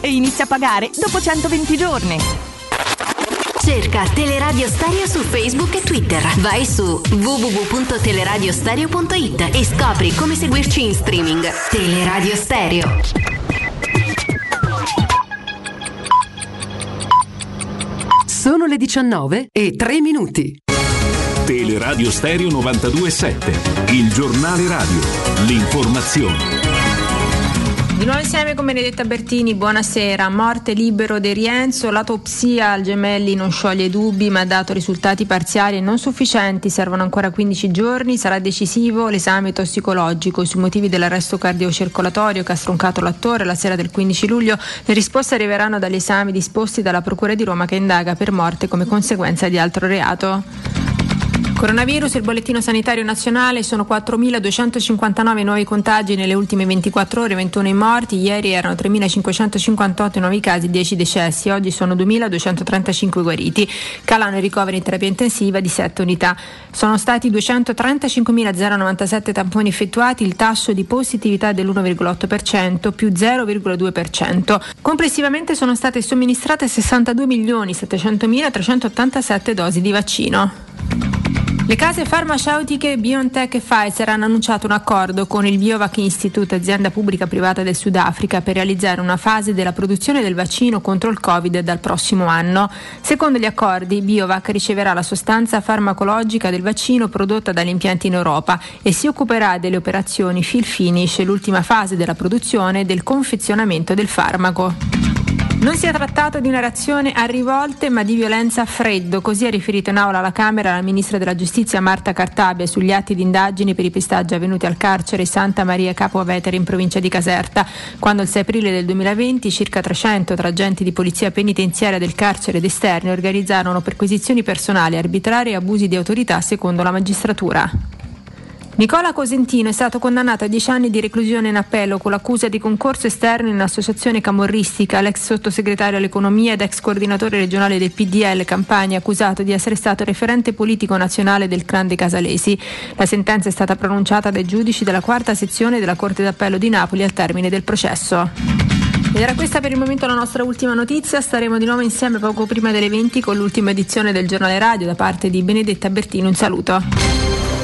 e inizia a pagare dopo 120 giorni. Cerca Teleradio Stereo su Facebook e Twitter. Vai su www.teleradiostereo.it e scopri come seguirci in streaming. Teleradio Stereo. Sono le 19 e 3 minuti. Teleradio Stereo 927, il giornale radio, l'informazione. Di nuovo insieme con Benedetta Bertini, buonasera. Morte libero di Rienzo, l'autopsia al gemelli non scioglie dubbi ma ha dato risultati parziali e non sufficienti, servono ancora 15 giorni, sarà decisivo l'esame tossicologico sui motivi dell'arresto cardiocircolatorio che ha stroncato l'attore la sera del 15 luglio. Le risposte arriveranno dagli esami disposti dalla Procura di Roma che indaga per morte come conseguenza di altro reato. Coronavirus, il bollettino sanitario nazionale sono 4.259 nuovi contagi nelle ultime 24 ore, 21 i morti, ieri erano 3.558 nuovi casi, 10 decessi, oggi sono 2.235 guariti, calano i ricoveri in terapia intensiva di 7 unità. Sono stati 235.097 tamponi effettuati, il tasso di positività dell'1,8% più 0,2%. Complessivamente sono state somministrate 62.700.387 dosi di vaccino. Le case farmaceutiche BioNTech e Pfizer hanno annunciato un accordo con il Biovac Institute, azienda pubblica privata del Sudafrica, per realizzare una fase della produzione del vaccino contro il Covid dal prossimo anno. Secondo gli accordi, Biovac riceverà la sostanza farmacologica del vaccino prodotta dagli impianti in Europa e si occuperà delle operazioni fill finish, l'ultima fase della produzione e del confezionamento del farmaco. Non si è trattato di una reazione a rivolte ma di violenza a freddo, così ha riferito in aula alla Camera la Ministra della Giustizia Marta Cartabia sugli atti di indagine per i pestaggi avvenuti al carcere Santa Maria Capo Vetere in provincia di Caserta, quando il 6 aprile del 2020 circa 300 tra agenti di polizia penitenziaria del carcere ed esterni organizzarono perquisizioni personali, arbitrarie e abusi di autorità secondo la magistratura. Nicola Cosentino è stato condannato a 10 anni di reclusione in appello con l'accusa di concorso esterno in un'associazione camorristica. L'ex sottosegretario all'economia ed ex coordinatore regionale del PDL Campania accusato di essere stato referente politico nazionale del clan dei Casalesi. La sentenza è stata pronunciata dai giudici della quarta sezione della Corte d'Appello di Napoli al termine del processo. Ed era questa per il momento la nostra ultima notizia. Staremo di nuovo insieme poco prima delle 20 con l'ultima edizione del giornale radio da parte di Benedetta Bertino. Un saluto.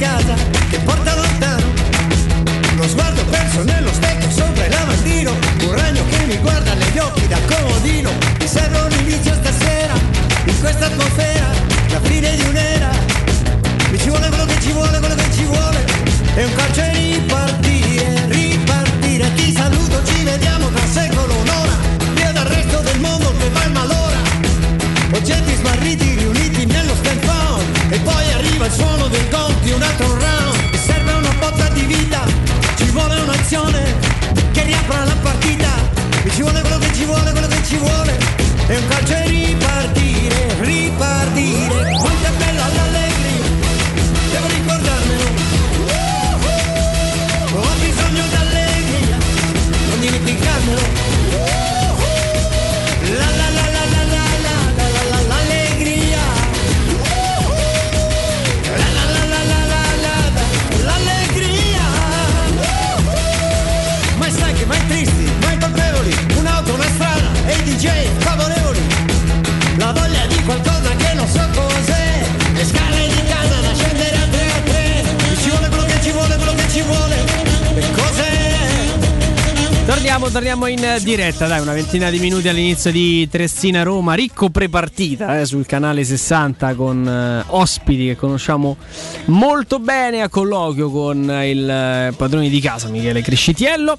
Casa che porta lontano. Lo sguardo perso nello specchio sopra il lavandino. Un ragno che mi guarda negli occhi da comodino. Mi serve un inizio stasera, in questa atmosfera, la fine di un'era. Mi ci vuole quello che ci vuole, quello che ci vuole. E un calcio Torniamo, torniamo in diretta, dai, una ventina di minuti all'inizio di Trestina Roma, ricco prepartita eh, sul canale 60 con eh, ospiti che conosciamo molto bene a colloquio con il eh, padrone di casa Michele Crescitiello.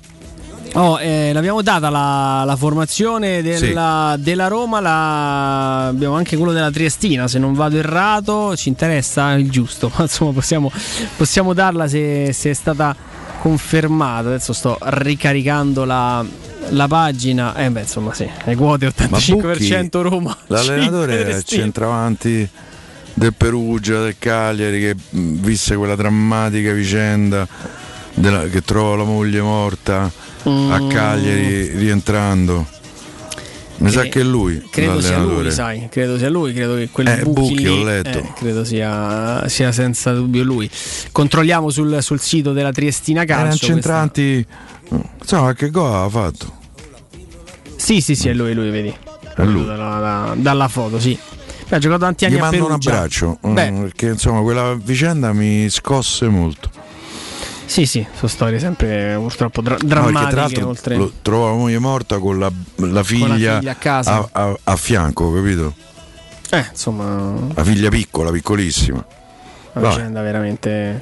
Oh, eh, l'abbiamo data la, la formazione della, della Roma, la- abbiamo anche quello della Triestina, se non vado errato, ci interessa il giusto, <laughs> ma insomma possiamo, possiamo darla se, se è stata confermata. Adesso sto ricaricando la, la pagina, eh beh insomma sì, le quote 85% Roma. <laughs> L'allenatore 5 è il centravanti del Perugia, del Cagliari, che visse quella drammatica vicenda della- che trovò la moglie morta a Mm. Cagliari rientrando. Mi sa Che- che è lui. Credo sia lui, sai, credo sia lui, credo che quel Eh, Bucchi Bucchi, lì, ho letto. eh, credo sia, sia senza dubbio lui. Controlliamo sul, sul sito della Triestina Calcio. Erano questa- centranti. Insomma, che gol ha fatto? Sì, sì, sì, è lui, lui, vedi. È lui. Dalla, da- dalla foto, sì. Beh, ha giocato tanti anni Gli a mando un Perugia. abbraccio. mm, Beh, Perché insomma, quella vicenda mi scosse molto. Sì, sì, sono storie sempre purtroppo dra- No, drammatiche. tra l'altro oltre... lo, trovò la moglie morta con la, la figlia, figlia a casa. a, a fianco, capito? Eh, insomma, La figlia piccola, piccolissima. una vicenda veramente.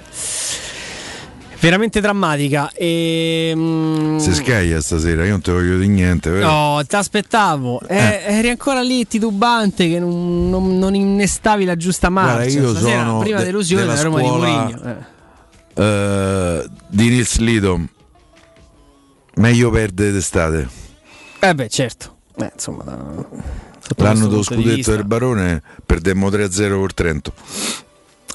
Veramente drammatica. E, mm, Si scaglia stasera, io non te voglio dire niente, vero? No, ti aspettavo. Eh, eri ancora lì titubante che non, non- non innestavi la giusta marcia. Guarda, io Stasera, sono prima de- delusione della della Roma scuola- di Mourinho. Eh. Eh, di Nils Lidom. Meglio perdere d'estate. Eh beh, certo. Eh, insomma, da- L'anno dello scudetto del Barone perdemmo 3-0 col Trento.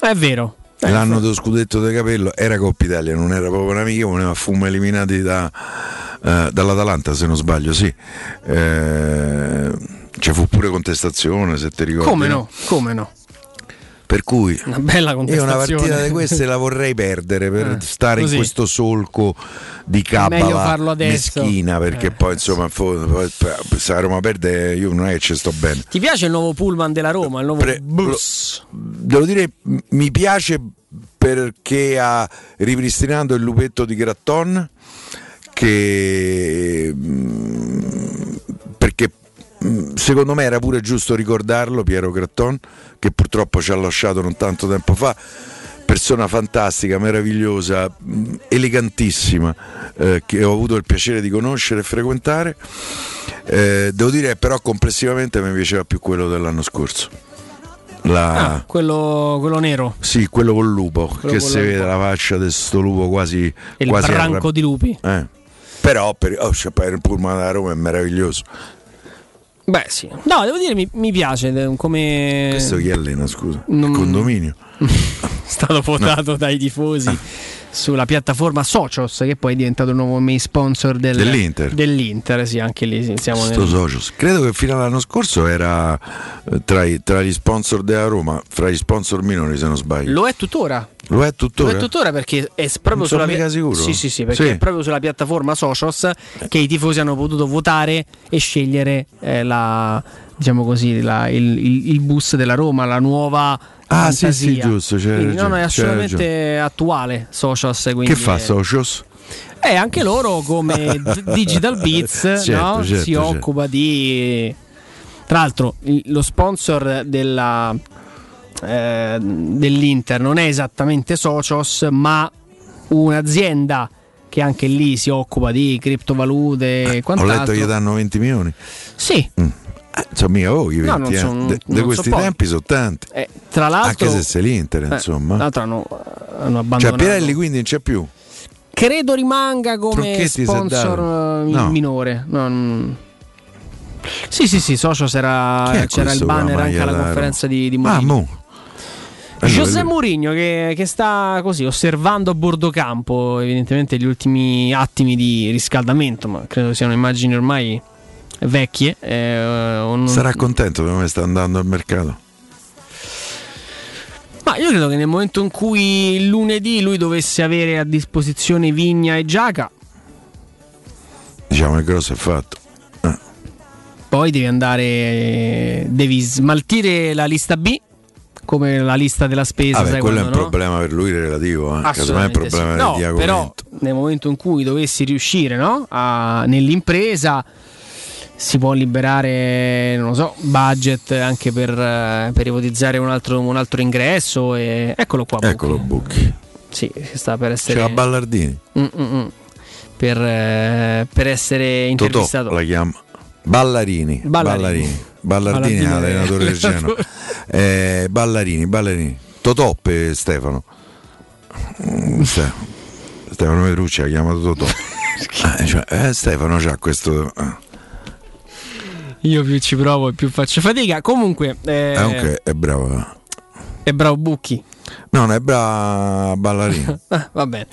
È vero. Eh, L'anno dello scudetto del Capello era Coppa Italia, non era proprio un'amica, voleva fummo eliminati da, eh, dall'Atalanta se non sbaglio, sì. Eh, ci fu pure contestazione, se ti ricordi. Come no? Come no? Per cui una bella io una partita di queste la vorrei perdere per eh, stare così. in questo solco di cappa meschina perché eh, poi insomma poi, se la Roma perde io non è che ci sto bene. Ti piace il nuovo pullman della Roma, il nuovo Pre- bus? Devo dire mi piace perché ha ripristinato il lupetto di Gratton che secondo me era pure giusto ricordarlo Piero Gratton che purtroppo ci ha lasciato non tanto tempo fa persona fantastica, meravigliosa, elegantissima, eh, che ho avuto il piacere di conoscere e frequentare. Eh, devo dire però complessivamente mi piaceva più quello dell'anno scorso. La... Ah, quello, quello, nero? Sì, quello col lupo, quello che si lupo. vede la faccia di questo lupo quasi... Il quasi branco arrab- di lupi. Eh. Però per, oh, il pullman da Roma è meraviglioso. Beh, sì. No, devo dire, mi, mi piace come. Questo chi allena, scusa? Non... Il condominio. <laughs> stato votato no. dai tifosi. Ah sulla piattaforma Socios, che poi è diventato il nuovo main sponsor del, dell'Inter. dell'Inter. Sì, anche lì siamo nel... Socios. Credo che fino all'anno scorso era eh, tra, i, tra, gli sponsor della Roma, fra gli sponsor minori, se non sbaglio. Lo è tuttora. Lo è tuttora? Lo è tuttora perché è proprio sulla pi- sicuro. Sì, sì, sì, perché è proprio sulla piattaforma Socios che i tifosi hanno potuto votare e scegliere eh, la, diciamo così, la, il, il, il bus della Roma, la nuova Ah, fantasia. sì, sì, giusto. C'è quindi non è assolutamente attuale Socios. Che fa Socios? Eh, anche loro come <laughs> Digital Beats certo, no? certo, si certo. occupa di... Tra l'altro lo sponsor della, eh, dell'Inter non è esattamente Socios, ma un'azienda che anche lì si occupa di criptovalute e quant'altro. Ho letto che gli danno 20 milioni. Sì. Mm. Eh, insomma, mica voi, no, 20, son, eh. di questi so tempi sono tanti. Eh, tra l'altro, Anche se sei l'Inter, eh, insomma. Tra l'altro hanno, hanno abbandonato. Cioè, Pirelli quindi non c'è più. Credo rimanga come Trucchetti sponsor eh, no. minore. No, sì, sì, sì, socio c'era, c'era il banner anche alla conferenza di, di Mourinho. Ah, mo. José Mourinho che, che, sta così osservando a bordo campo evidentemente gli ultimi attimi di riscaldamento, ma credo siano immagini ormai vecchie. Eh, un... Sarà contento come sta andando al mercato? Ma io credo che nel momento in cui lunedì lui dovesse avere a disposizione Vigna e Giaca, diciamo il grosso è fatto. Eh. Poi devi andare, devi smaltire la lista B come la lista della spesa. Ah, beh, quello quando, è un no? problema per lui relativo, eh. casomai è un problema sì. no, Però nel momento in cui dovessi riuscire no? a, nell'impresa si può liberare, non lo so, budget anche per, eh, per ipotizzare un altro, un altro, ingresso. E... Eccolo qua. Eccolo Bucchi. Sì, sta per essere. C'è la Ballardini. Mm-mm. Per, eh, per essere intervistato. Totò la chiama. Ballarini. Ballarini. Ballardini, Ballardini allenatore del Genoa. <laughs> Eh, ballarini, Ballarini. Totò per Stefano. Mm, Stefano Petrucci ha chiamato Totò. eh, <laughs> cioè, eh, Stefano c'ha questo. Eh. Io più ci provo e più faccio fatica. Comunque. Eh, eh è bravo. È bravo Bucchi. No, non è brava ballerina. <laughs> ah, va bene.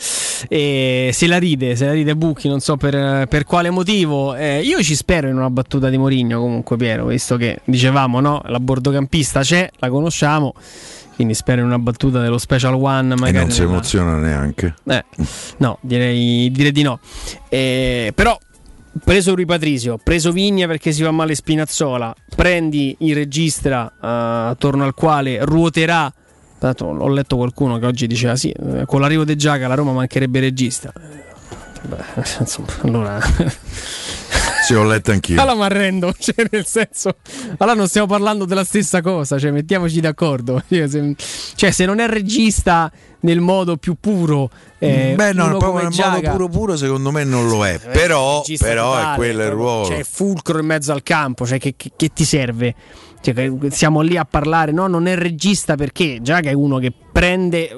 E se la ride, se la ride Bucchi, non so per, per quale motivo. Eh, io ci spero in una battuta di Morigno comunque, Piero, visto che dicevamo, no? La bordocampista c'è, la conosciamo. Quindi spero in una battuta dello Special One. Magari e non si emoziona neanche. Eh, no, direi, direi di no. Eh, però preso Rui Patrizio, preso Vigna perché si fa male Spinazzola, prendi il regista uh, attorno al quale ruoterà. Tanto ho letto qualcuno che oggi diceva sì, eh, con l'arrivo di Giaga la Roma mancherebbe regista. Beh, <laughs> insomma, allora <laughs> Sì, ho letto anch'io. Allora mi arrendo, <laughs> cioè nel senso, allora non stiamo parlando della stessa cosa, cioè mettiamoci d'accordo. Cioè, se non è regista nel modo più puro, eh, beh, no, proprio nel Giaga, modo puro puro, secondo me non lo è. Eh, però, però totale, è quello il ruolo. Cioè, fulcro in mezzo al campo, cioè, che, che, che ti serve? Cioè, siamo lì a parlare, no, non è regista perché Giaga è uno che prende,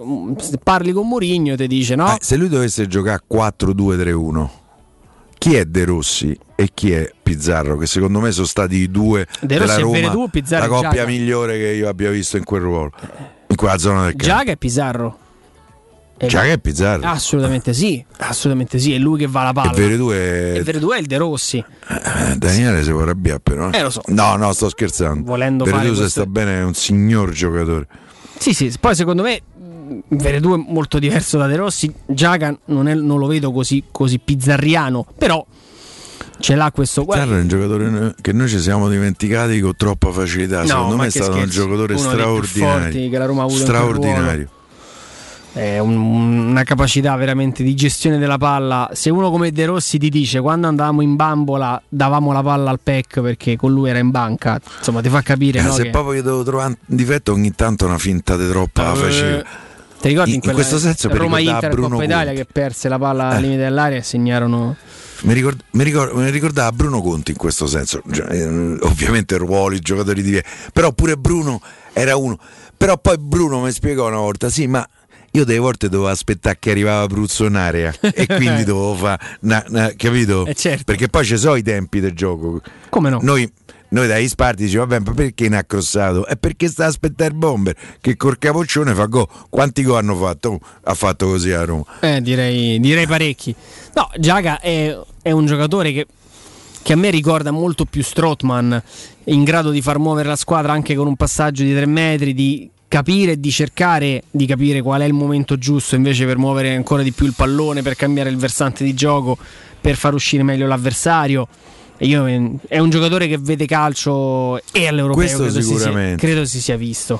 parli con Mourinho e ti dice no. Eh, se lui dovesse giocare 4-2-3-1 chi è De Rossi e chi è Pizzarro, che secondo me sono stati i due De della Roma, Veredù, la coppia Giaga. migliore che io abbia visto in quel ruolo, in quella zona del campo. Giaga e Pizzarro. Già che è Pizzarro. Assolutamente sì, assolutamente sì, è lui che va alla palla. E Veredù è... E Veredù è il De Rossi. Eh, Daniele si può arrabbiare però. Eh lo so. No, no, sto scherzando. Volendo Veredù se questo- sta bene è un signor giocatore. Sì, sì, poi secondo me mh, Veredù è molto diverso da De Rossi. Giaga non, è- non lo vedo così, così pizzarriano, però ce l'ha questo. Pizzarro è un giocatore che noi ci siamo dimenticati con troppa facilità. No, Secondo me è stato un scherzi. giocatore Uno straordinario. che la Roma ha avuto straordinario. È un- una capacità veramente di gestione della palla. Se uno come De Rossi ti dice quando andavamo in bambola davamo la palla al PEC perché con lui era in banca, insomma ti fa capire Eh, no, se che- proprio io devo trovare un difetto, ogni tanto una finta di troppa la Eh, facevo. Ti ricordi in, In quella- questo senso Roma Inter Bruno Coppa Italia Conti. che perse la palla al Eh. limite dell'area e segnarono Mi, ricord- mi ricord- mi ricordava Bruno Conti in questo senso, Cioè, eh, ovviamente ruoli, giocatori di via, però pure Bruno era uno. Però poi Bruno mi spiegò una volta, sì, ma io delle volte dovevo aspettare che arrivava Bruzzo in area e quindi <laughs> dovevo fare, capito? Perché poi ci sono i tempi del gioco. Come no? Noi, noi dai Sparti diciamo, vabbè, ma perché ne ha crossato? È perché sta a aspettare il bomber che col capoccione fa go. Quanti gol hanno fatto? Ha fatto così a Roma. Eh, direi, direi parecchi. No, Giaga è, è un giocatore che, che a me ricorda molto più Strootman, in grado di far muovere la squadra anche con un passaggio di tre metri, di capire e di cercare di capire qual è il momento giusto invece per muovere ancora di più il pallone, per cambiare il versante di gioco, per far uscire meglio l'avversario. Io, eh, è un giocatore che vede calcio e all'europeo Questo credo si, sia, sicuramente. credo si sia visto.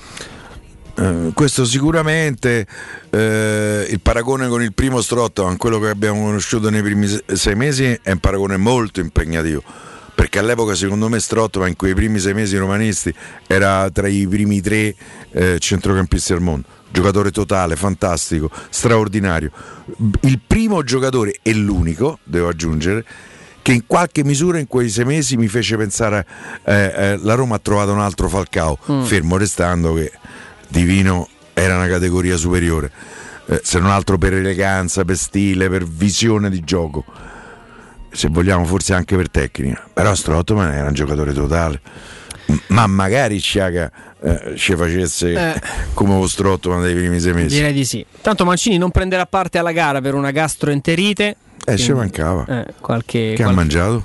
Eh, questo sicuramente eh, il paragone con il primo Strottoman, quello che abbiamo conosciuto nei primi se- sei mesi, è un paragone molto impegnativo. Perché all'epoca, secondo me, Strottoman in quei primi sei mesi romanisti era tra i primi tre eh, centrocampisti al mondo. Giocatore totale, fantastico, straordinario. Il primo giocatore e l'unico, devo aggiungere, che in qualche misura in quei sei mesi mi fece pensare eh, eh, la Roma ha trovato un altro Falcao, Mm. fermo restando che Divino era una categoria superiore, eh, se non altro per eleganza, per stile, per visione di gioco, se vogliamo forse anche per tecnica, però Strottman era un giocatore totale, ma magari Sciaga eh, ci facesse Eh. come lo Strottman dei primi sei mesi. Direi di sì. Tanto Mancini non prenderà parte alla gara per una gastroenterite. Eh, ci mancava. Eh, qualche, Che ha qual- mangiato?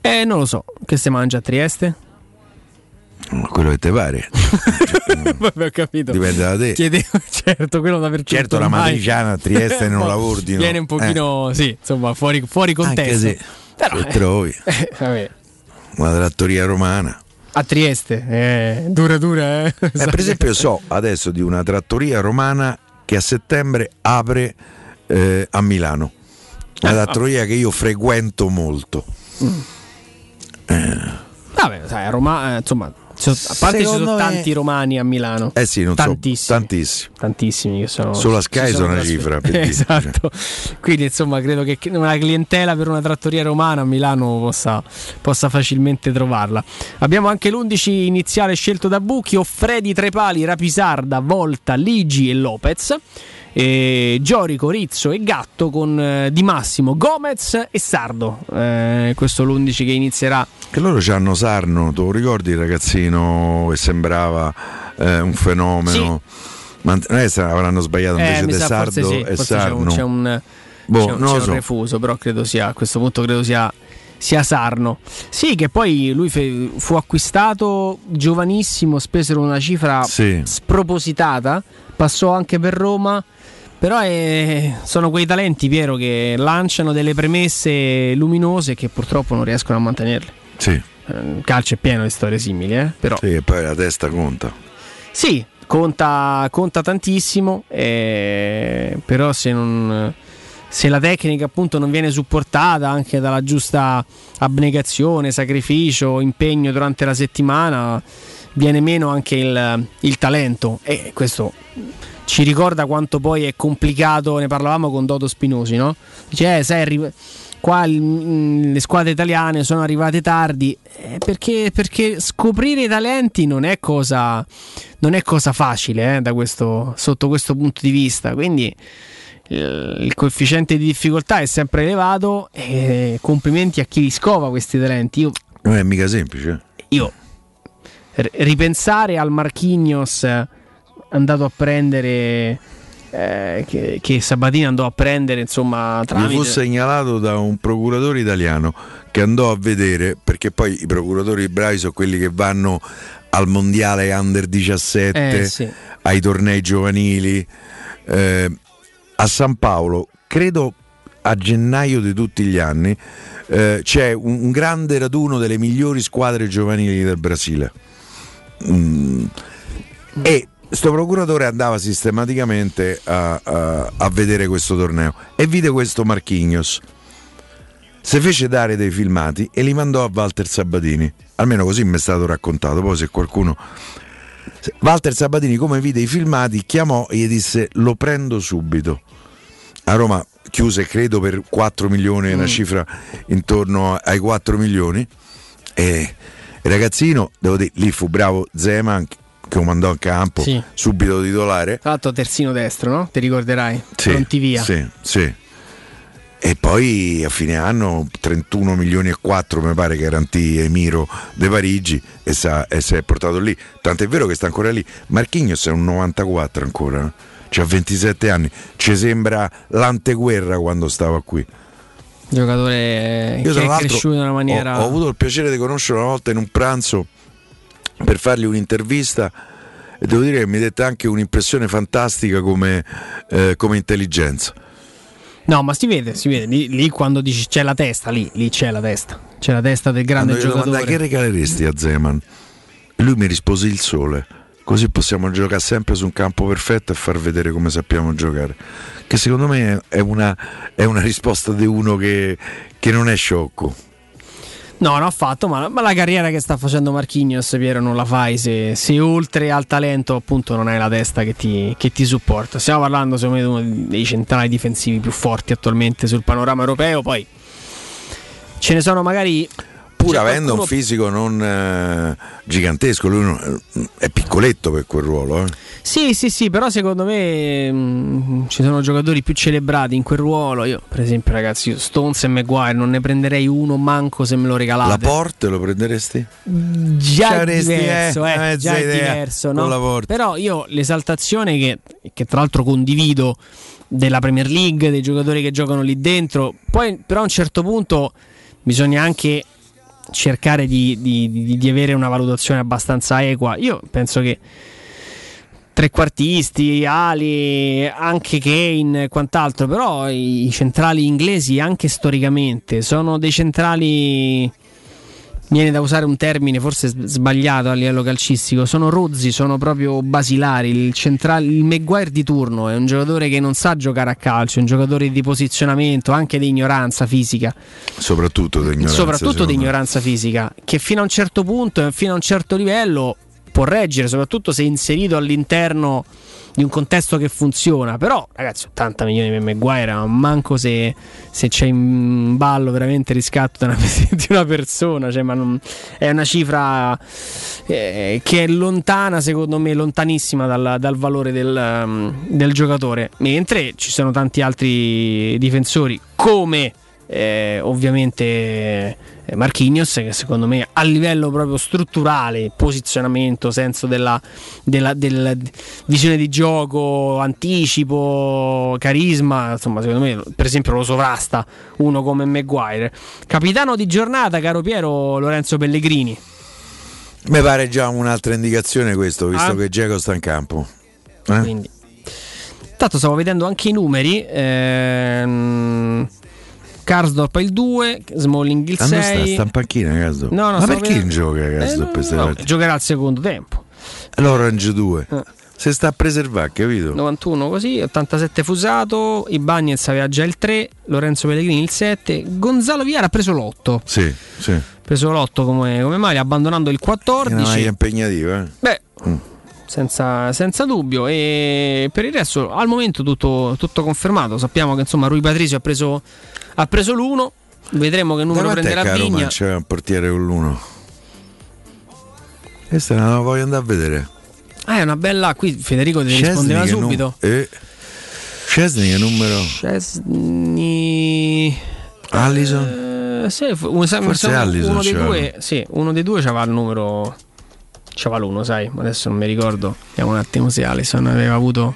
Eh, non lo so. Che si mangia a Trieste? Quello che te pare. <laughs> Vabbè, ho capito. Dipende da te. Chiedevo, <laughs> certo, quello dappertutto. Certo, la matriciana a Trieste non la <laughs> ordino. Viene un pochino, sì, insomma, fuori, fuori Anche contesto. se Però, se trovi eh, una trattoria romana. a Trieste, eh, dura dura, eh. Eh, per esempio, so adesso di una trattoria romana che a settembre apre eh, a Milano. Una Ah. trattoria che io frequento molto. Vabbè, sai, a Roma, eh, insomma, sono- a parte ci Secondo sono me- tanti romani a Milano. Eh sì, non tantissimi. so, tantissimi. Tantissimi che sono Solo a Sky sono una cifra, <laughs> per esatto. Quindi, insomma, credo che una clientela per una trattoria romana a Milano possa, possa facilmente trovarla. Abbiamo anche l'11 iniziale scelto da Bucchio: Freddy Trepali, Rapisarda, Volta, Ligi e Lopez. E Giorico, Rizzo e Gatto con eh, Di Massimo, Gomez e Sardo. Eh, questo è l'11 che inizierà Che loro hanno Sarno, tu ricordi il ragazzino che sembrava eh, un fenomeno? Ma non è avranno sbagliato invece Eh, De sa, Sardo sì, e Sarno? un, c'è un, Boh, c'è un- c'è un so. refuso, però credo sia a questo punto credo sia, sia Sarno. Sì, che poi lui fe- fu acquistato giovanissimo, spesero una cifra Sì. spropositata, passò anche per Roma. Però è- sono quei talenti, Piero, che lanciano delle premesse luminose che purtroppo non riescono a mantenerle. Sì. Eh, Il calcio è pieno di storie simili, eh? però Sì, e poi la testa conta. sì, conta, conta tantissimo, eh, però se, non, se la tecnica appunto non viene supportata anche dalla giusta abnegazione, sacrificio, impegno durante la settimana, viene meno anche il, il talento e questo ci ricorda quanto poi è complicato, ne parlavamo con Dodo Spinosi, no? Dice, eh, sai, qua il- mm, le squadre italiane sono arrivate tardi eh, perché, perché scoprire i talenti non è cosa, non è cosa facile eh, da questo- sotto questo punto di vista. Quindi il, il coefficiente di difficoltà è sempre elevato e complimenti a chi li scova questi talenti. Io, Non è mica semplice. io r- ripensare al Marquinhos eh, andato a prendere eh, che, che, Sabatini andò a prendere insomma tramite... Mi fu segnalato da un procuratore italiano che andò a vedere perché poi i procuratori bravi sono quelli che vanno al mondiale under 17 eh, sì. ai tornei giovanili eh, a San Paolo credo a gennaio di tutti gli anni eh, c'è un, un, grande raduno delle migliori squadre giovanili del Brasile mm. e sto procuratore andava sistematicamente a, a, a, vedere questo torneo e vide questo Marchignos. Si fece dare dei filmati e li mandò a Walter Sabatini. Almeno così mi è stato raccontato. Poi se qualcuno. Walter Sabatini, come vide i filmati, chiamò e gli disse: Lo prendo subito. A Roma chiuse, credo, per 4 milioni, una mm. cifra intorno ai 4 milioni. E il ragazzino, devo dire, lì fu bravo Zeman che lo mandò in campo sì. subito titolare. Tra l'altro terzino destro, no? Ti ricorderai? Sì, Pronti via. Sì, sì. E poi a fine anno 31 milioni e 4 mi pare garantì Emiro De Parigi e, sa, e si è portato lì. Tant'è vero che sta ancora lì. Marchignos è un 94 ancora, ha 27 anni. Ci sembra l'anteguerra quando stava qui. Giocatore Io, che è cresciuto in una maniera... Ho, ho avuto il piacere di conoscerlo una volta in un pranzo per fargli un'intervista e devo dire che mi dette anche un'impressione fantastica come, eh, come intelligenza. No, ma si vede, si vede, lì, lì, quando dici c'è la testa, lì, lì c'è la testa, c'è la testa del grande quando giocatore. Domandai, che regaleresti a Zeman? Lui mi rispose il sole, così possiamo giocare sempre su un campo perfetto e far vedere come sappiamo giocare. Che secondo me è una, è una risposta di uno che, che non è sciocco. No, non ha fatto, ma, ma, la carriera che sta facendo Marchignos, Piero, non la fai se, se, oltre al talento appunto non hai la testa che ti, che ti supporta. Stiamo parlando secondo me di uno dei centrali difensivi più forti attualmente sul panorama europeo, poi ce ne sono magari pur avendo qualcuno... un fisico non eh, gigantesco, lui non, è piccoletto per quel ruolo. Eh. Sì, sì, sì, però secondo me mh, mm, ci sono giocatori più celebrati in quel ruolo. Io, per esempio, ragazzi, io Stones e Maguire non ne prenderei uno manco se me lo regalate. La Porte lo prenderesti? Già è diverso, eh, eh, già è diverso, no? Però io l'esaltazione che, che tra l'altro condivido della Premier League, dei giocatori che giocano lì dentro, poi però a un certo punto bisogna anche cercare di, di, di, avere una valutazione abbastanza equa. Io penso che trequartisti, Ali, anche Kane e quant'altro, però i centrali inglesi anche storicamente sono dei centrali viene da usare un termine forse sbagliato a livello calcistico, sono rozzi, sono proprio basilari. Il, centrale, il Maguire di turno è un giocatore che non sa giocare a calcio, è un giocatore di posizionamento, anche di ignoranza fisica. Soprattutto di ignoranza. Soprattutto di ignoranza fisica, che fino a un certo punto e fino a un certo livello può reggere, soprattutto se inserito all'interno di un contesto che funziona. Però, ragazzi, 80 milioni per Maguire, ma manco se, se c'è in ballo veramente riscatto di una, <laughs> di una persona. Cioè, non, è una cifra eh, che è lontana, secondo me, lontanissima dal, dal valore del, um, del giocatore. Mentre ci sono tanti altri difensori, come eh, ovviamente eh, Marquinhos che secondo me a livello proprio strutturale, posizionamento, senso della, della, della, visione di gioco, anticipo, carisma, insomma secondo me per esempio lo sovrasta uno come Maguire. Capitano di giornata, caro Piero Lorenzo Pellegrini. Mi pare già un'altra indicazione questo, visto ah. che Geco sta in campo. Eh? Quindi. Tanto stavo vedendo anche i numeri. Ehm, Karsdorp il 2, Smalling il 6. Sta, sta in panchina Karsdorp. No, no, Ma perché non gioca Karsdorp? Eh, no, giocherà al secondo tempo. L'Orange 2. Eh. Se sta a preservare, capito? 91 così, 87 Fusato, Ibagnez aveva già il 3, Lorenzo Pellegrini il 7, Gonzalo Viara ha preso l'8. Sì, sì. Preso l'8 come, come maglia, abbandonando il 14. È una maglia impegnativa, eh? Beh, mm. Senza, senza, dubbio. E per il resto, al momento tutto, tutto confermato. Sappiamo che insomma Rui Patrizio ha preso ha preso l'1, vedremo che numero prenderà Vigna. c'è un portiere con l'1. Questa non la voglio andare a vedere. Ah, è una bella. Qui Federico ti rispondeva subito. Num- eh. Chesney che numero? Chesney. Allison? Eh, sì, un, Forse uno, Allison uno dei due, sì, uno dei due c'aveva il numero. C'aveva l'uno, sai, adesso non mi ricordo. Vediamo un attimo se Allison aveva avuto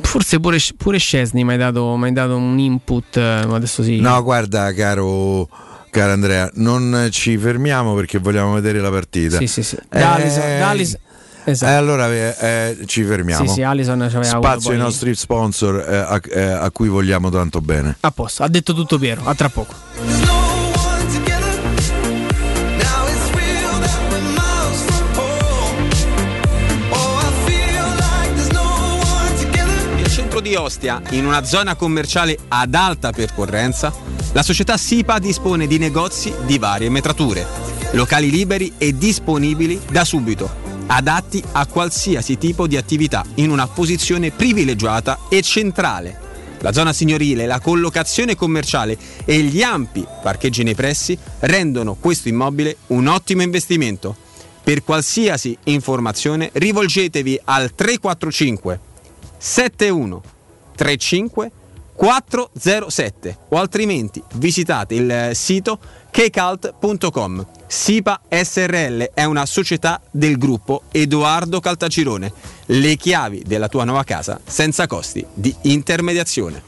Forse pure, pure Scesni mi hai dato, dato, un input, ma adesso sì. No, guarda, caro, caro Andrea, non ci fermiamo perché vogliamo vedere la partita. Sì, sì, sì. Dallis, eh, Dallis Esatto. Eh, allora eh, eh, ci fermiamo. Sì, sì, Allison Spazio ai nostri sponsor eh, a, eh, a, cui vogliamo tanto bene. A posto, ha detto tutto Piero, a tra poco. Ostia, in una zona commerciale ad alta percorrenza, la società SIPA dispone di negozi di varie metrature, locali liberi e disponibili da subito adatti a qualsiasi tipo di attività in una posizione privilegiata e centrale. La zona signorile, la collocazione commerciale e gli ampi parcheggi nei pressi rendono questo immobile un ottimo investimento. Per qualsiasi informazione rivolgetevi al 345 71 35 407 o altrimenti visitate il sito kcalt.com. SIPA SRL è una società del gruppo Edoardo Caltagirone. Le chiavi della tua nuova casa senza costi di intermediazione.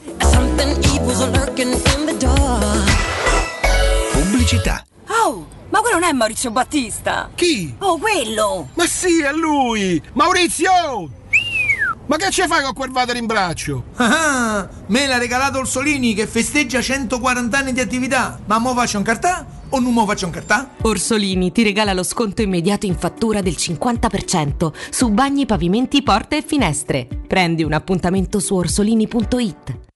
Pubblicità. Oh, ma quello non è Maurizio Battista? Chi? Oh, quello! Ma sì, è lui! Maurizio! Ma che ci fai con quel vader in braccio? Ah, me l'ha regalato Orsolini che festeggia 140 anni di attività. Ma mo faccio un cartà o non mo faccio un cartà? Orsolini ti regala lo sconto immediato in fattura del 50% su bagni, pavimenti, porte e finestre. Prendi un appuntamento su orsolini.it.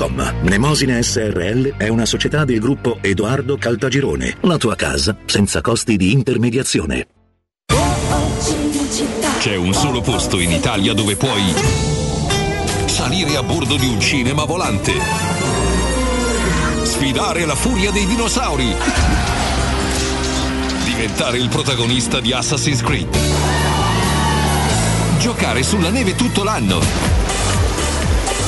www.mnemosine.com. Mnemosine SRL è una società del gruppo Edoardo Caltagirone. La tua casa senza costi di intermediazione. C'è un solo posto in Italia dove puoi salire a bordo di un cinema volante, sfidare la furia dei dinosauri, diventare il protagonista di Assassin's Creed, giocare sulla neve tutto l'anno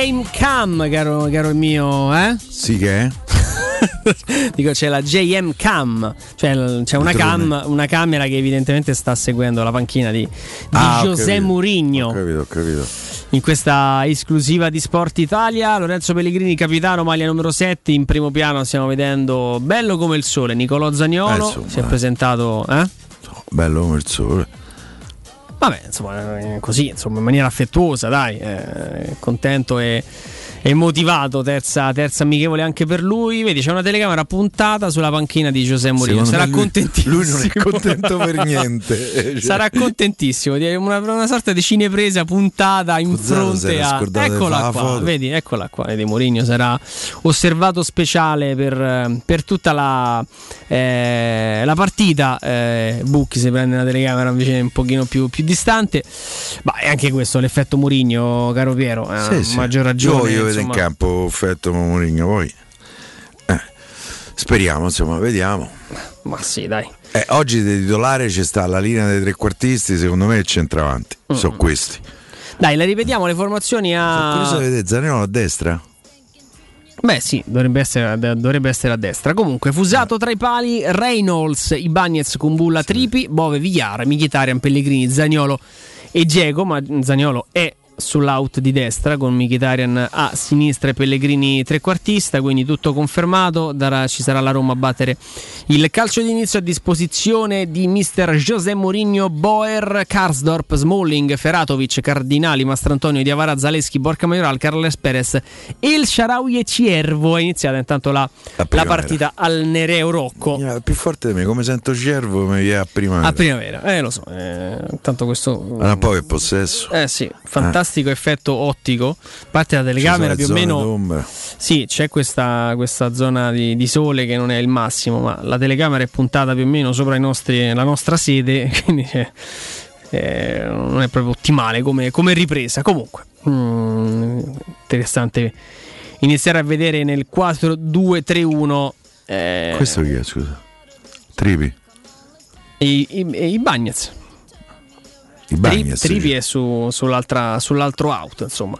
la JM Cam, caro, caro mio, eh? Sì che è? <laughs> Dico c'è la JM Cam, cioè c'è una, cam, una camera che evidentemente sta seguendo la panchina di, di Ah, José. Mourinho. Ho capito, ho capito. In questa esclusiva di Sport Italia, Lorenzo Pellegrini, capitano, maglia numero 7. In primo piano stiamo vedendo bello come il sole. Nicolò Zagnolo Eh, insomma, si è presentato. Eh? Bello come il sole. Vabbè, insomma, eh, così, insomma, in maniera affettuosa, dai, eh, contento e, e motivato. Terza, terza amichevole anche per lui. Vedi, c'è una telecamera puntata sulla panchina di Giuseppe Mourinho. Sarà lui- contentissimo. lui non è contento per niente. <laughs> Sarà contentissimo una, una sorta di cinepresa puntata in fronte a. Eccola qua, vedi, eccola qua. Vedi, Mourinho sarà osservato speciale per, eh, per tutta la, eh, la partita. Eh, Bucchi si prende una telecamera invece un pochino più, più distante. Ma è anche questo l'effetto Mourinho, caro Piero. eh, Sì, sì. maggior ragione. Io voglio vedere in insomma. campo effetto Mourinho poi. eh, speriamo, insomma, vediamo. Ma sì, dai. Eh, oggi di titolare ci sta la linea dei trequartisti, secondo me il centravanti. Mm. Sono questi. Dai, le ripetiamo le formazioni a. Cosa vedete? Zaniolo a destra? Beh, sì, dovrebbe essere, dovrebbe essere a destra. Comunque, fusato tra i pali Reynolds, Ibagnez, Kumbulla, Tripi, Bove, Villar, Mkhitaryan, Pellegrini, Zagnolo e Diego. Ma Zagnolo è sull'out di destra con Mkhitaryan a sinistra e Pellegrini trequartista. Quindi tutto confermato. Darà- ci sarà la Roma a battere il calcio di inizio a disposizione di mister José Mourinho, Boer, Karsdorp, Smalling, Feratovic, Cardinali, Mastrantonio, Diavara, Zaleschi, Borca Majoral, Carles Perez, El Sharawi e Ciervo. È iniziata intanto la, la primavera. partita al Nereo Rocco. Eh, Più forte di me, come sento Cervo mi viene a prima. A primavera, eh lo so, eh, tanto questo... Ma poi è possesso. Eh sì, fantastico effetto ottico. Parte la telecamera più o meno... d'ombra. Sì, c'è questa, questa zona di, di sole che non è il massimo, ma la telecamera è puntata più o meno sopra i nostri- la nostra sede, <laughs> quindi eh, eh, non è proprio ottimale come, come ripresa. Comunque, mm, interessante iniziare a vedere nel 4-2-3-1 eh, Questo chi è, scusa? Tripi. i, i, i Bagnets. I Bagnets. Tri- Tripi è su- sull'altra- sull'altro out, insomma.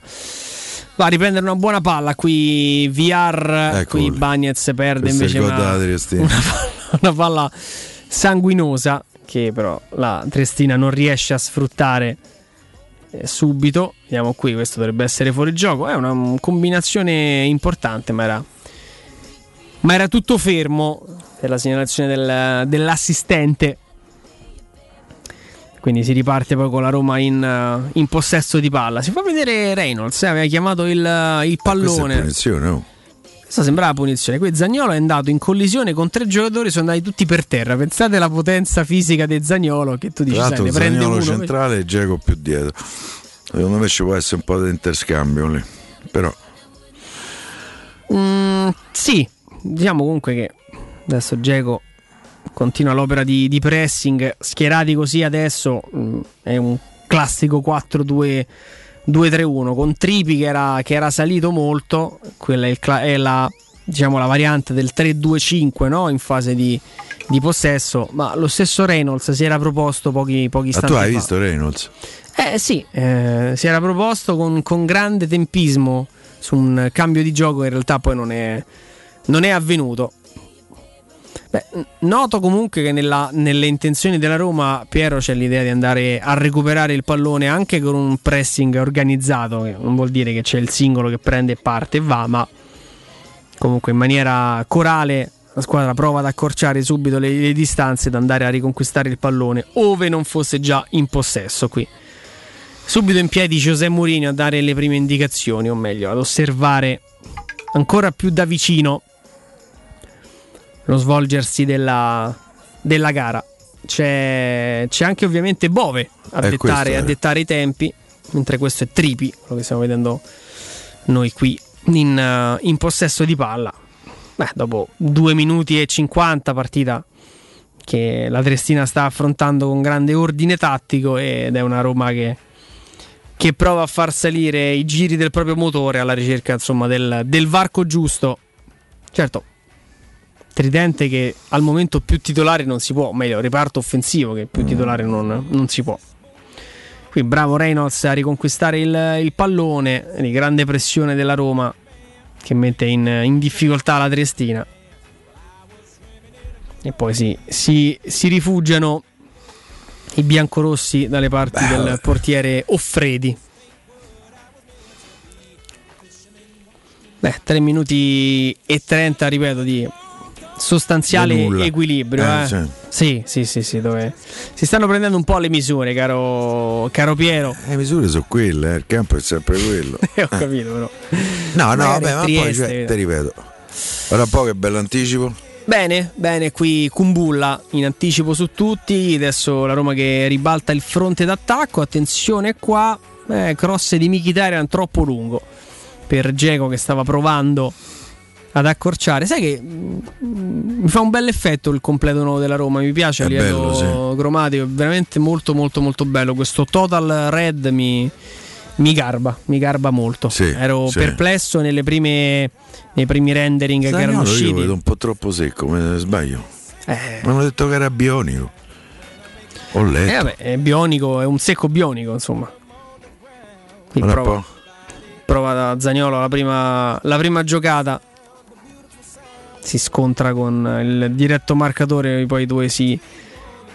Va a riprendere una buona palla qui VR, Eccolo qui lì. Bagnets perde Questo invece una, <laughs> una palla, una palla sanguinosa che però la Triestina non riesce a sfruttare eh, subito. Vediamo qui, questo dovrebbe essere fuori gioco. È una un combinazione importante, ma era, ma era tutto fermo per la segnalazione del- dell'assistente. Quindi si riparte poi con la Roma in, eh, in possesso di palla. Si fa vedere Reynolds, eh, aveva chiamato il, il Questa è pallone. punizione, oh. Questa sembrava punizione. Qui Zagnolo è andato in collisione con tre giocatori, sono andati tutti per terra. Pensate alla potenza fisica di Zagnolo che tu dici, Tra sai, ne prende uno. centrale e Geco più dietro. Secondo me ci può essere un po' di interscambio lì. Però Mm, sì, diciamo comunque che adesso Geco continua l'opera di, di pressing. Schierati così adesso mm, è un classico 4-2. 2-3-1 con Tripi che era, che era salito molto, quella è, cla- è la, diciamo, la variante del 3-2-5 no? in fase di, di possesso, ma lo stesso Reynolds si era proposto pochi, pochi Ma istanti tu hai fa. visto Reynolds? Eh sì, eh, si era proposto con, con grande tempismo su un cambio di gioco, in realtà poi non è, non è avvenuto. Beh, noto comunque che nella- nelle intenzioni della Roma Piero c'è l'idea di andare a recuperare il pallone anche con un pressing organizzato, che non vuol dire che c'è il singolo che prende parte e va, ma comunque in maniera corale la squadra prova ad accorciare subito le, le distanze ed andare a riconquistare il pallone ove non fosse già in possesso qui. Subito in piedi José Mourinho a dare le prime indicazioni, o meglio, ad osservare ancora più da vicino lo svolgersi della, della gara. C'è, c'è anche ovviamente Bove a, Eh, questo dettare, a dettare i tempi, mentre questo è Tripi, quello che stiamo vedendo noi qui in, eh, in possesso di palla. Beh, dopo 2 minuti e 50 partita che la Trestina sta affrontando con grande ordine tattico ed è una Roma che, che prova a far salire i giri del proprio motore alla ricerca insomma, del, del varco giusto. Certo, Tridente che al momento più titolare non si può, o meglio, reparto offensivo che più titolare non, non si può. Qui bravo Reynolds a riconquistare il, il pallone, di grande pressione della Roma che mette in, in difficoltà la Triestina. E poi si, si, si rifugiano i biancorossi dalle parti del portiere Offredi. Beh, 3 minuti e 30, ripeto, di sostanziale equilibrio. Eh, eh. sì. Sì, sì, sì, sì, dove si stanno prendendo un po' le misure, caro, caro Piero. Le misure sono quelle, eh, il campo è sempre quello. <laughs> Eh, ho capito, però. No, no, Magari vabbè, ma poi cioè, ti ripeto. Ora un po' che bello anticipo. Bene, bene, qui Kumbulla in anticipo su tutti, adesso la Roma che ribalta il fronte d'attacco, attenzione qua, eh, cross di Mkhitaryan troppo lungo per Geco che stava provando ad accorciare. Sai che mm, mi fa un bel effetto il completo nuovo della Roma, mi piace a livello bello, cromatico, è veramente molto molto molto bello, questo total red mi, mi garba, mi garba molto. Sì, Ero sì. perplesso nelle prime, nei primi rendering che erano io usciti. lo vedo un po' troppo secco, me sbaglio. Eh. Mi hanno detto che era bionico. Ho letto. Eh, vabbè, è bionico, è un secco bionico, insomma. Prova, prova da Zagnolo la prima, la prima giocata. Si scontra con il diretto marcatore, poi i due si,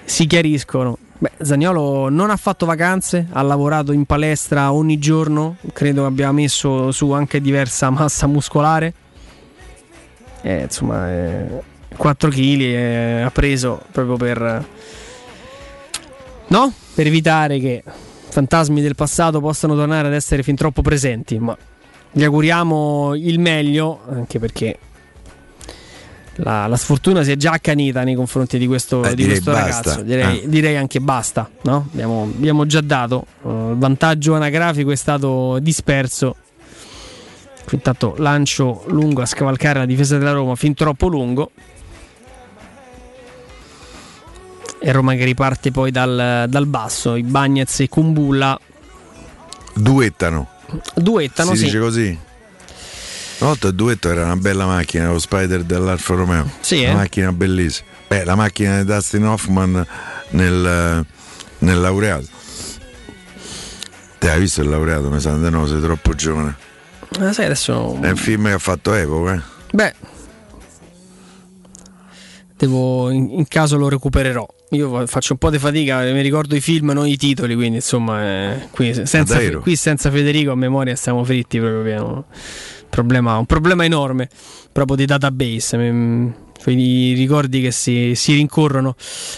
si chiariscono. Beh, Zagnolo non ha fatto vacanze, ha lavorato in palestra ogni giorno, credo abbia messo su anche diversa massa muscolare. Eh, insomma, eh, 4 kg ha preso proprio per, no? per evitare che fantasmi del passato possano tornare ad essere fin troppo presenti. Ma gli auguriamo il meglio, anche perché la, la sfortuna si è già accanita nei confronti di questo, Eh, di direi questo ragazzo. Direi, Ah. direi anche basta. no? Abbiamo, abbiamo già dato. Uh, il vantaggio anagrafico è stato disperso. Intanto lancio lungo a scavalcare la difesa della Roma, fin troppo lungo. E Roma che riparte poi dal, dal basso. I Bagnets e Kumbulla Duettano. duettano. si sì. dice così. Una volta il duetto era una bella macchina, lo Spider dell'Alfa Romeo. Sì, una eh? macchina bellissima. Beh, la macchina di Dustin Hoffman nel, nel laureato. Te hai visto il laureato? Mi sa, no, sei troppo giovane. Ah, sai, adesso. È un film che ha fatto epoca. Eh? Beh, devo, in, in caso lo recupererò. io faccio un po' di fatica, mi ricordo i film, non i titoli, quindi insomma, eh, qui, senza, qui, senza, Federico a memoria stiamo fritti proprio. Piano. Problema, un problema enorme proprio di database. I ricordi che si, si rincorrono.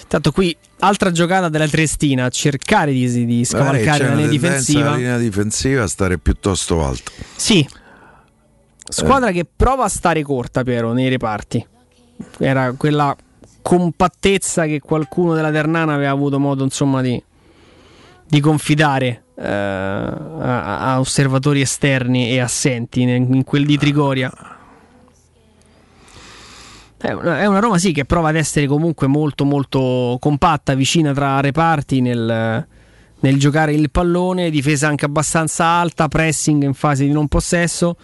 Tanto qui altra giocata della Triestina, cercare di, di scavalcare Beh, la linea difensiva. La linea difensiva stare piuttosto alto. Sì. Squadra eh. che prova a stare corta, Piero, nei reparti. Era quella compattezza che qualcuno della Ternana aveva avuto modo insomma di, di confidare eh, a, a, osservatori esterni e assenti in, in quel di Trigoria. È una Roma sì che prova ad essere comunque molto molto compatta, vicina tra reparti nel, nel giocare il pallone, difesa anche abbastanza alta, pressing in fase di non possesso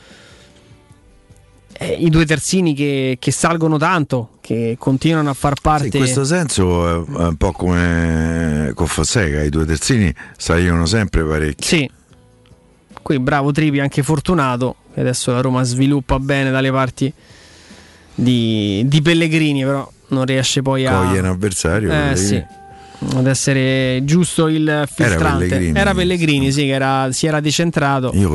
eh, i due terzini che, che, salgono tanto, che continuano a far parte. Sì, in questo senso è un po' come con Fonseca, i due terzini salivano sempre parecchio. Sì, qui bravo Tripi, anche fortunato, che adesso la Roma sviluppa bene dalle parti di, di Pellegrini, però non riesce poi a... Coglie un avversario. Eh, sì. Ad essere giusto il filtrante. Era Pellegrini, era Pellegrini sì, che era, si era decentrato. Io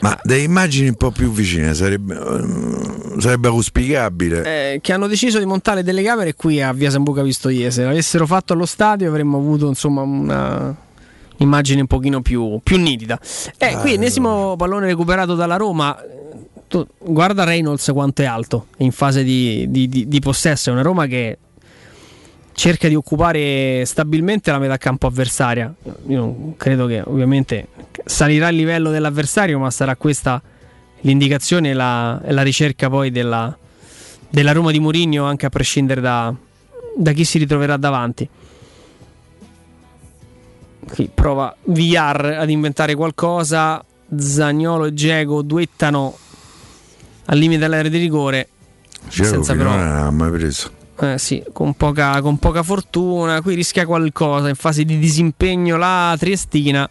ma delle immagini un po' più vicine sarebbe, uh, sarebbe auspicabile. Eh, che hanno deciso di montare delle camere qui a Via Sambuca Pistoie. Se l'avessero fatto allo stadio avremmo avuto insomma una immagine un pochino più, più nitida. Eh, ah, qui ennesimo pallone recuperato dalla Roma. Tu, guarda Reynolds quanto è alto in fase di, di, di, di possesso. È una Roma che cerca di occupare stabilmente la metà campo avversaria. Io credo che ovviamente salirà il livello dell'avversario, ma sarà questa l'indicazione e la, la, ricerca poi della, della Roma di Mourinho, anche a prescindere da, da chi si ritroverà davanti. Qui prova VR ad inventare qualcosa. Zagnolo e Diego duettano al limite dell'area di rigore. Diego senza però... non ha mai preso. Eh sì, con poca, con poca fortuna. Qui rischia qualcosa in fase di disimpegno la Triestina.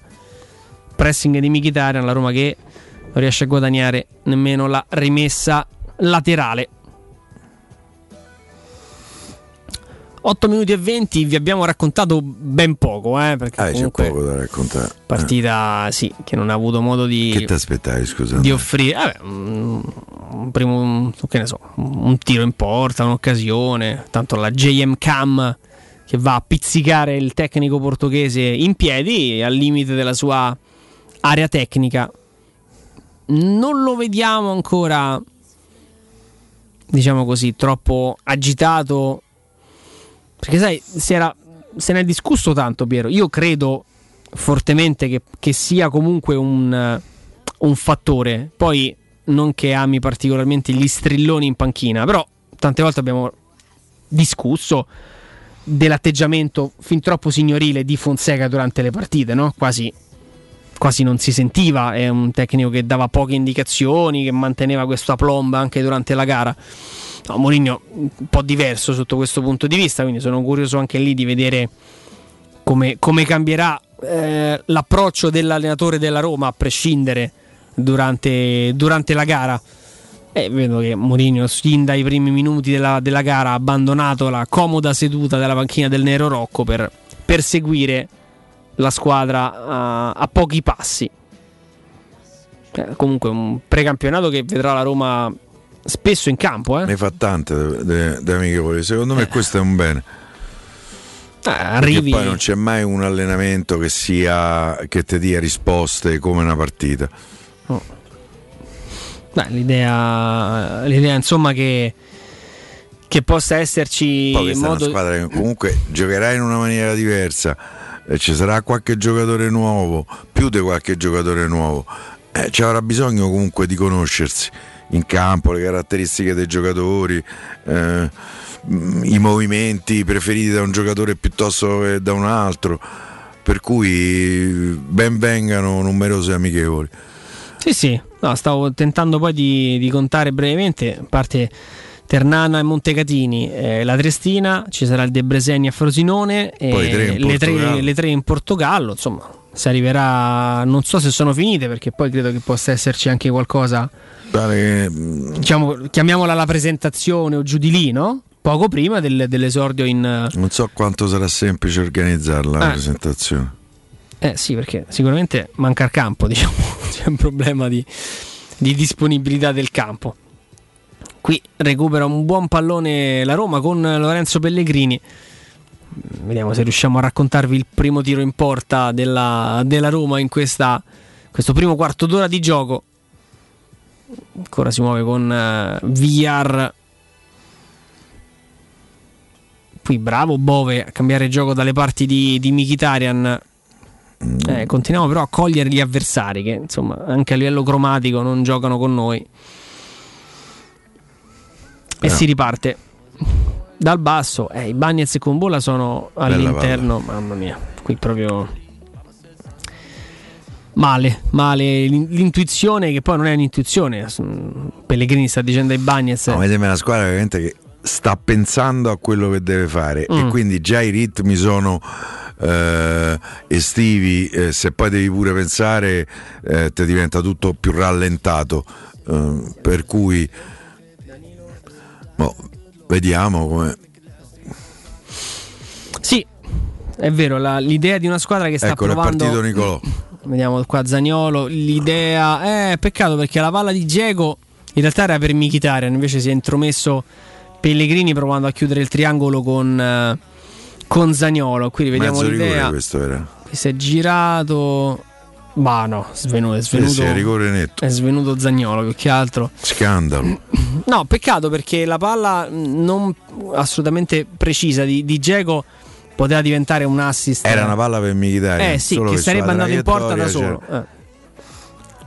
Pressing di Mkhitaryan, la Roma che non riesce a guadagnare nemmeno la rimessa laterale. 8 minuti e 20 vi abbiamo raccontato ben poco, eh, perché ah, c'è poco da raccontare. Partita, eh. sì, che non ha avuto modo di Che ti aspettavi, scusa? Di offrire vabbè, un, un, primo un, che ne so, un tiro in porta, un'occasione, tanto la JM Cam che va a pizzicare il tecnico portoghese in piedi al limite della sua area tecnica. Non lo vediamo ancora diciamo così, troppo agitato perché sai, si era, se ne è discusso tanto Piero. Io credo fortemente che, che sia comunque un, un, fattore. Poi non che ami particolarmente gli strilloni in panchina, però tante volte abbiamo discusso dell'atteggiamento fin troppo signorile di Fonseca durante le partite, no? Quasi, quasi non si sentiva, è un tecnico che dava poche indicazioni, che manteneva questa plomba anche durante la gara. No, Mourinho un po' diverso sotto questo punto di vista, quindi sono curioso anche lì di vedere come, come cambierà eh, l'approccio dell'allenatore della Roma a prescindere durante, durante la gara. E vedo che Mourinho, sin dai primi minuti della, della, gara, ha abbandonato la comoda seduta della panchina del Nero Rocco per perseguire la squadra a, a pochi passi. Eh, comunque un precampionato che vedrà la Roma spesso in campo. Eh? Ne fa tante di amichevoli. Secondo me eh. questo è un bene. Ah, arrivi... poi non c'è mai un allenamento che sia che ti dia risposte come una partita. Oh. Beh, l'idea, l'idea insomma che, che possa esserci poi modo... è una squadra che comunque giocherà in una maniera diversa e ci sarà qualche giocatore nuovo più di qualche giocatore nuovo eh, ci avrà bisogno comunque di conoscersi in campo, le caratteristiche dei giocatori, eh, i movimenti preferiti da un giocatore piuttosto che da un altro. Per cui ben vengano numerosi amichevoli. Sì, sì, no, stavo tentando poi di, di, contare brevemente, a parte Ternana e Montecatini, eh, la Triestina, ci sarà il De Breseni a Frosinone, e tre le, tre, le tre in Portogallo, insomma, si arriverà, non so se sono finite perché poi credo che possa esserci anche qualcosa che... Diciamo, chiamiamola la presentazione o giù di lì, no? poco prima del, dell'esordio in... Non so quanto sarà semplice organizzarla la Eh. presentazione. Eh sì, perché sicuramente manca il campo, <laughs> diciamo, c'è un problema di, di disponibilità del campo. Qui recupera un buon pallone la Roma con Lorenzo Pellegrini. Vediamo se riusciamo a raccontarvi il primo tiro in porta della, della Roma in questa, questo primo quarto d'ora di gioco. Ancora si muove con eh, Villar. Qui bravo Bove a cambiare gioco dalle parti di, di Mkhitaryan. Eh, continuiamo però a cogliere gli avversari che insomma anche a livello cromatico non giocano con noi. E si riparte dal basso. Eh, I Bagnets e Kumbola sono all'interno. Mamma mia, qui proprio male, male. L'in- L'intuizione che poi non è un'intuizione. mm, Pellegrini sta dicendo ai Bagnets. No, sembra una squadra veramente che sta pensando a quello che deve fare Mm. e quindi già i ritmi sono eh, estivi, eh, se poi devi pure pensare eh, ti diventa tutto più rallentato, eh, per cui boh, vediamo come... Sì, è vero, la- l'idea di una squadra che sta Ecco, è provando... partito Nicolò. <laughs> Vediamo qua Zagnolo, l'idea... Eh, peccato perché la palla di Diego in realtà era per Mkhitaryan, invece si è intromesso Pellegrini provando a chiudere il triangolo con, eh, con Zagnolo. Quindi vediamo Mezzo l'idea. questo era. Qui si è girato... Ma no, svenuto, è Sì, svenuto, sì, è rigore netto. è svenuto Zagnolo più che altro. Scandalo. <clears throat> No, peccato perché la palla mh, non assolutamente precisa di, di Diego poteva diventare un assist. Era una palla per Mkhitaryan. Eh sì, che sarebbe andato in porta da solo. Eh.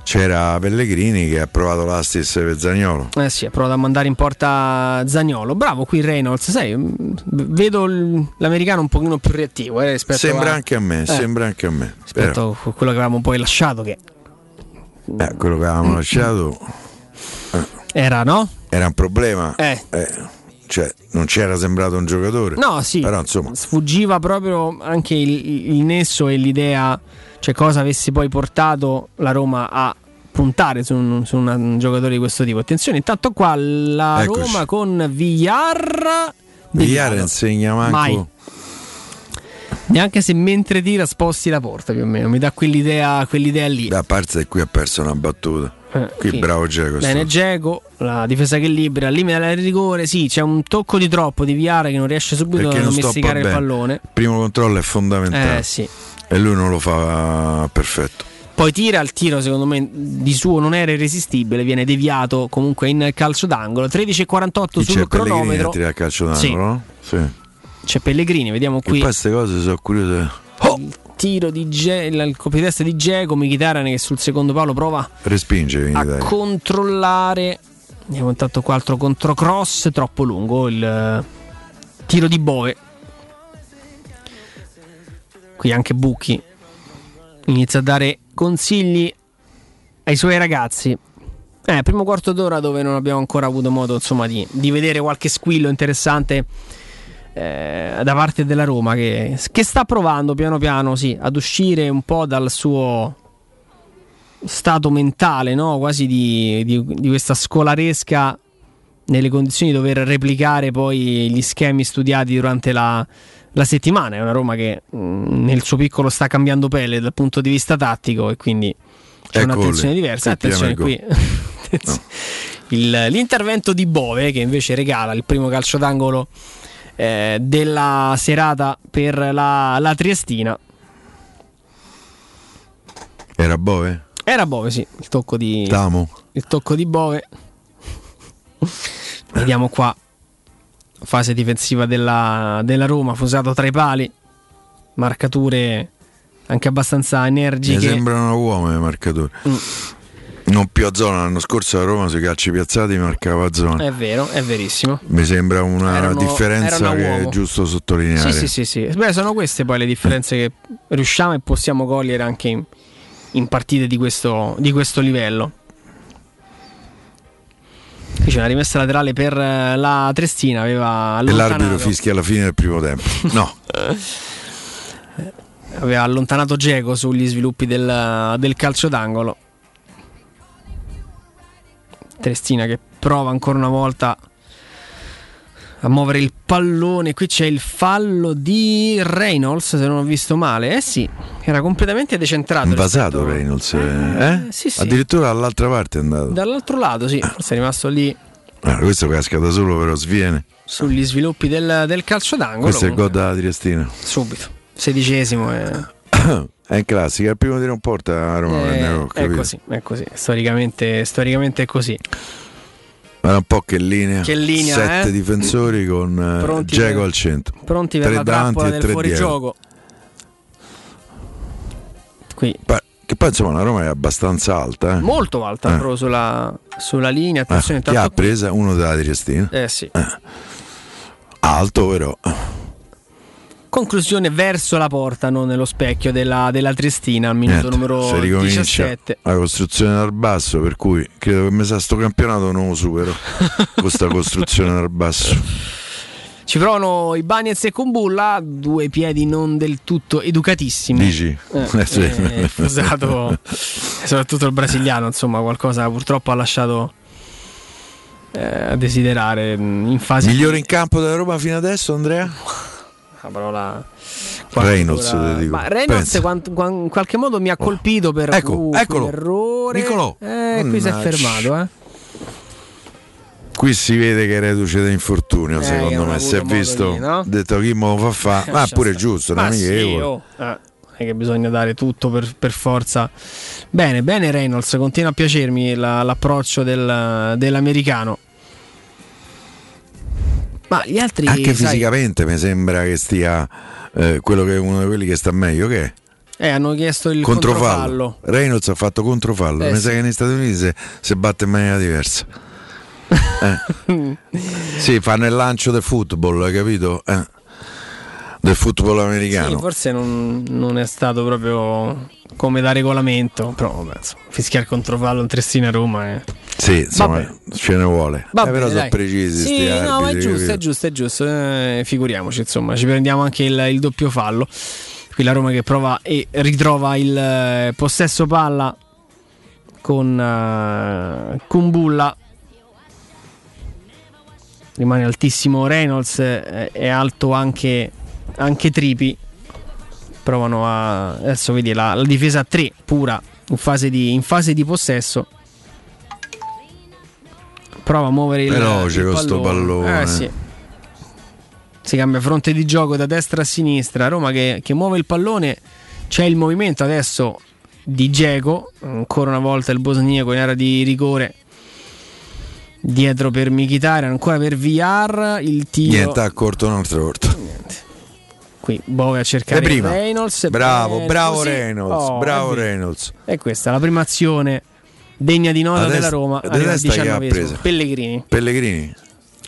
C'era Pellegrini che ha provato l'assist per Zagnolo. Eh sì, ha provato a mandare in porta Zagnolo. Bravo qui Reynolds, sai, mh, vedo l'americano un pochino più reattivo eh, Sembra a, anche a me, eh, sembra anche a me. rispetto a quello che avevamo poi lasciato che Eh, quello che avevamo lasciato era, no? era un problema. Eh. cioè, non c'era sembrato un giocatore. No, sì. Però insomma, Sfuggiva proprio anche il, il nesso e l'idea, cioè cosa avesse poi portato la Roma a puntare su un, su un giocatore di questo tipo. Attenzione, intanto qua la Eccoci. Roma con Villar. Villar insegna manco. Mai. Neanche se mentre tira sposti la porta più o meno, mi dà quell'idea, quell'idea lì. a parte qui ha perso una battuta. Eh, qui sì. bravo Geco. Bene, Geco, la difesa che libera, al limite del rigore. Sì, c'è un tocco di troppo di Viara che non riesce subito Perché a domesticare il pallone. Il primo controllo è fondamentale. Eh sì. E lui non lo fa perfetto. Poi tira il tiro, secondo me, di suo non era irresistibile, viene deviato comunque in calcio d'angolo. 13.48 Qui sul cronometro. a tirare a calcio Sì. d'angolo, no? Sì. C'è Pellegrini, vediamo E qui. poi queste cose sono curioso. Il tiro di Ge- il colpo di Geco, Mkhitaryan che sul secondo palo prova Respinge in a Italia. controllare. Andiamo intanto qua altro controcross, troppo lungo il eh, tiro di Bove. Qui anche Bucchi inizia a dare consigli ai suoi ragazzi. Eh, primo quarto d'ora dove non abbiamo ancora avuto modo insomma, di, di vedere qualche squillo interessante eh, da parte della Roma che, che sta provando piano piano sì, ad uscire un po' dal suo stato mentale, no? quasi di, di- di questa scolaresca nelle condizioni di dover replicare poi gli schemi studiati durante la, la settimana. È una Roma che mh, nel suo piccolo sta cambiando pelle dal punto di vista tattico e quindi c'è Eccoli, un'attenzione diversa. qui Attenzione qui. <laughs> Il- l'intervento di Bove che invece regala il primo calcio d'angolo eh, della serata per la, la Triestina. Era Bove? Era Bove, sì, il tocco di, Tamo. il tocco di Bove. Vediamo qua. Fase difensiva della, della Roma, fusato tra i pali. Marcature anche abbastanza Mi energiche. sembrano uomini i marcatori. Mm. Non più a zona, l'anno scorso a Roma sui calci piazzati marcava a zona. È vero, è verissimo. Mi sembra una Erano- differenza erano che è uomo. giusto sottolineare. Sì, sì, sì, sì. Beh, sono queste poi le differenze che riusciamo e possiamo cogliere anche in, in partite di questo, di questo livello. Qui c'è una rimessa laterale per eh, la Trestina, aveva E l'arbitro fischia alla fine del primo tempo. No, <laughs> aveva allontanato Geco sugli sviluppi del, del calcio d'angolo. Trestina che prova ancora una volta a muovere il pallone. Qui c'è il fallo di Reynolds, se non ho visto male. Eh sì, era completamente decentrato. Invasato Reynolds, eh? eh? Sì, sì. Addirittura dall'altra parte è andato. Dall'altro lato, sì, forse è rimasto lì. Ah, questo casca da solo, però sviene. Sugli sviluppi del, del calcio d'angolo. Questo è il gol da Triestina. Subito, sedicesimo. Eh. È in classica, il primo tiro in porta a Roma. Eh, è così, è così. Storicamente, storicamente è così. Guarda un po' che linea. Che linea Sette eh? difensori con Geco al centro. Pronti per tre la trappola del fuorigioco. Qui. Beh, che poi insomma la Roma è abbastanza alta. Eh? Molto alta Eh. proprio sulla, sulla linea. Attenzione, Eh, chi ha presa uno della Triestina. Eh sì. Alto però. Conclusione verso la porta, non nello specchio della, della Triestina al minuto Niente, numero si ricomincia 17. la costruzione dal basso, per cui credo che mi sa sto campionato non lo supero. <laughs> questa costruzione dal basso. Ci provano i Bagnets e Kumbulla, due piedi non del tutto educatissimi. Dici? Eh, Eh, sì. eh, usato soprattutto il brasiliano, insomma, qualcosa purtroppo ha lasciato eh, a desiderare mh, in fase Migliore in campo della Roma fino adesso, Andrea? <laughs> la parola Reynolds. Ma Reynolds quant- quan- in qualche modo mi ha colpito per Ecco, uh, eccolo. errore. Nicolò. Eh, qui si è fermato, eh. Qui si vede che è reduce da infortunio, Eh, secondo me. Si è visto, di, no? detto chi mo fa fa, ma Lascia pure giusto, Ma non è sì, oh, eh, è che bisogna dare tutto per, per forza. Bene, bene Reynolds, continua a piacermi la- l'approccio del- dell'americano. Ma gli altri Anche sai, fisicamente mi sembra che stia eh, quello che è uno di quelli che sta meglio, che è? eh, hanno chiesto il controfallo. controfallo. Reynolds ha fatto controfallo. Eh, mi sì. sa che negli Stati Uniti si, si batte in maniera diversa. <laughs> Eh. sì, fanno il lancio del football, hai capito? Eh. Del football americano. Sì, forse non, non è stato proprio come da regolamento, però vabbè, insomma, fischiare il controfallo in Trestina Roma è... Sì, insomma, Vabbè. ce ne vuole. Va Eh, però bene, sono dai. precisi. Sì, sti no, ma è arbitri, giusto, capito? è giusto, è giusto. eh, figuriamoci, insomma, ci prendiamo anche il, il doppio fallo. Qui la Roma che prova e ritrova il eh, possesso palla con eh, Kumbulla. Rimane altissimo Reynolds, eh, è alto anche, anche Tripi. Provano a. Adesso vedi la, la difesa a 3 pura in fase di, in fase di possesso. Prova a muovere il, Veloce il con sto pallone. Eh sì. Si cambia fronte di gioco da destra a sinistra. Roma che, che muove il pallone. C'è il movimento adesso di Geco. Ancora una volta il bosniaco in area di rigore. Dietro per Mkhitaryan, ancora per VR. Il tiro. Niente, ha corto un'altra volta. Qui Bove a cercare E prima. Reynolds. Bravo, Bene, bravo così. Reynolds, Oh, bravo. Reynolds. E questa è la prima azione degna di nota La della Roma. la arriva al testa chi ha 19esimo. presa? Pellegrini. Pellegrini,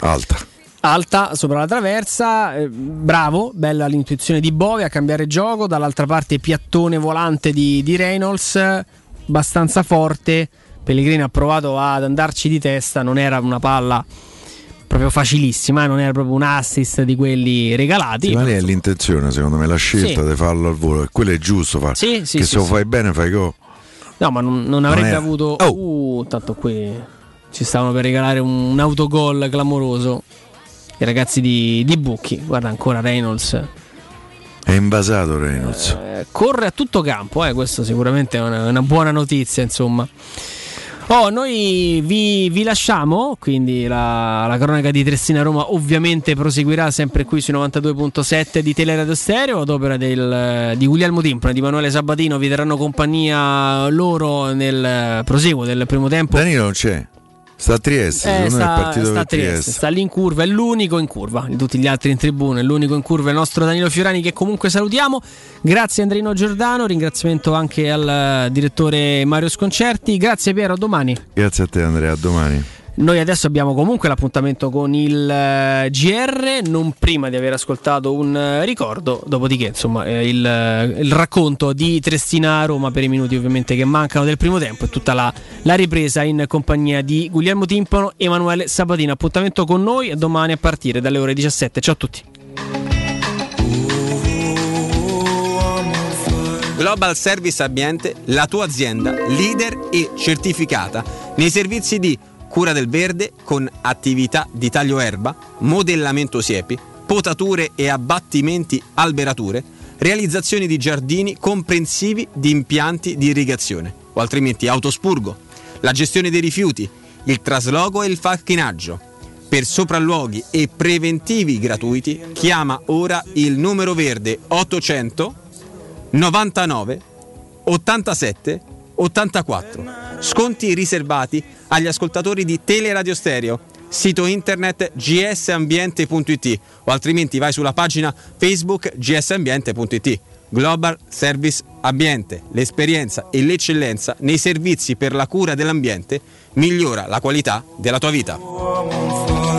alta. Alta sopra la traversa, eh, bravo, bella l'intuizione di Bove a cambiare gioco, dall'altra parte piattone volante di, di Reynolds, abbastanza forte, Pellegrini ha provato ad andarci di testa, non era una palla proprio facilissima, non era proprio un assist di quelli regalati. Sì, ma lì è l'intenzione, secondo me, la scelta Sì. di farlo al volo. E quello è giusto fare. Sì, sì, che se lo fai bene fai go. No, ma non, non avrebbe era- avuto. Oh! Uh, tanto qui ci stavano per regalare un, un autogol clamoroso. I ragazzi di, di Bucchi. Guarda ancora Reynolds. È invasato Reynolds. Eh, corre a tutto campo, eh, questo sicuramente è una, una buona notizia, insomma. Oh, noi vi, vi lasciamo, quindi la, la cronaca di Tressina Roma ovviamente proseguirà sempre qui sui 92.7 di Teleradio Stereo ad opera del, di Guglielmo Timpano e di Emanuele Sabatino, vi daranno compagnia loro nel proseguo del primo tempo. Danilo non c'è. Sta a Trieste, Eh, sta, partito sta a Trieste, sta lì in curva, è l'unico in curva, di tutti gli altri in tribuna, è l'unico in curva, il nostro Danilo Fiorani che comunque salutiamo. Grazie Andrino Giordano, ringraziamento anche al eh, direttore Mario Sconcerti, grazie Piero, a domani. Grazie a te Andrea, a domani. Noi adesso abbiamo comunque l'appuntamento con il eh, GR, non prima di aver ascoltato un eh, ricordo, dopodiché insomma eh, il, il racconto di Trestina a Roma per i minuti ovviamente che mancano del primo tempo e tutta la, la ripresa in compagnia di Guglielmo Timpano e Emanuele Sabatino. Appuntamento con noi domani a partire dalle ore 17. Ciao a tutti. Global Service Ambiente, la tua azienda leader e certificata nei servizi di cura del verde con attività di taglio erba, modellamento siepi, potature e abbattimenti alberature, realizzazione di giardini comprensivi di impianti di irrigazione, o altrimenti autospurgo, la gestione dei rifiuti, il trasloco e il facchinaggio. Per sopralluoghi e preventivi gratuiti chiama ora il numero verde 800 99 87 84. Sconti riservati agli ascoltatori di Teleradio Stereo, sito internet gsambiente.it o altrimenti vai sulla pagina Facebook gsambiente.it. Global Service Ambiente, l'esperienza e l'eccellenza nei servizi per la cura dell'ambiente migliora la qualità della tua vita.